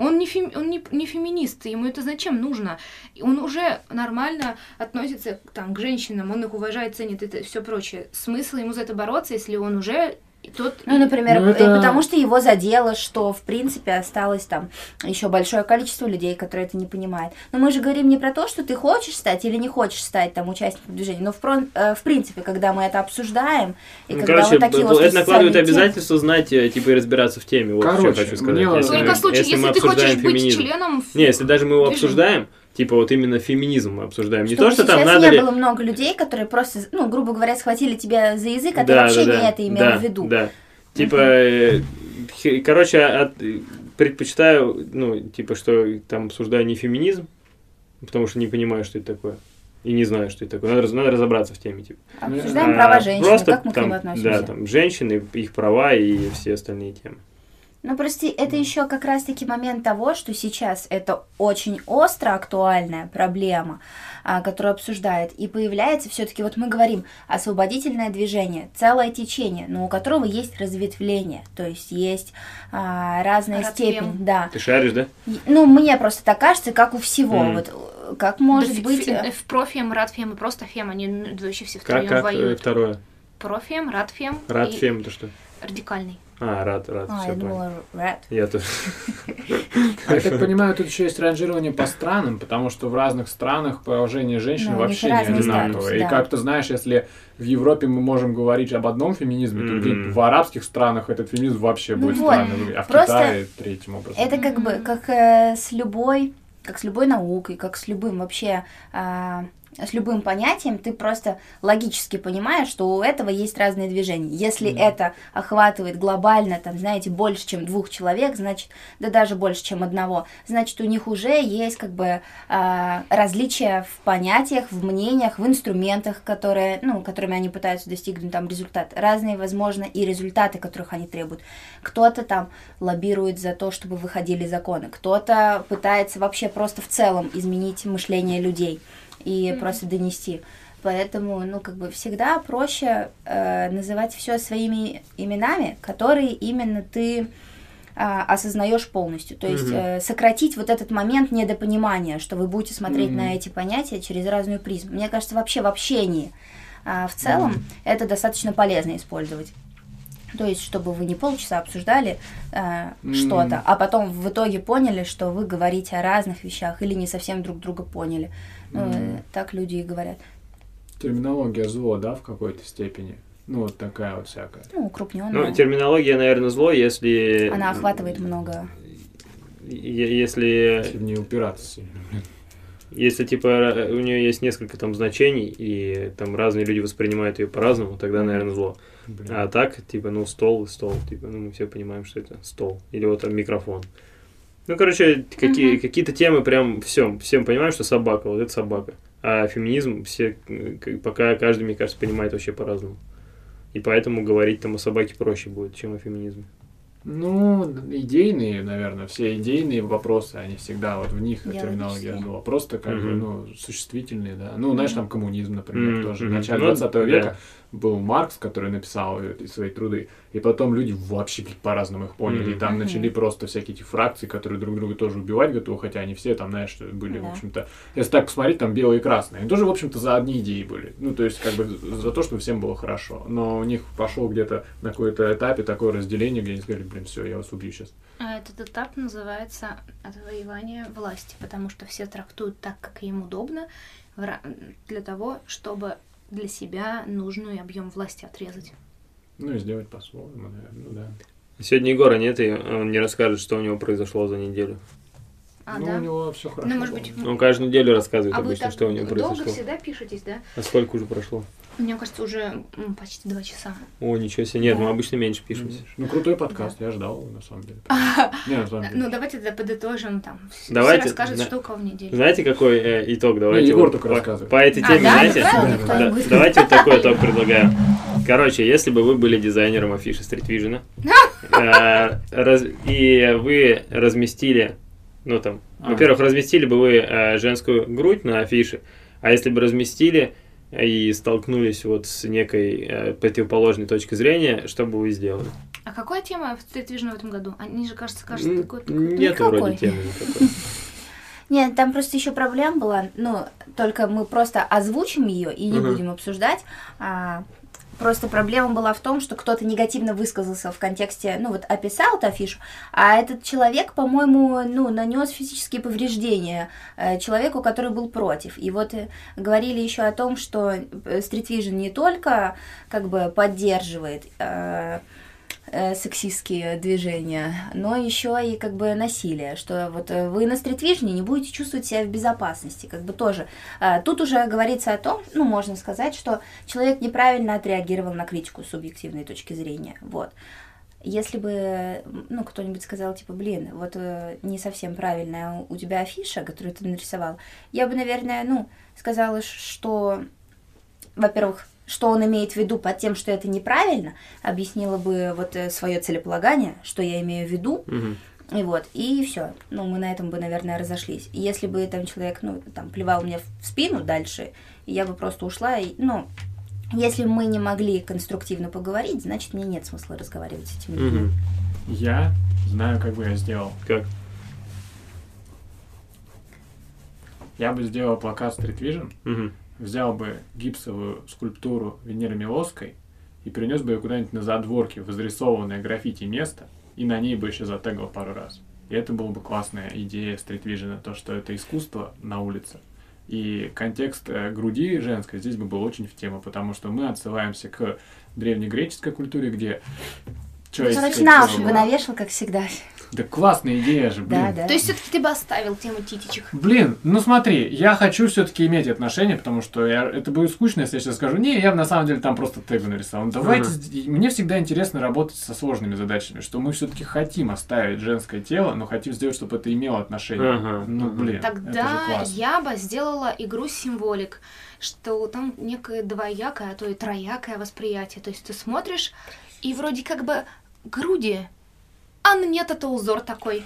A: он не, фем- он не, не феминист, ему это зачем нужно? И Он уже нормально относится там, к женщинам, он их уважает, ценит это все прочее. Смысл ему за это бороться, если он уже тот...
D: Ну, например,
C: Ну,
D: э,
C: это-
D: потому что его задело, что, в принципе, осталось там еще большое количество людей, которые это не понимают. Но мы же говорим не про то, что ты хочешь стать или не хочешь стать там участником движения, но в, про- э, в принципе, когда мы это обсуждаем, и
B: Ну,
D: когда
B: короче,
D: вот такие острые
B: это накладывает
D: темы-
B: обязательство знать, э, типа, и разбираться в теме. Вот что я
C: Короче,
B: хочу сказать.
C: мне вот-
B: Если
A: Только
B: мы-
A: в случае,
B: если
A: если, ты хочешь
B: обсуждаем
A: быть
B: феминизм.
A: членом...
B: Не, если даже мы его
A: движения.
B: обсуждаем, типа вот именно феминизм мы обсуждаем. Не
D: Чтобы
B: то, что там надо
D: не
B: ли...
D: было много людей, которые просто, ну, грубо говоря, схватили тебя за язык, а ты
B: Да,
D: вообще
B: да,
D: не
B: да,
D: это имел
B: да,
D: в виду.
B: Да. Типа, э, короче, от- предпочитаю, ну, типа, что там обсуждаю не феминизм, потому что не понимаю, что это такое. И не знаю, что это такое. Надо, надо разобраться в теме, типа.
D: Обсуждаем
B: А,
D: права женщин,
B: просто
D: как мы к
B: там,
D: ним относимся.
B: Да, там, женщины, их права и все остальные темы.
D: Ну, прости, это еще как раз-таки момент того, что сейчас это очень остро актуальная проблема, а, которую обсуждают, и появляется все-таки, вот мы говорим, освободительное движение, целое течение, но у которого есть разветвление, то есть есть а, разная
A: Родствен.
D: степень, да.
B: Ты шаришь, да?
D: И- Ну, мне просто так кажется, как у всего,
B: Мгм.
D: вот как может
A: Да,
D: быть...
A: фе-
D: э,
A: В профем, радфем и просто фем, они вообще все
B: Как,
A: втроем
B: как э,
A: воюют.
B: второе?
A: Профем, радфем и
B: Радфем, это что?
A: радикальный.
B: А, рад, рад,
D: А,
B: все
D: я
B: понял.
D: думала, red.
B: Я тоже.
C: А я так понимаю, тут еще есть ранжирование по странам, потому что в разных странах положение женщин
D: Ну,
C: вообще не одинаковое. И
D: да.
C: как ты знаешь, если в Европе мы можем говорить об одном феминизме, то где-то в арабских странах этот феминизм вообще
D: Ну
C: будет выглядеть, а в
D: Просто
C: Китае третьим образом.
D: Это как бы как э, с любой, как с любой наукой, как с любым вообще, а, с любым понятием, ты просто логически понимаешь, что у этого есть разные движения. Если
C: Мгм.
D: это охватывает глобально, там, знаете, больше, чем двух человек, значит, да даже больше, чем одного, значит, у них уже есть как бы а, различия в понятиях, в мнениях, в инструментах, которые, ну, которыми они пытаются достигнуть там результат. Разные, возможно, и результаты, которых они требуют. Кто-то там лоббирует за то, чтобы выходили законы, кто-то пытается вообще просто в целом изменить мышление людей и
A: Мгм.
D: просто донести. Поэтому, ну, как бы всегда проще э, называть все своими именами, которые именно ты а, осознаешь полностью. То есть
B: Мгм.
D: э, сократить вот этот момент недопонимания, что вы будете смотреть
C: Мгм.
D: на эти понятия через разную призму. Мне кажется, вообще в общении а, в целом это достаточно полезно использовать. То есть, чтобы вы не полчаса обсуждали э,
C: Мгм.
D: что-то, а потом в итоге поняли, что вы говорите о разных вещах или не совсем друг друга поняли. Ну, Э, так люди и говорят.
C: Терминология зло, да, в какой-то степени? Ну, вот такая вот всякая.
D: Ну, укрупненная.
B: Ну, терминология, наверное, зло, если...
D: Она охватывает много.
B: Если,
C: Если в нее упираться сильно.
B: если типа у нее есть несколько там значений, и там разные люди воспринимают ее по-разному, тогда, наверное, зло.
C: Блин.
B: А так, типа, ну, стол и стол, типа, ну, мы все понимаем, что это стол. Или вот там микрофон. Ну, короче, какие,
A: Мгм.
B: какие-то темы прям всем, всем понимаем, что собака, вот это собака. А феминизм все, пока каждый, мне кажется, понимает вообще по-разному. И поэтому говорить там о собаке проще будет, чем о феминизме.
C: Ну, идейные, наверное, все идейные вопросы, они всегда вот в них терминология зло. Просто как бы,
B: Мгм.
C: ну, существительные, да. Ну, знаешь, там коммунизм, например,
B: Мгм,
C: тоже. В начале
B: Ну,
C: 20
B: да.
C: века был Маркс, который написал эти свои труды, и потом люди вообще по-разному их поняли. И
B: Мгм.
C: там
D: Мгм.
C: начали просто всякие эти фракции, которые друг друга тоже убивать готовы, хотя они все там, знаешь, были, в
D: Да.
C: общем-то, если так посмотреть, там белые и красные. Они тоже, в общем-то, за одни идеи были. Ну, то есть, как бы за то, чтобы всем было хорошо. Но у них пошло где-то на какой-то этапе такое разделение, где они сказали, блин, все, я вас убью сейчас.
A: А Этот этап называется отвоевание власти, потому что все трактуют так, как им удобно, в для того, чтобы для себя нужный объем власти отрезать.
C: Ну и сделать по-своему, наверное, ну да.
B: Сегодня Егора нет, и он не расскажет, что у него произошло за неделю.
A: А,
C: ну,
A: да?
C: у него все хорошо.
A: Ну, может быть.
B: Он каждую неделю рассказывает
A: а вы
B: обычно,
A: так
B: что у него
A: долго
B: произошло.
A: всегда пишетесь, да?
B: А сколько уже прошло?
A: Мне кажется, уже почти два часа.
B: О, ничего себе. Нет,
D: Да.
B: мы обычно меньше пишемся.
C: Ну, крутой подкаст, я ждал, на самом деле. Не, на самом деле.
A: Ну, давайте тогда подытожим там. Все
B: Давайте,
A: расскажут,
B: да.
A: что у кого в неделе.
B: Знаете, какой э, итог? Давайте
C: Егор
B: вот
C: только
B: по,
C: рассказывает.
B: по этой
A: А,
B: теме,
A: да?
B: знаете? Да,
D: не
B: давайте вот такой итог предлагаю. Короче, если бы вы были дизайнером афиши Street Vision, э, раз- и вы разместили, ну там,
C: А.
B: во-первых, разместили бы вы э, женскую грудь на афише, а если бы разместили и столкнулись вот с некой э, противоположной точкой зрения, что бы вы сделали?
A: А какая тема в Vision в этом году? Они же, кажется, кажется,
B: М,
A: такой... такой-
B: Нет
D: Никакой.
B: вроде темы никакой.
D: Нет, там просто еще проблема была, ну, только мы просто озвучим ее и не будем обсуждать. Просто проблема была в том, что кто-то негативно высказался в контексте, ну, вот описал эту афишу, а этот человек, по-моему, ну, нанес физические повреждения э, человеку, который был против. И вот э, говорили еще о том, что э, Street Vision не только как бы поддерживает э, э, сексистские движения, но еще и как бы насилие, что вот э, вы на стритвижне не будете чувствовать себя в безопасности, как бы тоже. А, Тут уже говорится о том, ну, можно сказать, что человек неправильно отреагировал на критику с субъективной точки зрения, вот. Если бы, ну, кто-нибудь сказал, типа, блин, вот э, не совсем правильная у тебя афиша, которую ты нарисовал, я бы, наверное, ну, сказала, что, во-первых, что он имеет в виду под тем, что это неправильно, объяснила бы вот свое целеполагание, что я имею в виду, и вот, и все. Ну, мы на этом бы, наверное, разошлись. И если бы там человек, ну, там, плевал мне в спину дальше, я бы просто ушла, и, ну, если мы не могли конструктивно поговорить, значит, мне нет смысла разговаривать с этими людьми.
B: Мгм.
C: Я знаю, как бы я сделал.
B: Как?
C: Я бы сделал плакат Street Vision,
B: Мгм.
C: Взял бы гипсовую скульптуру Венеры Милоской и перенес бы ее куда-нибудь на задворке, в изрисованное граффити место, и на ней бы еще затегал пару раз. И это была бы классная идея стритвижена, то, что это искусство на улице. И контекст э, груди женской здесь бы был очень в тему, потому что мы отсылаемся к древнегреческой культуре, где...
D: Короче,
C: эти
D: на уши бы навешал, как всегда.
C: Да классная идея же, блин.
D: Да, да.
A: То есть все-таки ты бы оставил тему титичек.
C: Блин, ну смотри, я хочу все-таки иметь отношения, потому что я, это будет скучно, если я сейчас скажу, не, я на самом деле там просто тегу нарисовал. Ну, Давайте, с- мне всегда интересно работать со сложными задачами, что мы все-таки хотим оставить женское тело, но хотим сделать, чтобы это имело отношение.
B: Ага,
C: Ну, блин, это же
A: Тогда
C: класс.
A: я бы сделала игру символик, что там некое двоякое, а то и троякое восприятие. То есть ты смотришь, и вроде как бы груди, а нет, это узор такой.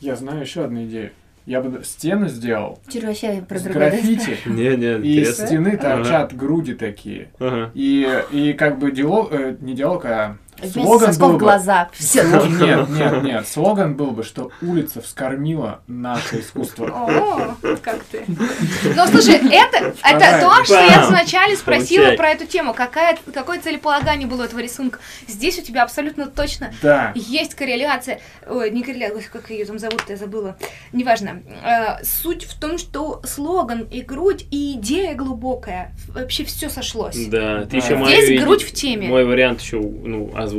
C: Я знаю еще одну идею. Я бы стены сделал с граффити,
B: Не, не,
C: и из
B: интересно.
C: стены
B: Ага.
C: торчат груди такие.
B: Ага.
C: И, и как бы диалог, э, не диалог, а слоган
D: сосков
C: был бы...
D: глаза. Все.
C: Нет, нет, нет. Слоган был бы, что улица вскормила наше искусство.
A: О, как ты. Ну, слушай, это, это то, что я вначале спросила
B: Получай.
A: про эту тему. Какая, какое целеполагание было у этого рисунка? Здесь у тебя абсолютно точно
C: Да.
A: есть корреляция. Ой, не корреляция, как ее там зовут, я забыла. Неважно. Э, суть в том, что слоган и грудь, и идея глубокая. Вообще все сошлось.
B: Да, ты
C: Да.
B: еще
A: Здесь грудь в теме.
B: Мой вариант еще, ну, озвучил.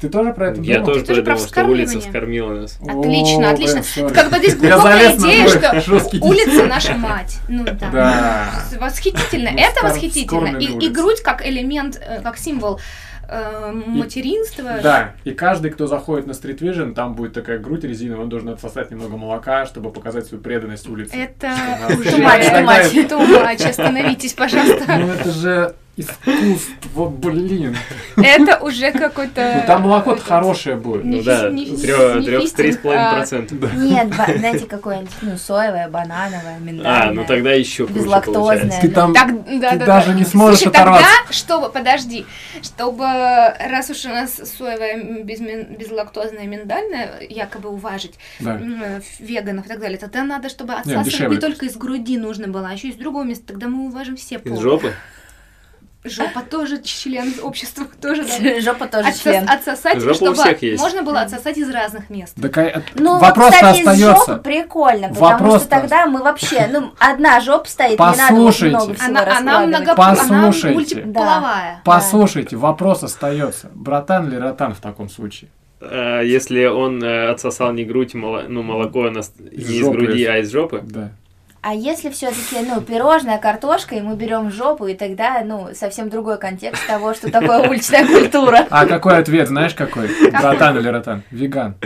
C: Ты тоже про это
B: Я
C: думал?
B: тоже
A: Ты тоже про
B: что улица вскормила нас.
A: Отлично,
C: О,
A: отлично.
C: блин.
A: Как бы здесь глубокая идея, что улица наша мать. Ну да.
C: Да.
A: Восхитительно.
C: Ну,
A: Это восхитительно. И, и грудь как элемент, э, как символ э, материнства.
C: Да, и каждый, кто заходит на Street Vision, там будет такая грудь резиновая, он должен отсосать немного молока, чтобы показать свою преданность улице.
A: Это
D: much. too much.
A: Остановитесь, пожалуйста.
C: Ну это же искусство, блин.
A: Это уже какой-то...
C: Ну там молоко-то
A: это-
C: хорошее будет.
B: Ну да, трех,
A: фистинг,
B: три с половиной
A: а-
B: процента.
D: Нет, ба- знаете, какое-нибудь, ну, соевое, банановое, миндальное.
B: А, ну тогда еще круче
D: Безлактозное.
B: получается.
C: Ты там
A: Так, да,
C: ты
A: да,
C: даже
A: да.
C: не сможешь
A: Слушай,
C: оторваться.
A: тогда, чтобы, подожди, чтобы, раз уж у нас соевое безлактозное миндальное, якобы уважить веганов и так далее, тогда надо, чтобы отсасывать не, только из груди нужно было, а еще из другого места, тогда мы уважим все
B: Из
A: полы.
B: жопы?
A: Жопа тоже член общества, тоже надо.
D: Жопа тоже
A: Отсос-
D: член.
A: отсосать,
B: Жопа у
A: чтобы
B: всех есть.
A: можно было отсосать из разных мест.
C: Да, ка-
D: Ну,
C: вопрос
D: вот, кстати, из жопы
C: остается.
D: прикольно, потому
C: Вопрос-то-
D: что тогда мы вообще, ну, одна жопа стоит, не надо
C: Послушайте.
D: много всего
A: Она, она, много, она
C: Послушайте.
A: мультиполовая.
C: Послушайте, вопрос остается. Братан или ротан в таком случае?
B: А, если он э, отсосал не грудь, ну, молоко не из
C: жопы,
B: груди,
C: если-
B: а из жопы,
C: Да.
D: А если все-таки, ну, пирожная картошка, и мы берем жопу, и тогда, ну, совсем другой контекст того, что такое уличная культура.
C: А какой ответ, знаешь какой? Братан или ротан? Веган.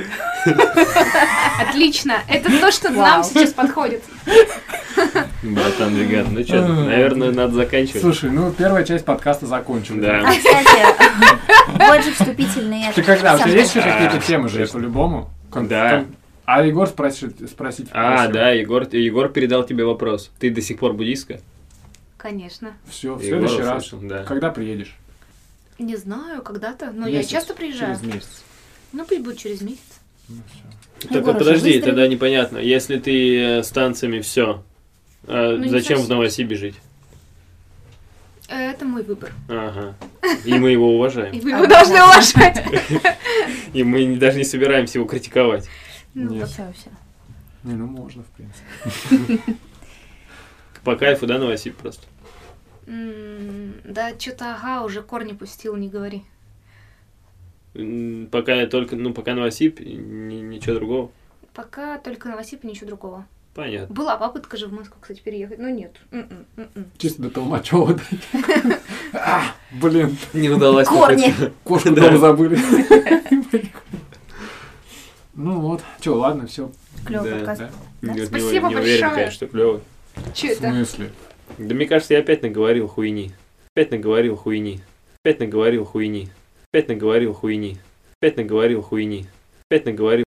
A: Отлично. Это то, что нам сейчас подходит.
B: братан веган. Ну что, наверное, надо заканчивать.
C: Слушай, ну первая часть подкаста закончена.
B: Да.
D: А, кстати, вот же вступительные.
C: Ты когда? У тебя есть еще
B: А,
C: какие-то темы же, по-любому? Кон-
B: Да.
C: кон- А Егор спросит, спросить
B: А,
C: попросил.
B: да, Егор, Егор передал тебе вопрос. Ты до сих пор буддистка?
A: Конечно.
C: Все, в
B: Егор
C: следующий раз.
B: услышал, да.
C: Когда приедешь?
A: Не знаю, когда-то, но я
C: Месяц.
A: часто приезжаю.
C: Через месяц.
A: Ну, пусть будет через месяц.
C: Ну.
B: Так
D: Егор
B: вот,
D: уже
B: подожди,
D: выздоровел?
B: тогда непонятно. Если ты э, с танцами все,
A: Ну, не
B: зачем в. Новосибе жить?
A: Это мой выбор.
B: Ага. И мы его
A: И
B: уважаем.
A: вы его должны уважать.
B: И мы даже не собираемся его критиковать.
A: Ну,
C: Нет.
D: Все, все.
C: Не, ну можно, в принципе.
B: По кайфу, да, Новосиб просто?
A: Да, что-то ага, уже корни пустил, не говори.
B: Пока я только, ну, пока Новосиб, ни- ничего другого.
A: Пока только Новосиб и ничего другого.
B: Понятно.
A: Была попытка же в Москву, кстати, переехать, но нет. М-м, м-м.
C: Чисто до Толмачева. А, Блин,
B: Не удалось.
D: Корни.
C: кошку дома забыли. Ну вот, что, ладно, все.
D: Клевый
B: Да,
D: подкаст.
C: Да?
D: Да?
B: Не, не-
A: Спасибо
B: не уверен,
A: большое.
B: конечно, что клево.
A: Чё
C: В
A: это?
C: смысле?
B: Да мне кажется, я опять наговорил хуйни. Опять наговорил хуйни. Опять наговорил хуйни. Опять наговорил хуйни. Опять наговорил хуйни. Опять наговорил